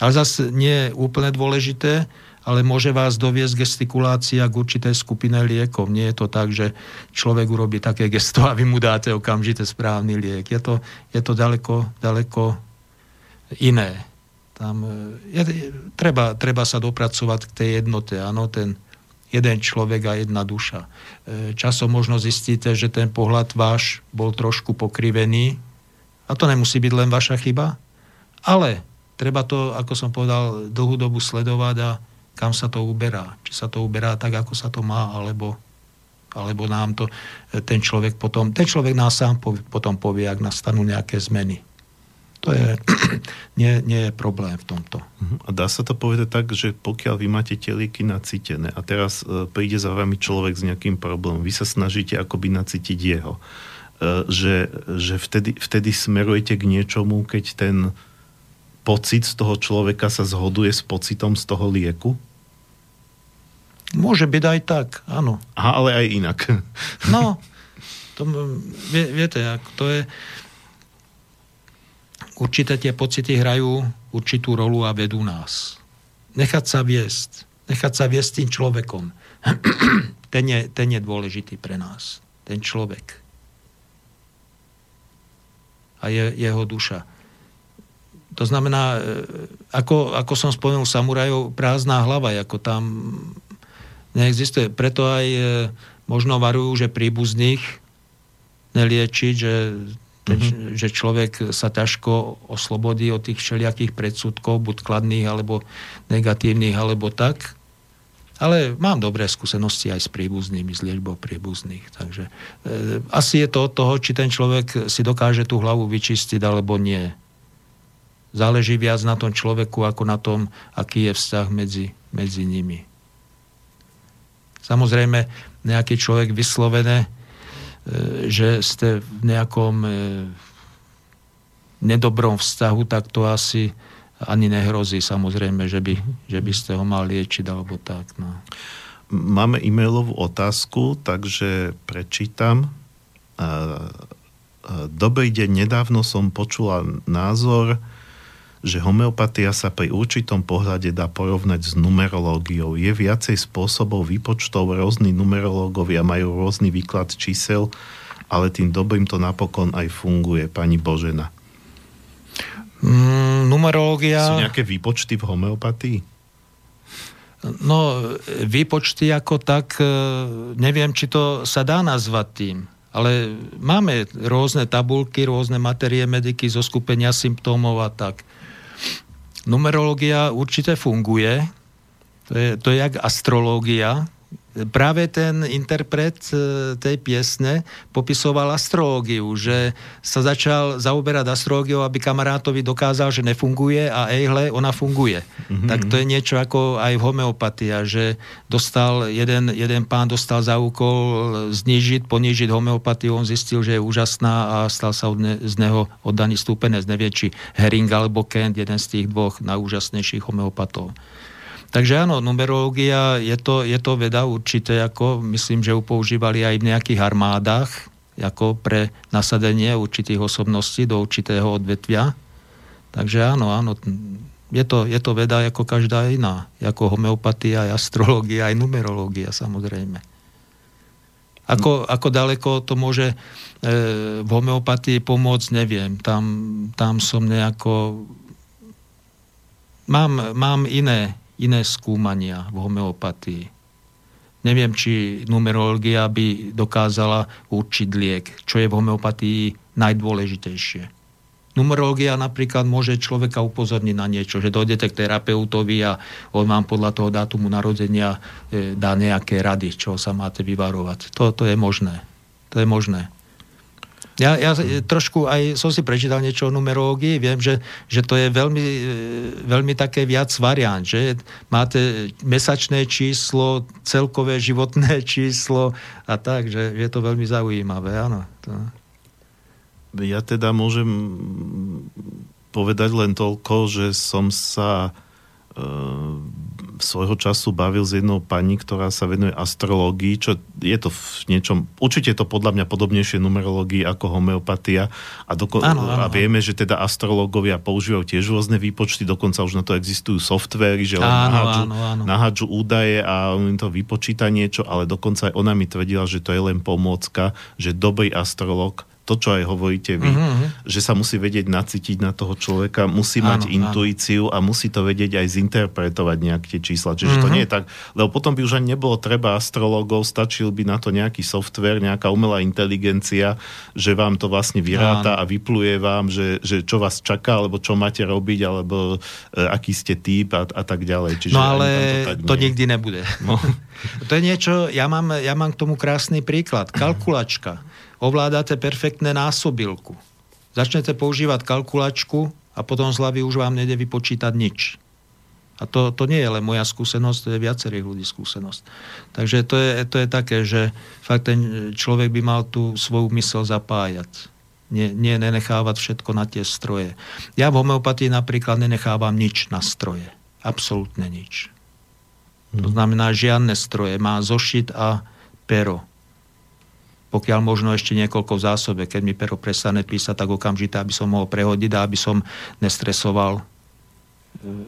Speaker 2: Ale zase nie je úplne dôležité, ale môže vás doviesť gestikulácia k určitej skupine liekov. Nie je to tak, že človek urobí také gesto <laughs> a vy mu dáte okamžite správny liek. Je to, je to ďaleko, ďaleko iné. Tam e, je, treba, treba sa dopracovať k tej jednote. Áno, ten jeden človek a jedna duša. E, Časom možno zistíte, že ten pohľad váš bol trošku pokrivený a to nemusí byť len vaša chyba, ale treba to, ako som povedal, dlhú dobu sledovať a kam sa to uberá. Či sa to uberá tak, ako sa to má, alebo, alebo nám to ten človek potom, ten človek nás sám potom povie, ak nastanú nejaké zmeny. To je, <clears throat> nie, nie je problém v tomto.
Speaker 1: Mhm. A dá sa to povedať tak, že pokiaľ vy máte tie lieky nacítené a teraz e, príde za vami človek s nejakým problémom, vy sa snažíte akoby nacítiť jeho, e, že, že vtedy, vtedy smerujete k niečomu, keď ten pocit z toho človeka sa zhoduje s pocitom z toho lieku?
Speaker 2: Môže byť aj tak, áno.
Speaker 1: Aha, ale aj inak.
Speaker 2: No, <laughs> to, vie, viete, to je... Určité tie pocity hrajú určitú rolu a vedú nás. Nechať sa viesť. Nechať sa viesť tým človekom. <clears throat> ten, je, ten je dôležitý pre nás. Ten človek. A je, jeho duša. To znamená, e, ako, ako som spomenul samurajov, prázdná hlava, ako tam neexistuje. Preto aj e, možno varujú, že príbuzných neliečiť, že, mm-hmm. že človek sa ťažko oslobodí od tých všelijakých predsudkov, buď kladných, alebo negatívnych, alebo tak. Ale mám dobré skúsenosti aj s príbuznými, s liečbou príbuzných. Takže e, asi je to od toho, či ten človek si dokáže tú hlavu vyčistiť, alebo nie záleží viac na tom človeku, ako na tom, aký je vzťah medzi, medzi nimi. Samozrejme, nejaký človek vyslovené, e, že ste v nejakom e, nedobrom vzťahu, tak to asi ani nehrozí samozrejme, že by, že by ste ho mal liečiť alebo tak. No.
Speaker 1: Máme e-mailovú otázku, takže prečítam. Dobrý deň, nedávno som počula názor, že homeopatia sa pri určitom pohľade dá porovnať s numerológiou. Je viacej spôsobov výpočtov, rôzni numerológovia majú rôzny výklad čísel, ale tým dobrým to napokon aj funguje, pani Božena.
Speaker 2: Mm, numerológia...
Speaker 1: Sú nejaké výpočty v homeopatii?
Speaker 2: No, výpočty ako tak, e, neviem, či to sa dá nazvať tým. Ale máme rôzne tabulky, rôzne materie mediky zo skupenia symptómov a tak. Numerológia určite funguje, to je, to je jak astrológia, práve ten interpret e, tej piesne popisoval astrológiu, že sa začal zaoberať astrológiou, aby kamarátovi dokázal, že nefunguje a ejhle, ona funguje. Mm-hmm. Tak to je niečo ako aj v homeopatia, že dostal, jeden, jeden pán dostal za úkol znižiť, ponížiť homeopatiu, on zistil, že je úžasná a stal sa od ne, z neho oddaný stúpenec, nevie, či Hering alebo Kent, jeden z tých dvoch najúžasnejších homeopatov. Takže áno, numerológia je to, je to veda určite, ako myslím, že ju používali aj v nejakých armádach, ako pre nasadenie určitých osobností do určitého odvetvia. Takže áno, áno, je to, je to veda ako každá iná, ako homeopatia, aj astrológia, aj numerológia samozrejme. Ako, ako daleko to môže e, v homeopatii pomôcť, neviem. Tam, tam som nejako... Mám, mám iné, iné skúmania v homeopatii. Neviem, či numerológia by dokázala určiť liek, čo je v homeopatii najdôležitejšie. Numerológia napríklad môže človeka upozorniť na niečo, že dojdete k terapeutovi a on vám podľa toho dátumu narodenia e, dá nejaké rady, čo sa máte vyvarovať. To, to je možné. To je možné. Ja, ja trošku aj som si prečítal niečo o numerológii, viem, že, že to je veľmi, e, veľmi také viac variant, že máte mesačné číslo, celkové životné <laughs> číslo a tak, že je to veľmi zaujímavé, áno. To...
Speaker 1: Ja teda môžem povedať len toľko, že som sa e, svojho času bavil s jednou pani, ktorá sa venuje astrológii, čo je to v niečom, určite je to podľa mňa podobnejšie numerológii ako homeopatia. A, doko- ano, ano, a vieme, že teda astrológovia používajú tiež rôzne výpočty, dokonca už na to existujú softvery, že len nahádžu, nahádžu údaje a on to vypočíta niečo, ale dokonca aj ona mi tvrdila, že to je len pomôcka, že dobrý astrolog to, čo aj hovoríte vy, mm-hmm. že sa musí vedieť nacítiť na toho človeka, musí áno, mať intuíciu áno. a musí to vedieť aj zinterpretovať nejak tie čísla. Čiže mm-hmm. to mhm. nie je tak, lebo potom by už ani nebolo treba astrologov, stačil by na to nejaký software, nejaká umelá inteligencia, že vám to vlastne vyráta áno. a vypluje vám, že, že čo vás čaká, alebo čo máte robiť, alebo e, aký ste typ a, a tak ďalej.
Speaker 2: Čiže no ale to, to nikdy nebude. No. <laughs> to je niečo, ja mám, ja mám k tomu krásny príklad. <clears throat> Kalkulačka ovládate perfektné násobilku. Začnete používať kalkulačku a potom z hlavy už vám nede vypočítať nič. A to, to nie je len moja skúsenosť, to je viacerých ľudí skúsenosť. Takže to je, to je také, že fakt ten človek by mal tú svoju mysel zapájať. Nie, nie nenechávať všetko na tie stroje. Ja v homeopatii napríklad nenechávam nič na stroje. Absolútne nič. To znamená žiadne stroje. Má zošit a pero pokiaľ možno ešte niekoľko v zásobe. Keď mi pero prestane písať, tak okamžite, aby som mohol prehodiť a aby som nestresoval e,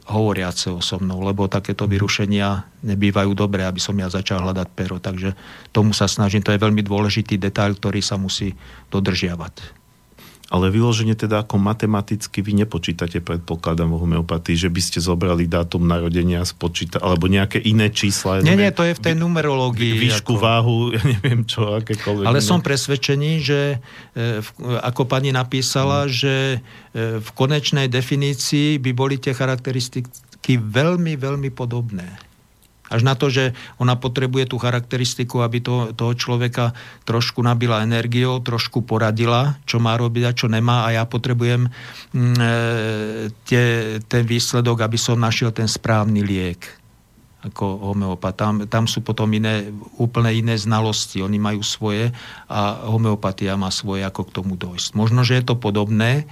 Speaker 2: hovoriaceho so mnou, lebo takéto vyrušenia nebývajú dobré, aby som ja začal hľadať pero. Takže tomu sa snažím. To je veľmi dôležitý detail, ktorý sa musí dodržiavať
Speaker 1: ale vyloženie teda ako matematicky vy nepočítate, predpokladám v homeopatii, že by ste zobrali dátum narodenia, spočíta, alebo nejaké iné čísla.
Speaker 2: Nie, nie, to je v tej numerológii.
Speaker 1: Výšku, ako... váhu, <laughs> ja neviem čo, akékoľvek.
Speaker 2: Ale som presvedčený, že e, ako pani napísala, hmm. že e, v konečnej definícii by boli tie charakteristiky veľmi, veľmi podobné. Až na to, že ona potrebuje tú charakteristiku, aby to, toho človeka trošku nabila energiou, trošku poradila, čo má robiť a čo nemá a ja potrebujem mm, e, tie, ten výsledok, aby som našiel ten správny liek ako homeopat. Tam, tam sú potom iné, úplne iné znalosti. Oni majú svoje a homeopatia má svoje, ako k tomu dojsť. Možno, že je to podobné,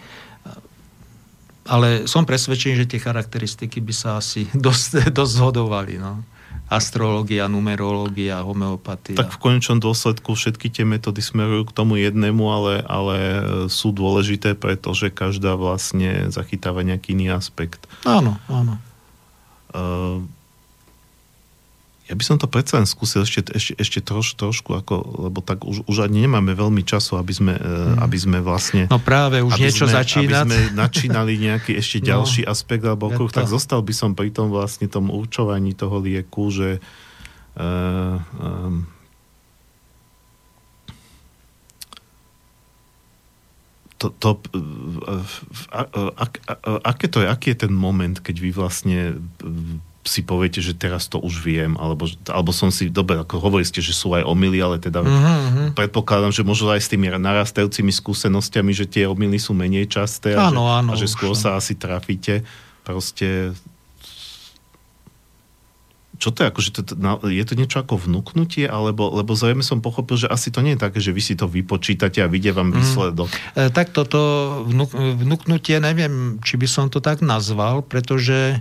Speaker 2: ale som presvedčený, že tie charakteristiky by sa asi <laughs> dosť, dosť zhodovali. No astrológia, numerológia, homeopatia.
Speaker 1: Tak v konečnom dôsledku všetky tie metódy smerujú k tomu jednému, ale, ale sú dôležité, pretože každá vlastne zachytáva nejaký iný aspekt.
Speaker 2: Áno, áno.
Speaker 1: Uh, ja by som to predsa len skúsil ešte, ešte, ešte troš, trošku, ako, lebo tak už, už ani nemáme veľmi času, aby sme, mm. aby sme vlastne...
Speaker 2: No práve, už niečo sme, začínať.
Speaker 1: Aby sme načínali nejaký ešte <laughs> no, ďalší aspekt alebo okruh, tak zostal by som pri tom vlastne tom určovaní toho lieku, že uh, um, to, to, ak, aké to je, aký je ten moment, keď vy vlastne si poviete, že teraz to už viem, alebo, alebo som si, dobre, ako hovorí ste, že sú aj omily, ale teda uh-huh. predpokladám, že možno aj s tými narastajúcimi skúsenostiami, že tie omily sú menej časté a, áno, že, áno, a že skôr sa asi trafíte. Proste čo to je, akože to, je to niečo ako vnúknutie, alebo, lebo zrejme som pochopil, že asi to nie je také, že vy si to vypočítate a vidie vám mhm. výsledok.
Speaker 2: Mm. Tak toto vnúk, vnúknutie, neviem, či by som to tak nazval, pretože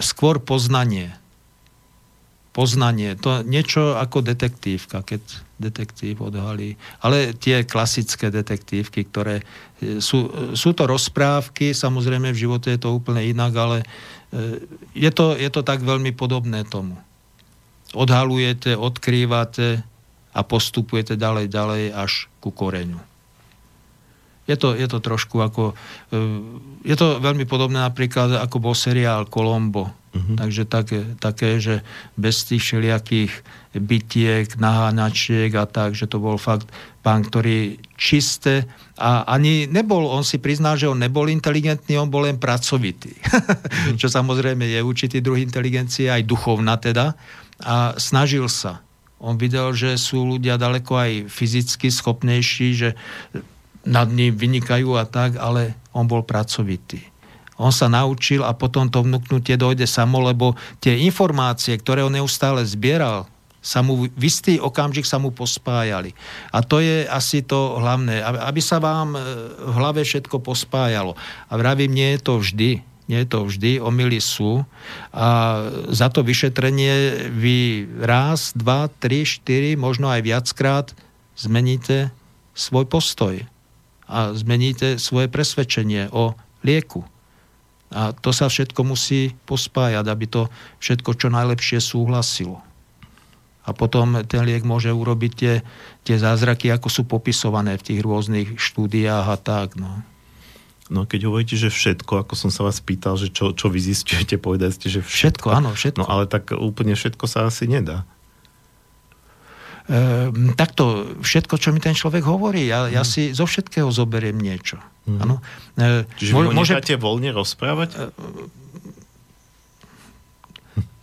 Speaker 2: skôr poznanie. Poznanie. To niečo ako detektívka, keď detektív odhalí. Ale tie klasické detektívky, ktoré e, sú, sú to rozprávky, samozrejme v živote je to úplne inak, ale e, je to, je to tak veľmi podobné tomu. Odhalujete, odkrývate a postupujete ďalej, ďalej až ku koreňu. Je to, je to trošku ako... E, je to veľmi podobné napríklad ako bol seriál Colombo. Uh-huh. Takže také, také, že bez tých všelijakých bytiek, naháňačiek a tak, že to bol fakt pán, ktorý čisté a ani nebol, on si prizná, že on nebol inteligentný, on bol len pracovitý. Uh-huh. <laughs> Čo samozrejme je určitý druh inteligencie, aj duchovná teda. A snažil sa. On videl, že sú ľudia daleko aj fyzicky schopnejší, že nad ním vynikajú a tak, ale on bol pracovitý. On sa naučil a potom to vnúknutie dojde samo, lebo tie informácie, ktoré on neustále zbieral, sa mu v istý okamžik sa mu pospájali. A to je asi to hlavné, aby sa vám e, v hlave všetko pospájalo. A vravím, nie je to vždy. Nie je to vždy, omily sú. A za to vyšetrenie vy raz, dva, tri, štyri, možno aj viackrát zmeníte svoj postoj a zmeníte svoje presvedčenie o lieku. A to sa všetko musí pospájať, aby to všetko čo najlepšie súhlasilo. A potom ten liek môže urobiť tie, tie zázraky, ako sú popisované v tých rôznych štúdiách a tak. No.
Speaker 1: No keď hovoríte, že všetko, ako som sa vás pýtal, že čo, čo vy zistujete, <laughs> povedali ste, že všetko.
Speaker 2: Všetko, áno, všetko.
Speaker 1: No ale tak úplne všetko sa asi nedá.
Speaker 2: E, takto, všetko, čo mi ten človek hovorí, ja, ja si zo všetkého zoberiem niečo. Mm. Ano?
Speaker 1: E, Čiže vy môže... necháte voľne rozprávať? E,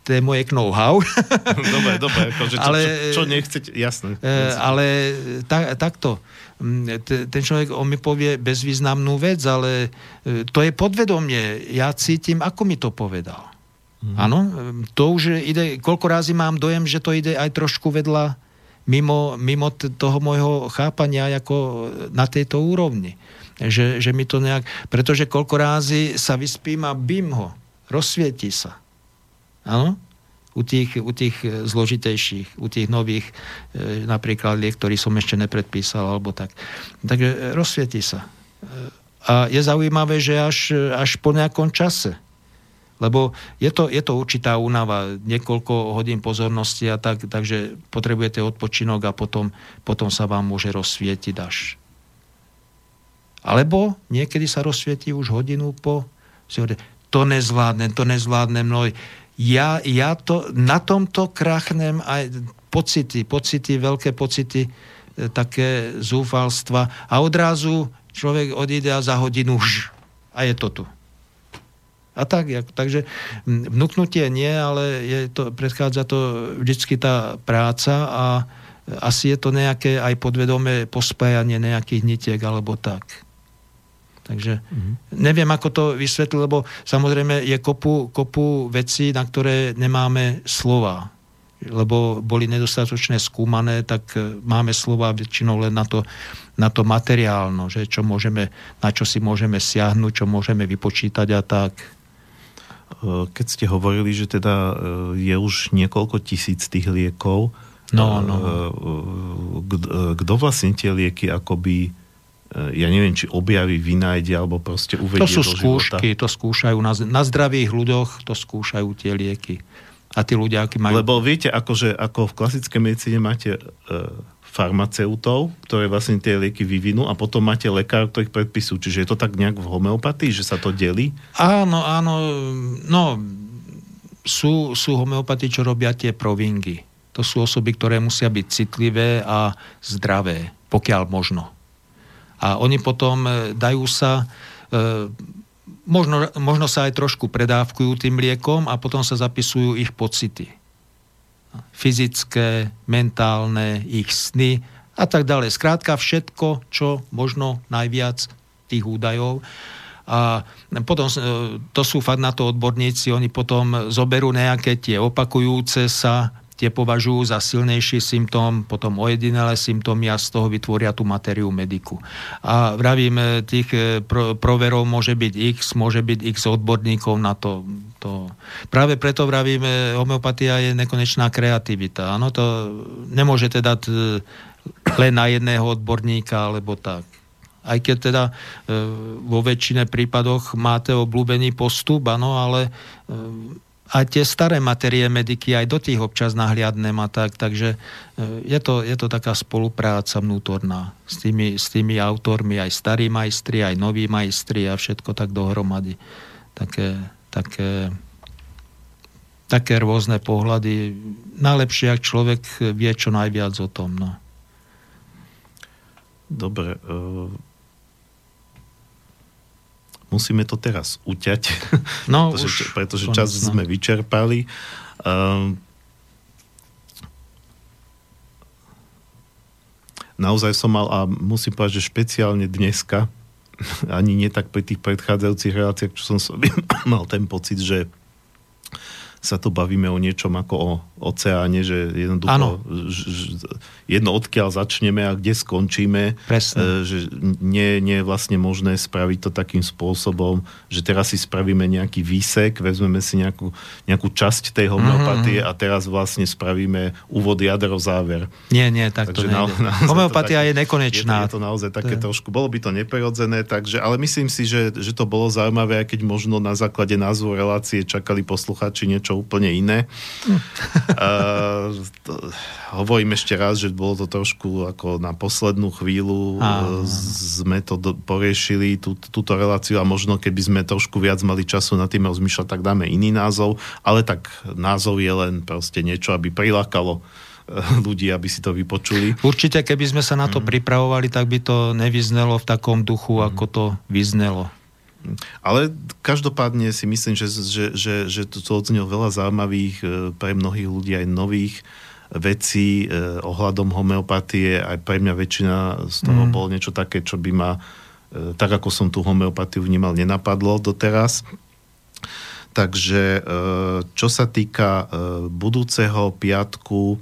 Speaker 2: to je moje know-how. <laughs>
Speaker 1: dobre, dobre, akože čo, ale, čo, čo nechcete, jasné.
Speaker 2: E, ale tak, takto, ten človek, on mi povie bezvýznamnú vec, ale e, to je podvedomie. Ja cítim, ako mi to povedal. Mhm. Áno, mm. to už ide, koľko razy mám dojem, že to ide aj trošku vedľa mimo, mimo toho môjho chápania ako na tejto úrovni. Že, že mi to nejak, pretože koľko rázy sa vyspím a bim ho, rozsvieti sa. Áno? U tých, u tých e, zložitejších, u tých nových, e, napríklad liek, ktorý som ešte nepredpísal, alebo tak. Takže e, rozsvieti sa. A je zaujímavé, že až, až po nejakom čase, lebo je to, je to určitá únava, niekoľko hodín pozornosti a tak, takže potrebujete odpočinok a potom, potom sa vám môže rozsvietiť až. Alebo niekedy sa rozsvieti už hodinu po, to nezvládnem, to nezvládnem, no ja, ja to, na tomto krachnem aj pocity, pocity, veľké pocity, e, také zúfalstva a odrazu človek odíde a za hodinu už a je to tu. A tak, takže vnúknutie nie, ale je to, predchádza to vždycky tá práca a asi je to nejaké aj podvedomé pospájanie nejakých nitiek alebo tak. Takže mm-hmm. neviem, ako to vysvetliť, lebo samozrejme je kopu, kopu vecí, na ktoré nemáme slova. Lebo boli nedostatočne skúmané, tak e, máme slova väčšinou len na to, na to materiálno, že čo môžeme, na čo si môžeme siahnuť, čo môžeme vypočítať a tak.
Speaker 1: E, keď ste hovorili, že teda e, je už niekoľko tisíc tých liekov,
Speaker 2: no, no.
Speaker 1: kto vlastne tie lieky akoby ja neviem, či objaví, vynájde, alebo proste uvedie
Speaker 2: To sú skúšky, života. to skúšajú na, na zdravých ľuďoch, to skúšajú tie lieky. A tí ľudia, akí majú...
Speaker 1: Lebo viete, akože, ako v klasickej medicíne máte e, farmaceutov, ktoré vlastne tie lieky vyvinú a potom máte lekár, ktorých predpisujú. Čiže je to tak nejak v homeopatii, že sa to delí?
Speaker 2: Áno, áno. No, sú, sú homeopati, čo robia tie provingy. To sú osoby, ktoré musia byť citlivé a zdravé, pokiaľ možno. A oni potom e, dajú sa, e, možno, možno sa aj trošku predávkujú tým liekom a potom sa zapisujú ich pocity. Fyzické, mentálne, ich sny a tak ďalej. Skrátka všetko, čo možno najviac tých údajov. A potom, e, to sú fakt na to odborníci, oni potom zoberú nejaké tie opakujúce sa tie považujú za silnejší symptóm, potom ojedinelé symptómy a z toho vytvoria tú materiu mediku. A vravím, e, tých e, pro, proverov môže byť x, môže byť x odborníkov na to. To. Práve preto vravím, e, homeopatia je nekonečná kreativita. Ano, to nemôžete dať len na jedného odborníka, alebo tak aj keď teda e, vo väčšine prípadoch máte obľúbený postup, ano, ale e, a tie staré materie mediky aj do tých občas nahliadnem a tak, takže e, je to, je to taká spolupráca vnútorná s tými, s tými autormi, aj starí majstri, aj noví majstri a všetko tak dohromady. Také, také, také rôzne pohľady. Najlepšie, ak človek vie čo najviac o tom. No.
Speaker 1: Dobre. Uh musíme to teraz uťať,
Speaker 2: no, <laughs>
Speaker 1: pretože,
Speaker 2: už
Speaker 1: pretože čas no. sme vyčerpali. Um, naozaj som mal, a musím povedať, že špeciálne dneska, ani nie tak pri tých predchádzajúcich reláciách, čo som <coughs> mal ten pocit, že sa tu bavíme o niečom ako o oceáne, že jednoducho jedno odkiaľ začneme a kde skončíme,
Speaker 2: Presne.
Speaker 1: E, že nie, nie je vlastne možné spraviť to takým spôsobom, že teraz si spravíme nejaký výsek, vezmeme si nejakú, nejakú časť tej homeopatie mm-hmm. a teraz vlastne spravíme úvod, jadro, záver.
Speaker 2: Nie, nie, tak takže to na, Homeopatia je nekonečná.
Speaker 1: Je to, je to naozaj také to je... trošku, bolo by to neprirodzené, takže, ale myslím si, že, že to bolo zaujímavé, aj keď možno na základe názvu relácie čakali posluchači niečo niečo úplne iné. uh, to, hovorím ešte raz, že bolo to trošku ako na poslednú chvíľu uh, sme to do, poriešili, tú, túto reláciu a možno keby sme trošku viac mali času na tým rozmýšľať, tak dáme iný názov, ale tak názov je len proste niečo, aby prilákalo ľudí, aby si to vypočuli.
Speaker 2: Určite, keby sme sa na to mm. pripravovali, tak by to nevyznelo v takom duchu, mm. ako to vyznelo.
Speaker 1: Ale každopádne si myslím, že, že, že, že to odznelo veľa zaujímavých e, pre mnohých ľudí aj nových vecí eh, ohľadom homeopatie. Aj pre mňa väčšina z toho mm. bolo niečo také, čo by ma, eh, tak ako som tú homeopatiu vnímal, nenapadlo doteraz. Takže eh, čo sa týka eh, budúceho piatku,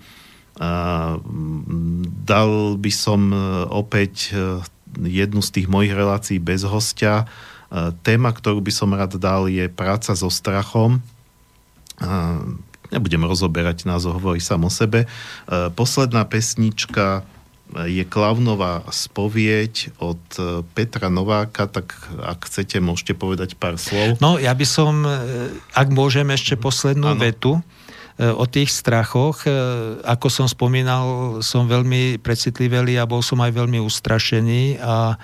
Speaker 1: dal by som e, opäť e, jednu z tých mojich relácií bez hostia. E, téma, ktorú by som rád dal, je práca so strachom. Nebudem rozoberať, názov hovorí sám o sebe. Posledná pesnička je Klavnová spovieď od Petra Nováka, tak ak chcete, môžete povedať pár slov.
Speaker 2: No, ja by som, ak môžem ešte poslednú ano. vetu, E, o tých strachoch. E, ako som spomínal, som veľmi precitlivý a bol som aj veľmi ustrašený a e,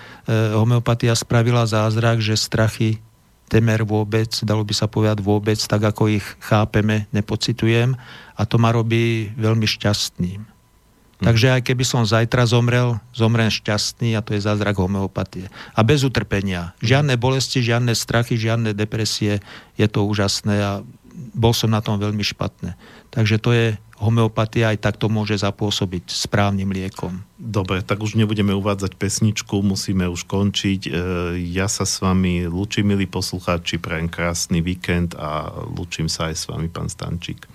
Speaker 2: homeopatia spravila zázrak, že strachy temer vôbec, dalo by sa povedať vôbec, tak ako ich chápeme, nepocitujem a to ma robí veľmi šťastným. Hmm. Takže aj keby som zajtra zomrel, zomrem šťastný a to je zázrak homeopatie. A bez utrpenia. Žiadne bolesti, žiadne strachy, žiadne depresie. Je to úžasné a bol som na tom veľmi špatné. Takže to je homeopatia aj takto môže zapôsobiť správnym liekom.
Speaker 1: Dobre, tak už nebudeme uvádzať pesničku, musíme už končiť. E, ja sa s vami lúčim, milí poslucháči, prajem krásny víkend a lúčim sa aj s vami, pán Stančík.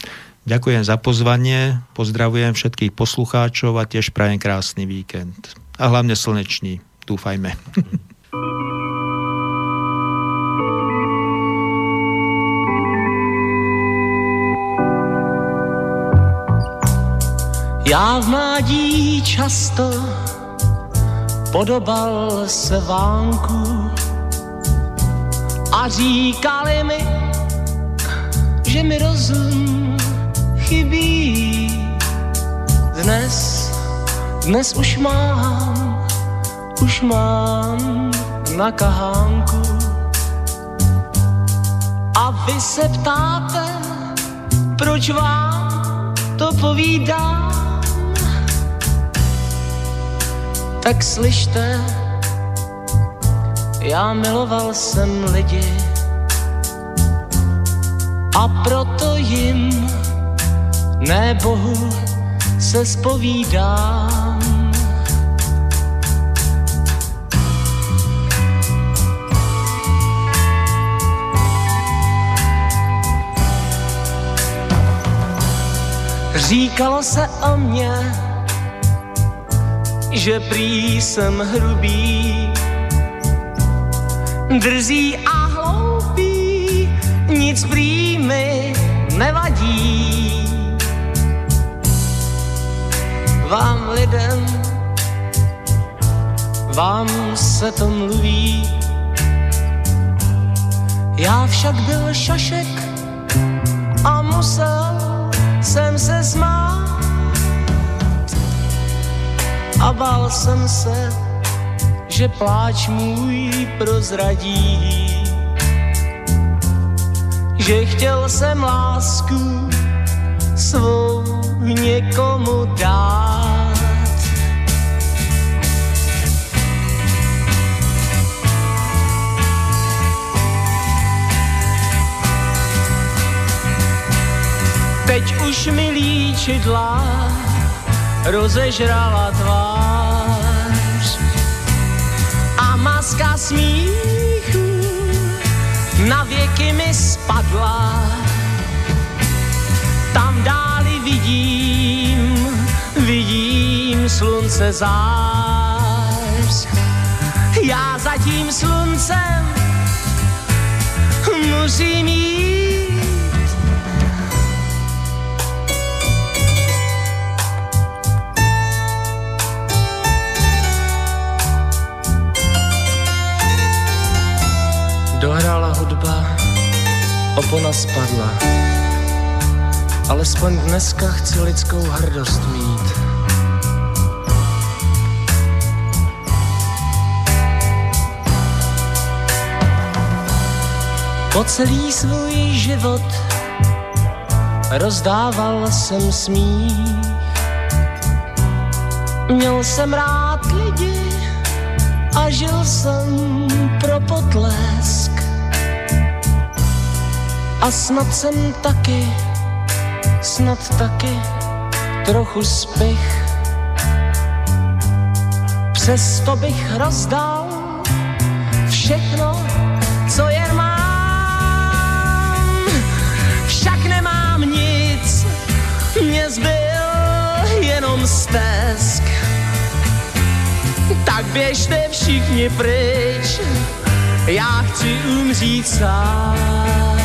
Speaker 2: Ďakujem za pozvanie, pozdravujem všetkých poslucháčov a tiež prajem krásny víkend. A hlavne slnečný, dúfajme. <laughs>
Speaker 5: Já v mládí často podobal se vánku a říkali mi, že mi rozum chybí. Dnes, dnes už mám, už mám na kahánku. A vy se ptáte, proč vám to povídám? Tak slyšte, já miloval jsem lidi a proto jim, ne Bohu, se spovídám. Říkalo se o mě, že prý jsem hrubý, drzí a hloupý, nic prý mi nevadí. Vám lidem, vám se to mluví, já však byl šašek a musel jsem se smát a bál jsem se, že pláč můj prozradí, že chtěl jsem lásku svou někomu dát. Teď už mi líčidla rozežrala tvář a maska smíchu na věky mi spadla. Tam dáli vidím, vidím slunce zář. Já za tím sluncem musím jít Dohrála hudba, opona spadla. Alespoň dneska chci lidskou hrdost mít. Po celý svůj život rozdával jsem smích. Měl jsem rád lidi a žil jsem pro potlesk. A snad jsem taky, snad taky trochu spich. Přesto bych rozdal všechno, co jen mám. Však nemám nic, mě zbyl jenom stesk. Tak běžte všichni pryč, já chci umřít sám.